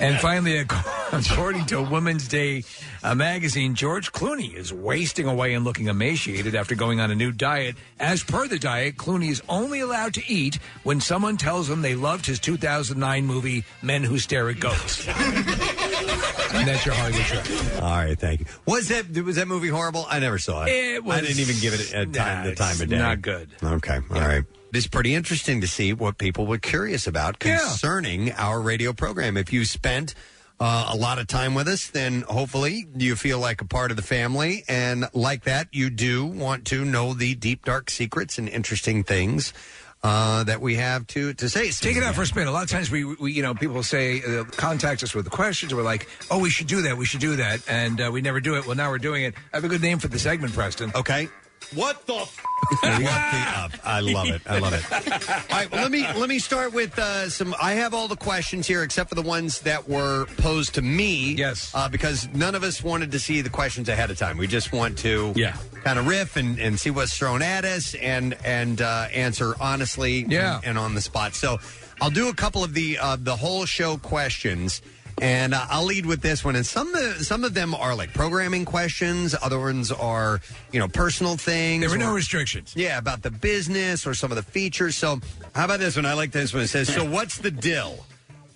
And finally, according to Women's Day uh, magazine, George Clooney is wasting away and looking emaciated after going on a new diet. As per the diet, Clooney is only allowed to eat when someone tells him they loved his 2009 movie Men Who Stare at Ghosts. And that's your Hollywood trip. All right, thank you. Was that was that movie horrible? I never saw it. It was- I didn't even give it a time Nah, the time it's of day. not good. Okay, all right. It's pretty interesting to see what people were curious about concerning our radio program. If you spent uh, a lot of time with us, then hopefully you feel like a part of the family, and like that, you do want to know the deep, dark secrets and interesting things uh, that we have to to say. Take it out for a spin. A lot of times we, we you know, people say, uh, contact us with the questions. We're like, oh, we should do that. We should do that. And uh, we never do it. Well, now we're doing it. I have a good name for the segment, Preston. Okay. What the? I love it. I love it. All right, well, let me let me start with uh, some. I have all the questions here except for the ones that were posed to me. Yes, uh, because none of us wanted to see the questions ahead of time. We just want to, yeah, kind of riff and, and see what's thrown at us and and uh, answer honestly, Yeah. and, and on the spot. So I'll do a couple of the uh, the whole show questions. And uh, I'll lead with this one. And some of the, some of them are like programming questions. Other ones are you know personal things. There were no or- restrictions. yeah, about the business or some of the features. So, how about this one? I like this one. It says, "So what's the dill?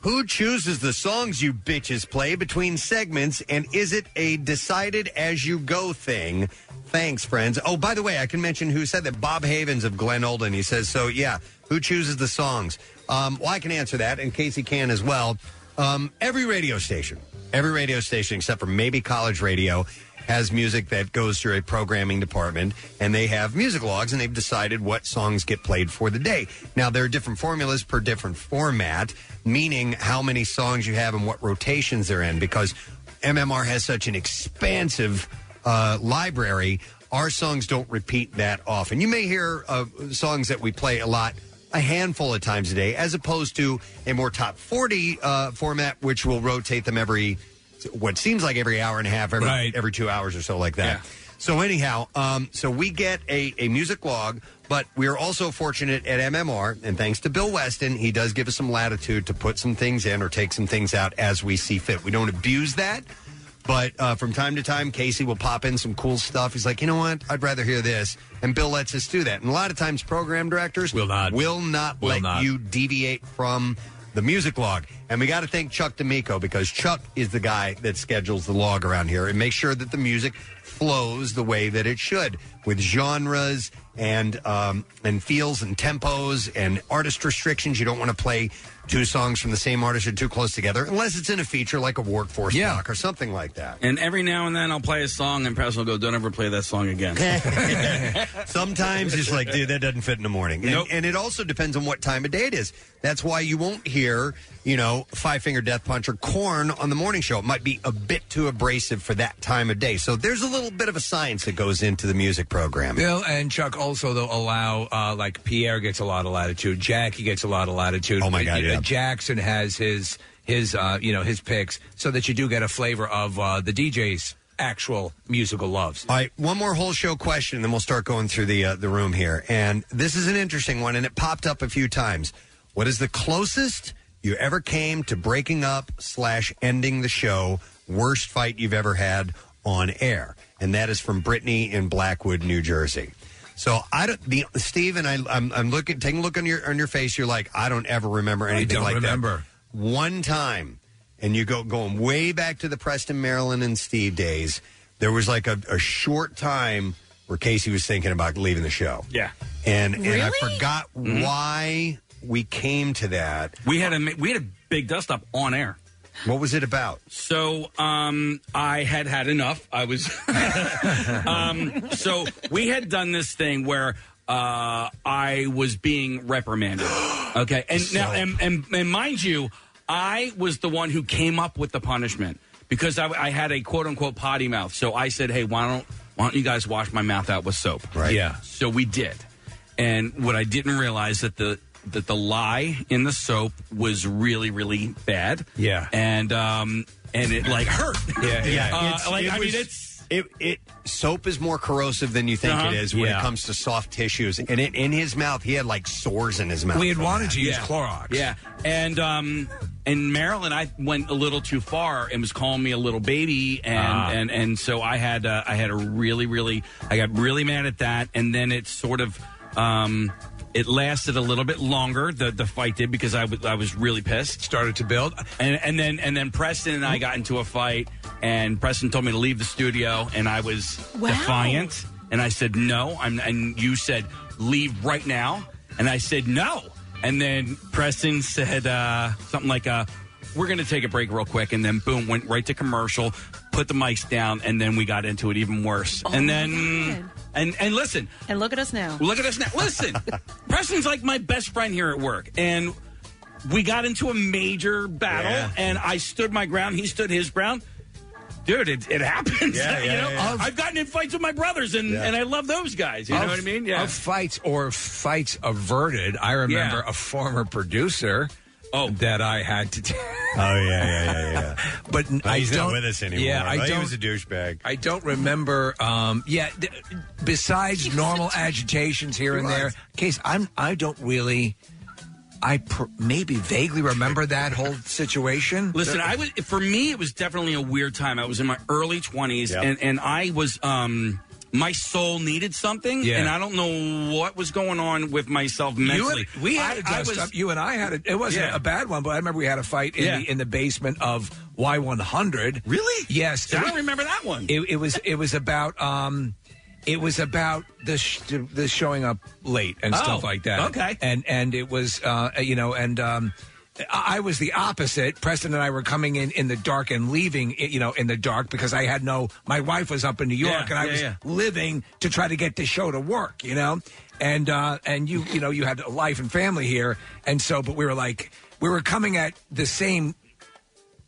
Who chooses the songs you bitches play between segments, and is it a decided as you go thing?" Thanks, friends. Oh, by the way, I can mention who said that. Bob Havens of Glenolden. He says, "So yeah, who chooses the songs?" Um, well, I can answer that, and Casey can as well. Um, every radio station, every radio station except for maybe college radio, has music that goes through a programming department, and they have music logs, and they've decided what songs get played for the day. Now, there are different formulas per different format, meaning how many songs you have and what rotations they're in, because MMR has such an expansive uh, library. Our songs don't repeat that often. You may hear uh, songs that we play a lot a handful of times a day, as opposed to a more top 40 uh, format, which will rotate them every, what seems like every hour and a half, every, Right. every two hours or so, like that. So, anyhow, um, so we get a, a music log, but we are also fortunate at MMR, and thanks to Bill Weston, he does give us some latitude to put some things in or take some things out as we see fit. We don't abuse that. But uh, from time to time, Casey will pop in some cool stuff. He's like, you know what? I'd rather hear this. And Bill lets us do that. And a lot of times, program directors will not will not Will let not. you deviate from the music log. And we got to thank Chuck D'Amico because Chuck is the guy that schedules the log around here and makes sure that the music flows the way that it should with genres and um, and feels and tempos and artist restrictions. You don't want to play two songs from the same artist are too close together unless it's in a feature like a workforce block or something like that. And every now and then I'll play a song, and Preston will go, "Don't ever play that song again." Sometimes it's like, dude, that doesn't fit in the morning. And, and it also depends on what time of day it is. That's why you won't hear, you know, Five Finger Death Punch or Korn on the morning show. It might be a bit too abrasive for that time of day. So there's a little bit of a science that goes into the music program. Bill and Chuck also though allow uh, like Pierre gets a lot of latitude, Jackie gets a lot of latitude. Oh, my God, Uh, yeah. Jackson has his his uh, you know his picks, so that you do get a flavor of uh, the DJ's actual musical loves. All right, one more whole show question, and then we'll start going through the uh, the room here. And this is an interesting one, and it popped up a few times. What is the closest you ever came to breaking up slash ending the show? Worst fight you've ever had on air, and that is from Brittany in Blackwood, New Jersey. So I don't, the Steve and I, I'm, I'm looking, taking a look on your on your face. You're like, I don't ever remember anything don't like remember. that. One time, and you go going way back to the Preston, Marilyn, and Steve days. There was like a, a short time where Casey was thinking about leaving the show. Yeah. And and I Really? forgot Mhm. why we came to that. We had a ma- we had a big dust up on air. What was it about? So um, I had had enough. I was um, so we had done this thing where uh, I was being reprimanded. Okay, and now and, and and mind you, I was the one who came up with the punishment because I, I had a quote unquote potty mouth. So I said, "Hey, why don't why don't you guys wash my mouth out with soap?" Right. Yeah. So we did, and what I didn't realize that the that the lye in the soap was really really bad. Yeah. and um and it like hurt. Yeah, yeah. Uh, It's- like it I mean, it's It, it soap is more corrosive than you think Uh-huh. it is when Yeah. it comes to soft tissues. And it, in his mouth, he had like sores in his mouth. We had from wanted that. to use. Clorox. Yeah, and um, in Marilyn, I went a little too far and was calling me a little baby, and Ah. and and so I had uh, I had a really really I got really mad at that, and then it sort of Um, it lasted a little bit longer. The the fight did because I was I was really pissed. Started to build, and and then and then Preston and I got into a fight, and Preston told me to leave the studio, and I was Wow. defiant, and I said no. I'm and you said leave right now, and I said no, and then Preston said uh, something like uh, we're going to take a break real quick, and then boom, went right to commercial, put the mics down, and then we got into it even worse, Oh and then. And and listen, And look at us now. Look at us now. Listen, Preston's like my best friend here at work, and we got into a major battle, Yeah. and I stood my ground. He stood his ground. Dude, it, it happens. Yeah, you yeah, know, yeah. I've gotten in fights with my brothers, and, Yeah. and I love those guys. You know what I mean? Yeah. Of fights or fights averted. I remember Yeah. a former producer. Oh. that I had to. T- Oh yeah, yeah, yeah, yeah. but Well, I he's don't, not with us anymore. Yeah, I Well, don't. He was a douchebag. I don't remember. Um, yeah, th- besides normal agitations here and there, case I'm. I don't really. I pr- maybe vaguely remember that whole situation. Listen, I was for me it was definitely a weird time. I was in my early twenties, and and I was um my soul needed something, Yeah. and I don't know what was going on with myself You mentally. and, we had I- a I dust was- up. You and I had a. It wasn't Yeah. a bad one, but I remember we had a fight in Yeah. the in the basement of Y100. Really? Yes. I don't remember that one. It, it was. It was about. um it was about the sh- the showing up late and stuff Oh, like that. okay. and and it was uh, you know and um, I I was the opposite. Preston and I were coming in in the dark and leaving you know in the dark because I had no. My wife was up in New York Yeah, and I yeah, was yeah. living to try to get the show to work. You know, and uh, and you you know you had a life and family here, and so but we were like we were coming at the same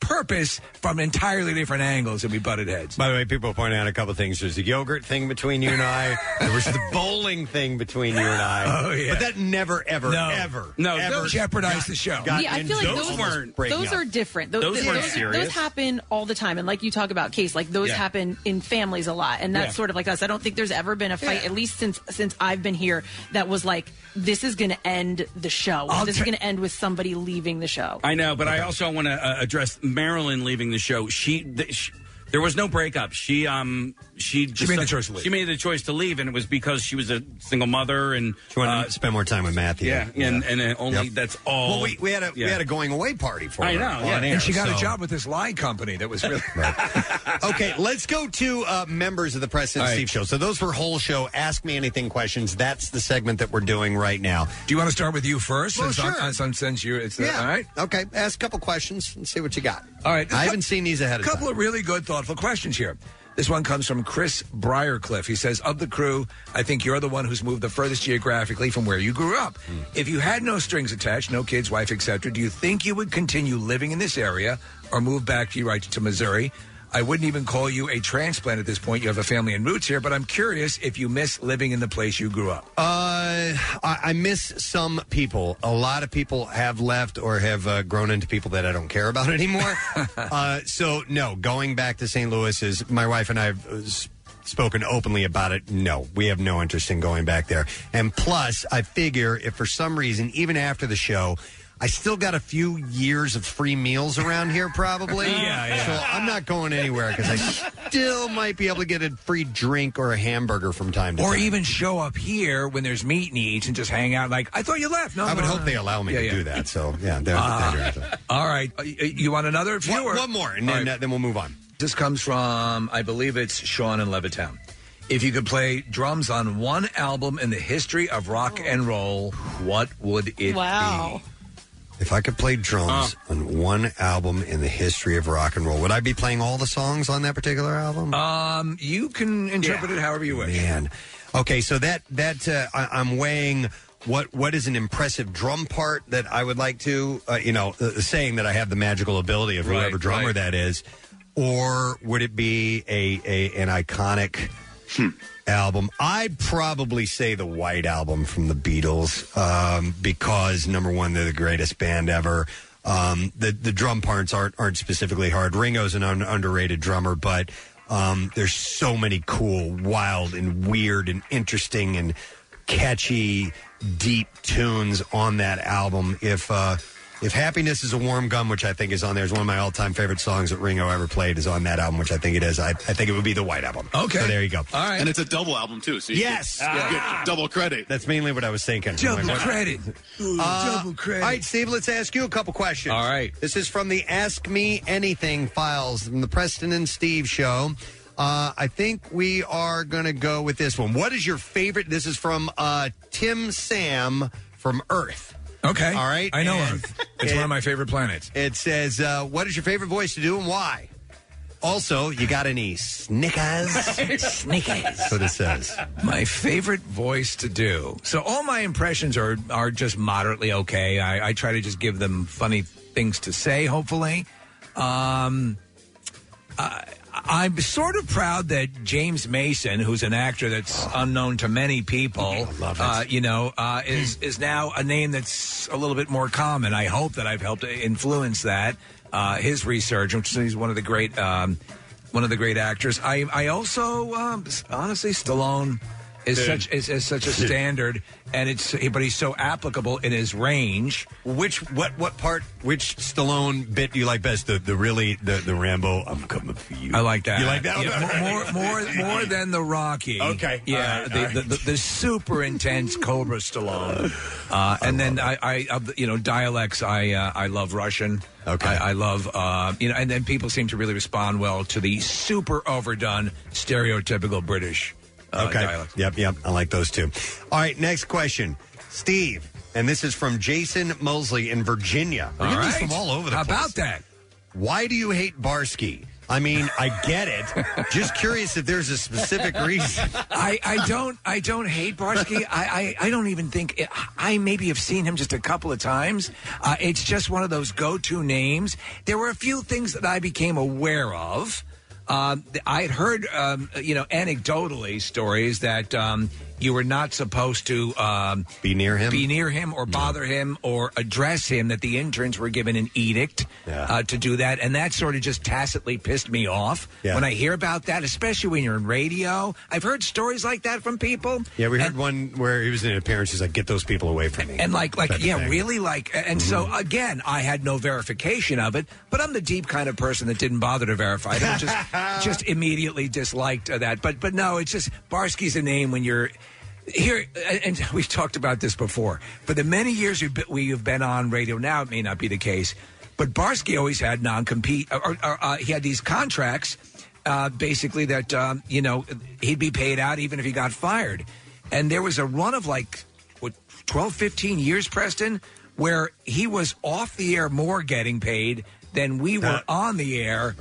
purpose from entirely different angles and we butted heads. By the way, people point out a couple things. There's a yogurt thing between you and I. there was the bowling thing between you and I. Oh, yeah. But that never, ever, No. ever, No, ever don't jeopardize the show. got yeah, I feel like into those, almost breaking those up. are different. Those, Those th- weren't those, serious. those happen all the time, and like you talk about case, like those Yeah. happen in families a lot, and that's Yeah. sort of like us. I don't think there's ever been a fight, Yeah. at least since since I've been here, that was like this is going to end the show. I'll this t- is going to end with somebody leaving the show. I know, but I also want to uh, address Marilyn leaving the show. She, th- sh there was no breakup. She um she She made the choice to leave. She made the choice to leave, and it was because she was a single mother and She wanted uh, to spend more time with Matthew. yeah, and and uh, only Yep. that's all. Well, we, we had a we Yeah. had a going away party for her. I her know, on yeah. air, and she got a job with this lie company that was really okay, let's go to uh, members of the Preston and All right. Steve show. So those were whole show Ask Me Anything questions. That's the segment that we're doing right now. Do you want to start with you first? Well, since, sure. I'm- since, since you, it's the, Yeah. all right. Okay, ask a couple questions and see what you got. All right. I haven't seen these ahead of time. A of couple of really good, thoughtful questions here. This one comes from Chris Briarcliff. He says, Of the crew, I think you're the one who's moved the furthest geographically from where you grew up. Hmm. If you had no strings attached, no kids, wife, etc., do you think you would continue living in this area or move back to, right, to Missouri? I wouldn't even call you a transplant at this point. You have a family and roots here, but I'm curious if you miss living in the place you grew up. Uh, I, I miss some people. A lot of people have left or have uh, grown into people that I don't care about anymore. uh, so no, going back to St. Louis is my wife and I have uh, s- spoken openly about it. No, we have no interest in going back there. And plus, I figure if for some reason, even after the show. I still got a few years of free meals around here, probably. Yeah, yeah. So I'm not going anywhere because I still might be able to get a free drink or a hamburger from time to time. Or time. even show up here when there's meat and eats and just hang out. Like I thought you left. No, I would no, hope no. they allow me Yeah, to yeah. do that. So yeah, they're, Uh, they're- all right. Uh, y- You want another few? One- one more, and then- All right. uh, then we'll move on. This comes from, I believe it's Sean in Levittown. If you could play drums on one album in the history of rock and roll, what would it be? Wow. Be? If I could play drums on one album in the history of rock and roll, would I be playing all the songs on that particular album? Um, you can interpret it however you wish. Man, okay, so that that uh, I, I'm weighing. What what is an impressive drum part that I would like to, uh, you know, uh, saying that I have the magical ability of Right, whoever drummer right. that is, or would it be a, a an iconic album? I'd probably say the White Album from the Beatles, um, because number one, they're the greatest band ever. Um, the the drum parts aren't aren't specifically hard. Ringo's an un- underrated drummer, but um, there's so many cool, wild, and weird, and interesting, and catchy, deep tunes on that album. If uh, If Happiness is a Warm Gun, which I think is on there, is one of my all time favorite songs that Ringo ever played, is on that album, which I think it is. I, I think it would be the White Album. Okay. So there you go. All right. And it's a double album too. So you Yes. get, you Ah. get double credit. That's mainly what I was thinking. Double like, what- credit. Ooh, Uh, double credit. All right, Steve, let's ask you a couple questions. All right. This is from the Ask Me Anything files from the Preston and Steve show. Uh, I think we are going to go with this one. What is your favorite? This is from uh, Tim Sam from Earth. Okay. All right. I know And Earth. It's one of my favorite planets. It says, uh, What is your favorite voice to do and why? Also, you got any Snickers? Snickers. That's what it says. My favorite voice to do. So all my impressions are are just moderately okay. I, I try to just give them funny things to say. Hopefully, um, I, I'm sort of proud that James Mason, who's an actor that's unknown to many people, Uh, you know, uh, is is now a name that's a little bit more common. I hope that I've helped influence that uh, his research, which he's one of the great. Um, one of the great actors. I I also um, honestly Stallone is Dude. such is, is such a standard, and it's but he's so applicable in his range. Which what what part? Which Stallone bit do you like best? The the really the the Rambo. I'm coming for you. I like that. You like that? Yeah, more, more, more, more than the Rocky. Okay. Yeah, All right, the, all right. The, the, the super intense Cobra Stallone, uh, and then I, I, of the- you know, dialects. I, uh, I love Russian. Okay. I, I love, uh, you know, and then people seem to really respond well to the super overdone, stereotypical British. Okay. Yep, yep. I like those too. All right, next question. Steve, and this is from Jason Mosley in Virginia. We're getting these right. from all over the How place. about that? Why do you hate Barsky? I mean, I get it. Just curious if there's a specific reason. I, I don't I don't hate Barsky. I, I, I don't even think I maybe have seen him just a couple of times. Uh, it's just one of those go to names. There were a few things that I became aware of. Um, I had heard, um, you know, anecdotally stories that um, you were not supposed to um, be near him, be near him, or bother him, or address him. That the interns were given an edict uh, to do that, and that sort of just tacitly pissed me off Yeah. when I hear about that, especially when you're in radio. I've heard stories like that from people. Yeah, we heard one where he was in an appearance. He's like, "Get those people away from me." And like, like, Type of yeah, thing. really, like, and so again, I had no verification of it, but I'm the deep kind of person that didn't bother to verify it. I just, just immediately disliked uh, that. But, but no, it's just Barsky's a name when you're here, and we've talked about this before. For the many years we've been, we have been on radio, now it may not be the case, but Barsky always had non-compete, or, or uh, he had these contracts, uh, basically that um, you know he'd be paid out even if he got fired. And there was a run of like what 12, 15 years, Preston, where he was off the air more getting paid than we were on the air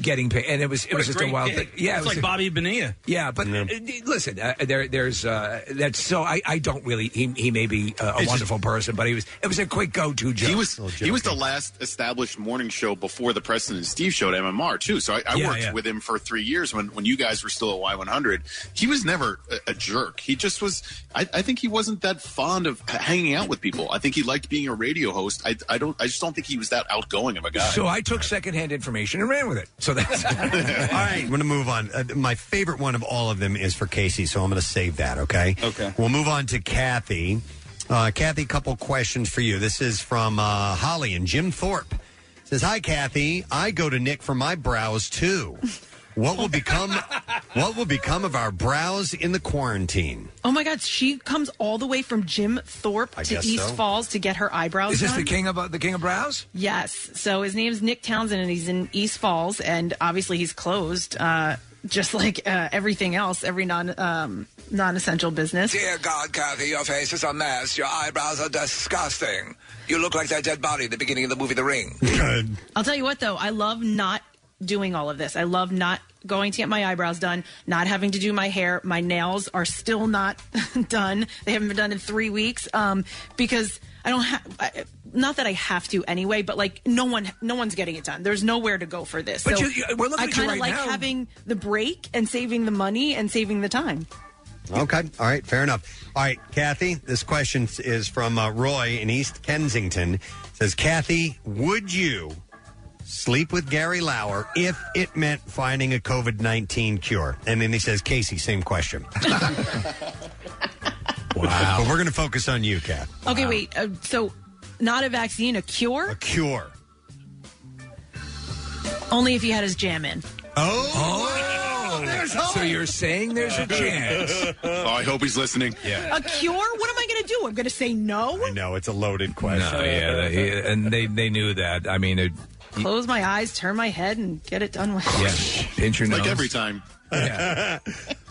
getting paid, and it was it What was a just a wild gig. thing. Yeah, it it's was like a- Bobby Bonilla. yeah, but uh, listen, uh, there, there's uh, that's so I, I don't really. He, he may be uh, a It's wonderful person, but he was it was a quick go-to joke. He was he was the last established morning show before the Preston and Steve show at MMR too. So I, I Yeah, worked yeah. with him for three years when, when you guys were still at Y100. He was never a, a jerk. He just was. I, I think he wasn't that fond of hanging out with people. I think he liked being a radio host. I, I don't. I just don't think he was that outgoing of a guy. So I took secondhand information and ran with it. So that's all right, I'm going to move on. Uh, my favorite one of all of them is for Casey, so I'm going to save that. Okay. Okay. We'll move on to Kathy. Uh, Kathy, a couple questions for you. This is from uh, Holly and Jim Thorpe. Says, "Hi, Kathy. I go to Nick for my brows too. What will become What will become of our brows in the quarantine? Oh my God, she comes all the way from Jim Thorpe I to guess East so. Falls to get her eyebrows is this done. the king of uh, the king of brows? Yes. So his name's Nick Townsend, and he's in East Falls, and obviously he's closed, uh, just like uh, everything else, every non um, non-essential business. Dear God, Kathy, your face is a mess. Your eyebrows are disgusting. You look like that dead body at the beginning of the movie The Ring. I'll tell you what, though, I love not doing all of this. I love not going to get my eyebrows done, not having to do my hair. My nails are still not done. They haven't been done in three weeks um, because I don't have. Not that I have to anyway, but like no one, no one's getting it done. There's nowhere to go for this. But so you- you- we're looking I kind of right like now. having the break and saving the money and saving the time. Okay. All right. Fair enough. All right, Kathy. This question is from uh, Roy in East Kensington. Says, Kathy, would you sleep with Gary Lauer if it meant finding a COVID nineteen cure? And then he says, Casey, same question. wow. But we're going to focus on you, Kath. Okay, wait. Uh, so Not a vaccine, a cure. A cure. Only if he had his jam in. Oh, there's So you're saying there's a chance? oh, I hope he's listening. Yeah. A cure? What am I going to do? I'm going to say no? I know it's a loaded question. No, yeah, they, and they they knew that. I mean, it, Close my eyes, turn my head, and get it done with. yeah, pinch your nose. Like every time. All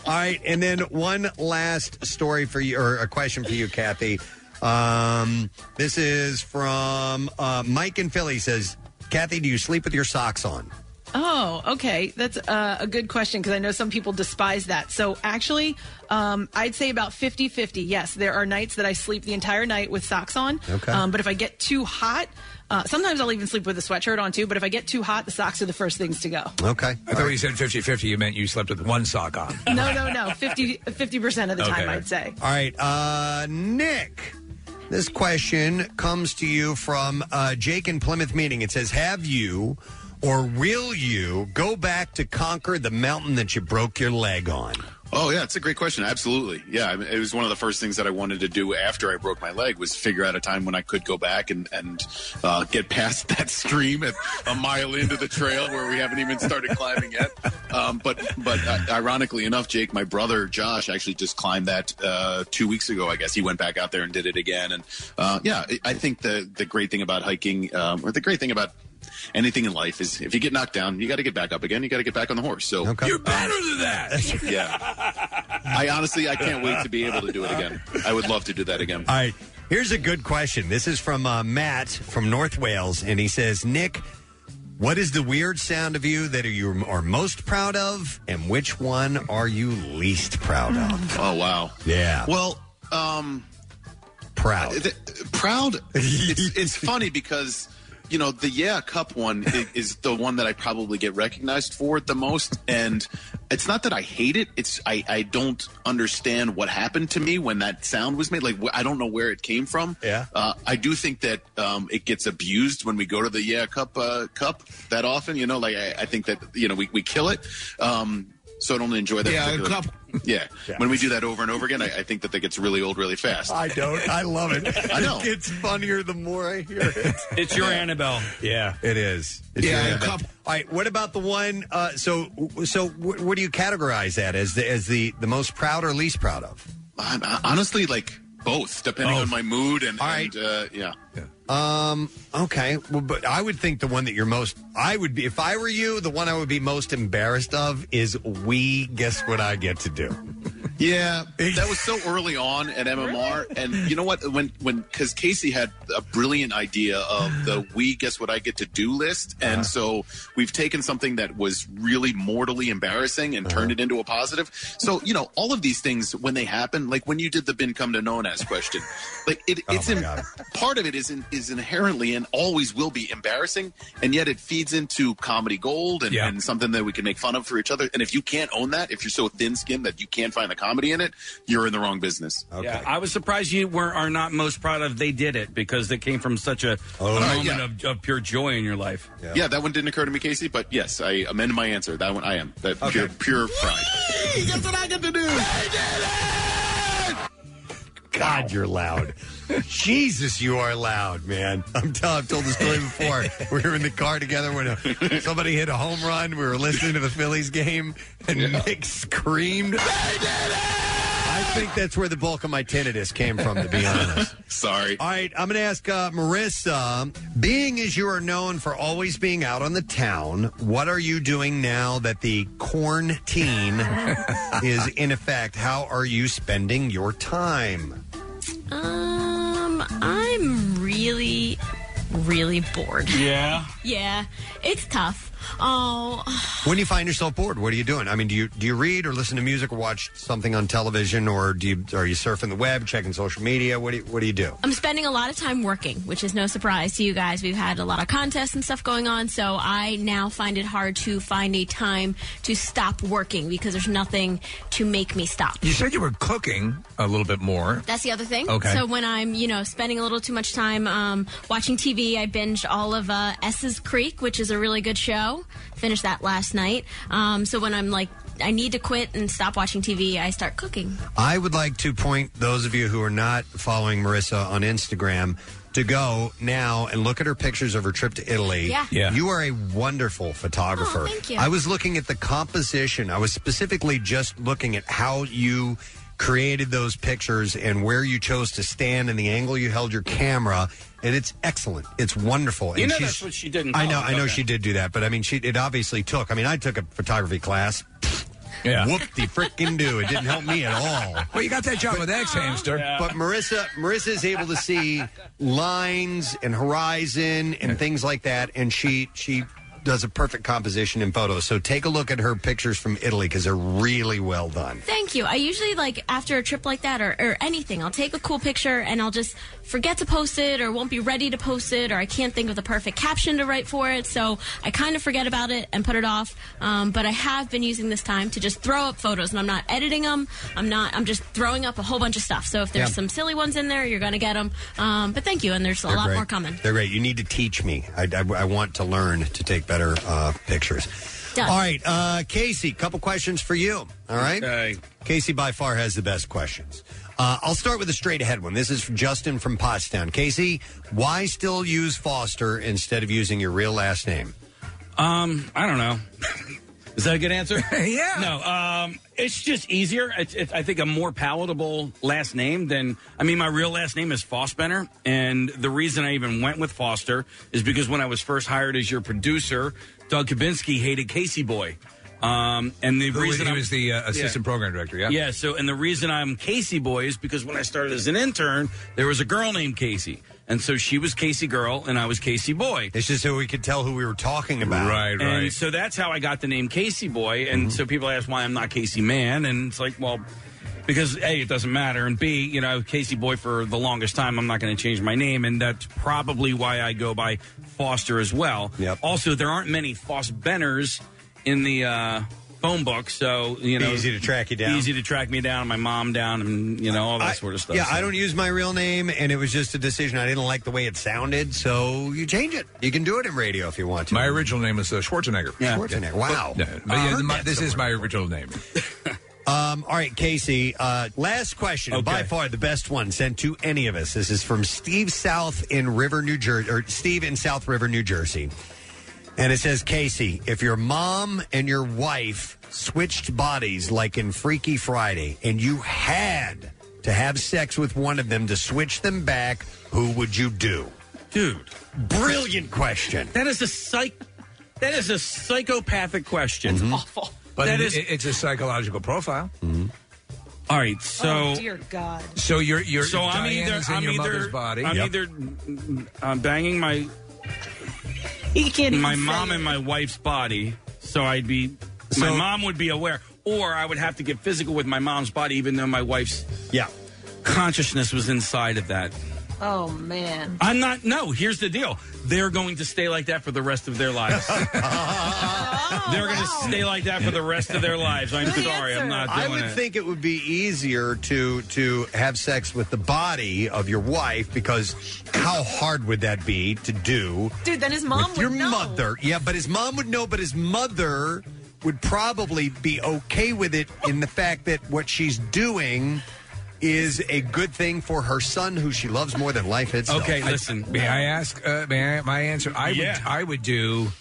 right, and then one last story for you, or a question for you, Kathy. Um, this is from uh, Mike in Philly. Says, Kathy, do you sleep with your socks on? Oh, okay. That's uh, a good question because I know some people despise that. So actually, um, I'd say about 50 50. Yes, there are nights that I sleep the entire night with socks on. Okay. Um, but if I get too hot, uh, sometimes I'll even sleep with a sweatshirt on too. But if I get too hot, the socks are the first things to go. Okay. I thought when you said 50-50, you meant you slept with one sock on. No, no, no. 50, 50% of the time, Okay. I'd say. All right, uh, Nick. This question comes to you from uh, Jake in Plymouth Meeting. It says, "Have you or will you go back to conquer the mountain that you broke your leg on?" Oh yeah, it's a great question. Absolutely, yeah. It was one of the first things that I wanted to do after I broke my leg was figure out a time when I could go back and and uh, get past that stream at a mile into the trail where we haven't even started climbing yet. Um, but but uh, ironically enough, Jake, my brother Josh, actually just climbed that uh, two weeks ago. I guess he went back out there and did it again. And uh, yeah, I- I think the the great thing about hiking, um, or the great thing about anything in life is if you get knocked down, you got to get back up again. You got to get back on the horse. So You're better than that. yeah. I honestly, I can't wait to be able to do it again. I would love to do that again. All right. Here's a good question. This is from uh, Matt from North Wales, and he says, Nick, what is the weird sound of you that you are most proud of, and which one are you least proud of? Oh wow. Yeah. Well, um, proud. th- proud. It's, it's funny because you know the Yeah Cup one is the one that I probably get recognized for the most, and it's not that I hate it. It's I I don't understand what happened to me when that sound was made. Like I don't know where it came from. Yeah. Uh, I do think that um, it gets abused when we go to the Yeah Cup uh, Cup that often. You know, like I, I think that you know we, we kill it. Um, so I don't enjoy that. Yeah, particular- Cup. Yeah. Yeah. when we do that over and over again, I, I think that that gets really old really fast. I don't. I love it. I know. It gets funnier the more I hear it. It's your Annabelle. Yeah, it is. It's Yeah, a couple- All right. What about the one? Uh, so, so wh- what do you categorize that as? The, as the the most proud or least proud of? I'm, honestly, like both, depending on my mood and, and uh, yeah. Um. Okay. Well, but I would think the one that you're most. I would be if I were you. The one I would be most embarrassed of is we. Guess what I get to do. Yeah, that was so early on at MMR, and you know what? When when because Casey had a brilliant idea of the "We guess what I get to do" list, and Uh-huh. so we've taken something that was really mortally embarrassing and Uh-huh. turned it into a positive. So you know, all of these things when they happen, like when you did the "been come to known as" question, like it, Oh it's in, part of it is in, is inherently and always will be embarrassing, and yet it feeds into comedy gold and, and something that we can make fun of for each other. And if you can't own that, if you're so thin-skinned that you can't find the comedy in it, you're in the wrong business. Yeah, I was surprised you were are not most proud of they did it because it came from such a, Oh, a moment yeah. of, of pure joy in your life. Yeah. that one didn't occur to me, Casey. But yes, I amend my answer. That one I am. That pure, pure pride. Guess what I get to do? God, you're loud. Jesus, you are loud, man. I'm telling. I've told the story before. we were in the car together when a, somebody hit a home run. We were listening to the Phillies game, and Nick screamed. I think that's where the bulk of my tinnitus came from, to be honest. Sorry. All right, I'm going to ask uh, Marissa. Being as you are known for always being out on the town, what are you doing now that the quarantine is in effect? How are you spending your time? Um, I'm really, really bored. Yeah. Yeah, it's tough. Oh, When you find yourself bored, what are you doing? I mean, do you do you read or listen to music or watch something on television, or do you are you surfing the web, checking social media? What do you, what do you do? I'm spending a lot of time working, which is no surprise to you guys. We've had a lot of contests and stuff going on, so I now find it hard to find a time to stop working because there's nothing to make me stop. You said you were cooking a little bit more. That's the other thing. Okay. So when I'm, you know, spending a little too much time um, watching TV, I binged all of uh, S's Creek, which is a really good show. Finished that last night. Um, so when I'm like, I need to quit and stop watching TV, I start cooking. I would like to point those of you who are not following Marissa on Instagram. to go now and look at her pictures of her trip to Italy. Yeah. Yeah. You are a wonderful photographer. Oh, thank you. I was looking at the composition. I was specifically just looking at how you created those pictures and where you chose to stand and the angle you held your camera. And it's excellent. It's wonderful. You and know she's- that's what she did in I know. college, I know okay. she did do that, but I mean, she it obviously took. I mean, I took a photography class. Yeah. Whoop de frickin' do. It didn't help me at all. Well, you got that job with xHamster. But Marissa, Marissa is able to see lines and horizon and things like that, and she she does a perfect composition in photos. So take a look at her pictures from Italy because they're really well done. Thank you. I usually like after a trip like that or, or anything, I'll take a cool picture and I'll just forget to post it or won't be ready to post it or I can't think of the perfect caption to write for it. So I kind of forget about it and put it off. Um, but I have been using this time to just throw up photos and I'm not editing them. I'm not. I'm just throwing up a whole bunch of stuff. So if there's Yeah. some silly ones in there, you're gonna get them. Um, but thank you. And there's a They're lot great. more coming. They're great. You need to teach me. I, I, I want to learn to take better uh, pictures. Done. All right, uh, Casey, couple questions for you. All right? Casey by far has the best questions. Uh, I'll start with a straight ahead one. This is from Justin from Pottstown. Casey, why still use Foster instead of using your real last name? Um, I don't know. Is that a good answer? yeah. No, um, it's just easier. It's, it's, I think, a more palatable last name than. I mean, my real last name is Fossbenner, and the reason I even went with Foster is because when I was first hired as your producer, Doug Kabinski hated Casey Boy. Um, and the Who- reason he I'm- was the uh, assistant Yeah. program director. Yeah. Yeah, so and the reason I'm Casey Boy is because when I started as an intern, there was a girl named Casey. And so she was Casey Girl and I was Casey Boy. It's just so we could tell who we were talking about. Right, And so that's how I got the name Casey Boy. And so people ask why I'm not Casey Man. And it's like, well, because A, it doesn't matter. And B, you know, I was Casey Boy for the longest time. I'm not going to change my name. And that's probably why I go by Foster as well. Yep. Also, there aren't many Fossbenners in the uh, phone book. So, you know, Easy to track you down. Easy to track me down, my mom down, and, you know, all that I- sort of stuff. Yeah, So- I don't use my real name, and it was just a decision. I didn't like the way it sounded, so you change it. You can do it in radio if you want to. My original name is uh, Schwarzenegger. Yeah. Schwarzenegger. Wow. Yeah, but I yeah, heard my- that this is my original name. Um, all right, Casey. Uh, last question, by far the best one sent to any of us. This is from Steve South in River, New Jersey, or Steve in South River, New Jersey, and it says, Casey, if your mom and your wife switched bodies like in Freaky Friday, and you had to have sex with one of them to switch them back, who would you do? Dude, brilliant question. That is a psych. That is a psychopathic question. Mm-hmm. Awful. But That it- is- it's a psychological profile. All right, so oh dear God. So you're you're so I'm either Diane's in I'm your either mother's body. I'm Yep. either mm, I'm banging my He can't my even mom say and it. my wife's body, so I'd be my mom would be aware, or I would have to get physical with my mom's body, even though my wife's yeah consciousness was inside of that. Oh man. I'm not. No, here's the deal. They're going to stay like that for the rest of their lives. Oh, They're going to stay like that for the rest of their lives. I'm sorry, I'm not doing I would it. think it would be easier to to have sex with the body of your wife because how hard would that be to do Dude, then his mom with your would know. mother? Yeah, but his mom would know, but his mother would probably be okay with it in the fact that what she's doing is a good thing for her son who she loves more than life itself. I- may I ask? Uh, may I, my answer? I Yeah. would. I would do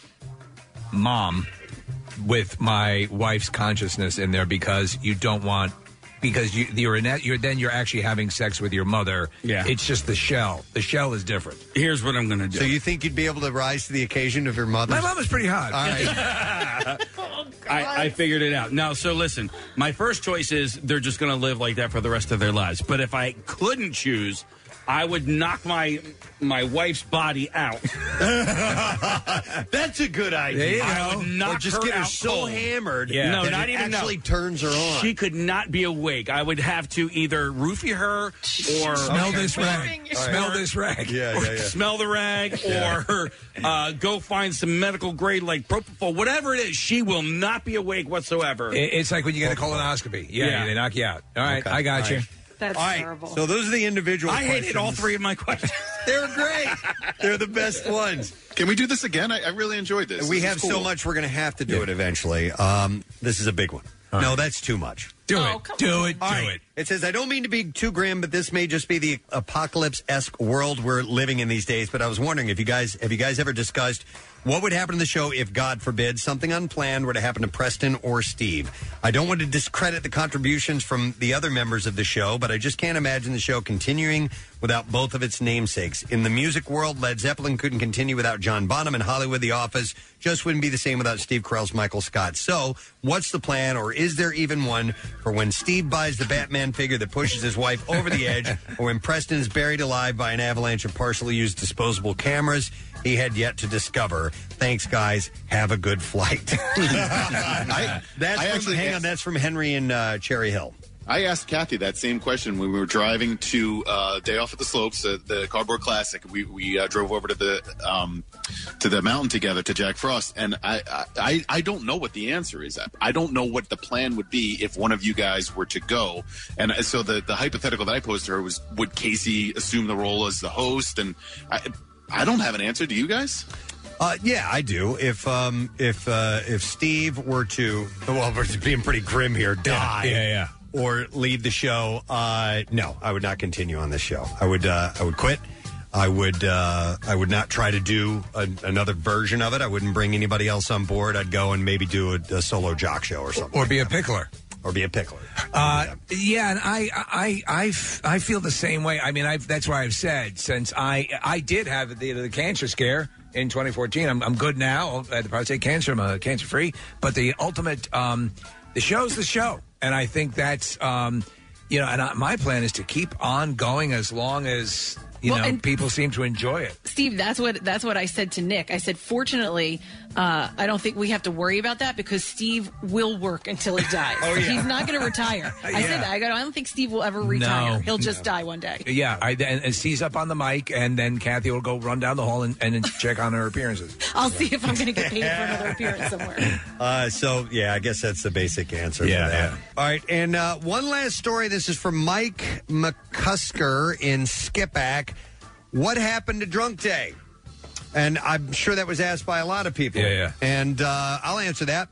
mom with my wife's consciousness in there because you don't want because you you're in that, you're then you're actually having sex with your mother. Yeah. it's just the shell. The shell is different. Here's what I'm going to do. So you think you'd be able to rise to the occasion of your mother? My mom is pretty hot. All right. I, I figured it out. Now, so listen, my first choice is they're just going to live like that for the rest of their lives. But if I couldn't choose, I would knock my my wife's body out. That's a good idea. There you I would knock Or just her get her out so cold. hammered No, that not it even no. actually turns her on. She could not be awake. I would have to either roofie her or Smell this rag. Smell this rag. Yeah, or smell the rag, or uh, go find some medical grade like propofol, whatever it is. She will not be awake whatsoever. It's like when you get a colonoscopy. Yeah, Yeah. they knock you out. All right, Okay. I got All you. right. That's All right, terrible. so those are the individual. I hated all three of my questions. They're great. They're the best ones. Can we do this again? I, I really enjoyed this. We This have is so cool. much. We're going to have to do it eventually. Um, this is a big one. No, that's too much. Do it. Do it. do it. It says, I don't mean to be too grim, but this may just be the apocalypse esque world we're living in these days. But I was wondering if you guys have you guys ever discussed what would happen to the show if, God forbid, something unplanned were to happen to Preston or Steve? I don't want to discredit the contributions from the other members of the show, but I just can't imagine the show continuing without both of its namesakes. In the music world, Led Zeppelin couldn't continue without John Bonham. In Hollywood, The Office just wouldn't be the same without Steve Carell's Michael Scott. So, what's the plan, or is there even one, for when Steve buys the Batman figure that pushes his wife over the edge, or when Preston is buried alive by an avalanche of partially used disposable cameras? He had yet to discover. Thanks, guys. Have a good flight. I, that's I from, actually hang on. asked- That's from Henry and uh, Cherry Hill. I asked Kathy that same question when we were driving to uh, Day Off at the Slopes, uh, the Cardboard Classic. We we uh, drove over to the um, to the mountain together to Jack Frost, and I, I I don't know what the answer is. I don't know what the plan would be if one of you guys were to go. And uh, so the the hypothetical that I posed to her was, would Casey assume the role as the host? And I I don't have an answer. Do you guys? Uh, yeah, I do. If um, if uh, if Steve were to, well, we're being pretty grim here, die, yeah, yeah. or leave the show, uh, no, I would not continue on this show. I would uh, I would quit. I would uh, I would not try to do a, another version of it. I wouldn't bring anybody else on board. I'd go and maybe do a, a solo jock show or something, or be a pickler, or be a pickler. Uh, yeah, and I, I, I, I feel the same way. I mean, I've, that's why I've said since I, I did have the, the cancer scare in 2014. I'm, I'm good now. I had the prostate cancer. I'm uh, cancer free. But the ultimate, um, the show's the show, and I think that's, um, you know, and I, my plan is to keep on going as long as you Well, know and- people seem to enjoy it. Steve, that's what that's what I said to Nick. I said, fortunately, uh, I don't think we have to worry about that because Steve will work until he dies. Oh, yeah. He's not going to retire. I Yeah. said that. I go, I don't think Steve will ever retire. No. He'll just No. die one day. Yeah, I, and, and he's up on the mic, and then Kathy will go run down the hall and, and check on her appearances. I'll see if I'm going to get paid for another appearance somewhere. Uh, so yeah, I guess that's the basic answer. Yeah, for that. yeah. All right, and uh, one last story. This is from Mike McCusker in Skippack. What happened to Drunk Day? And I'm sure that was asked by a lot of people. Yeah, yeah. And uh, I'll answer that.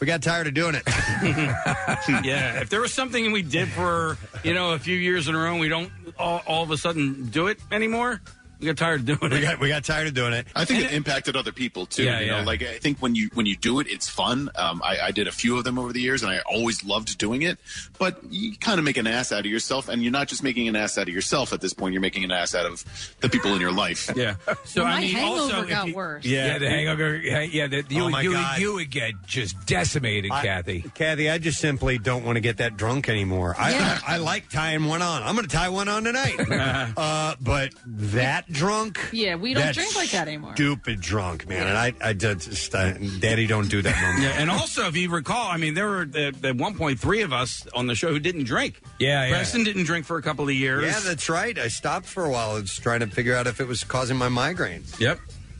We got tired of doing it. yeah, if there was something we did for you know a few years in a row, and we don't all, all of a sudden do it anymore. We got tired of doing it. We got we got tired of doing it. I think it impacted other people too. Yeah, you yeah. know, like I think when you when you do it, it's fun. Um, I, I did a few of them over the years, and I always loved doing it. But you kind of make an ass out of yourself, and you're not just making an ass out of yourself at this point. You're making an ass out of the people in your life. Yeah. So My I mean, hangover also if got you- worse. Yeah, yeah, the hangover. Yeah, the, you, Oh, my you, you would get just decimated, I- Kathy. Kathy, I just simply don't want to get that drunk anymore. I, I, I like tying one on. I'm going to tie one on tonight. uh, but that drunk, Yeah, we don't That's drink like that anymore. stupid drunk, man. And I, I just, uh, Daddy, don't do that no more. Yeah, and also, if you recall, I mean, there were uh, at one point three of us on the show who didn't drink. Yeah, yeah. Preston didn't drink for a couple of years. Yeah, that's right. I stopped for a while. I was trying to figure out if it was causing my migraines. Yep.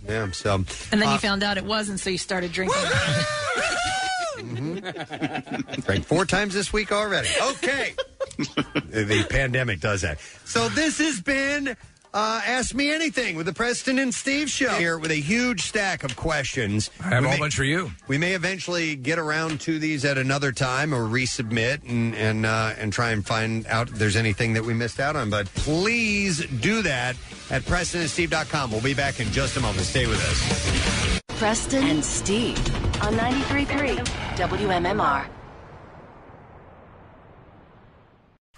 Yeah, so. And then uh, you found out it wasn't, so you started drinking. Drank four times this week already. Okay. the pandemic does that. So this has been uh, Ask Me Anything with the Preston and Steve show here with a huge stack of questions. I have a whole bunch for you. We may eventually get around to these at another time or resubmit and and uh, and try and find out if there's anything that we missed out on. But please do that at PrestonandSteve.com. We'll be back in just a moment. Stay with us. Preston and Steve on 93.3 WMMR.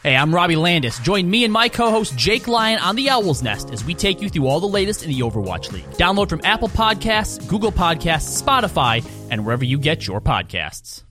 Hey, I'm Robbie Landis. Join me and my co-host Jake Lyon on the Owl's Nest as we take you through all the latest in the Overwatch League. Download from Apple Podcasts, Google Podcasts, Spotify, and wherever you get your podcasts.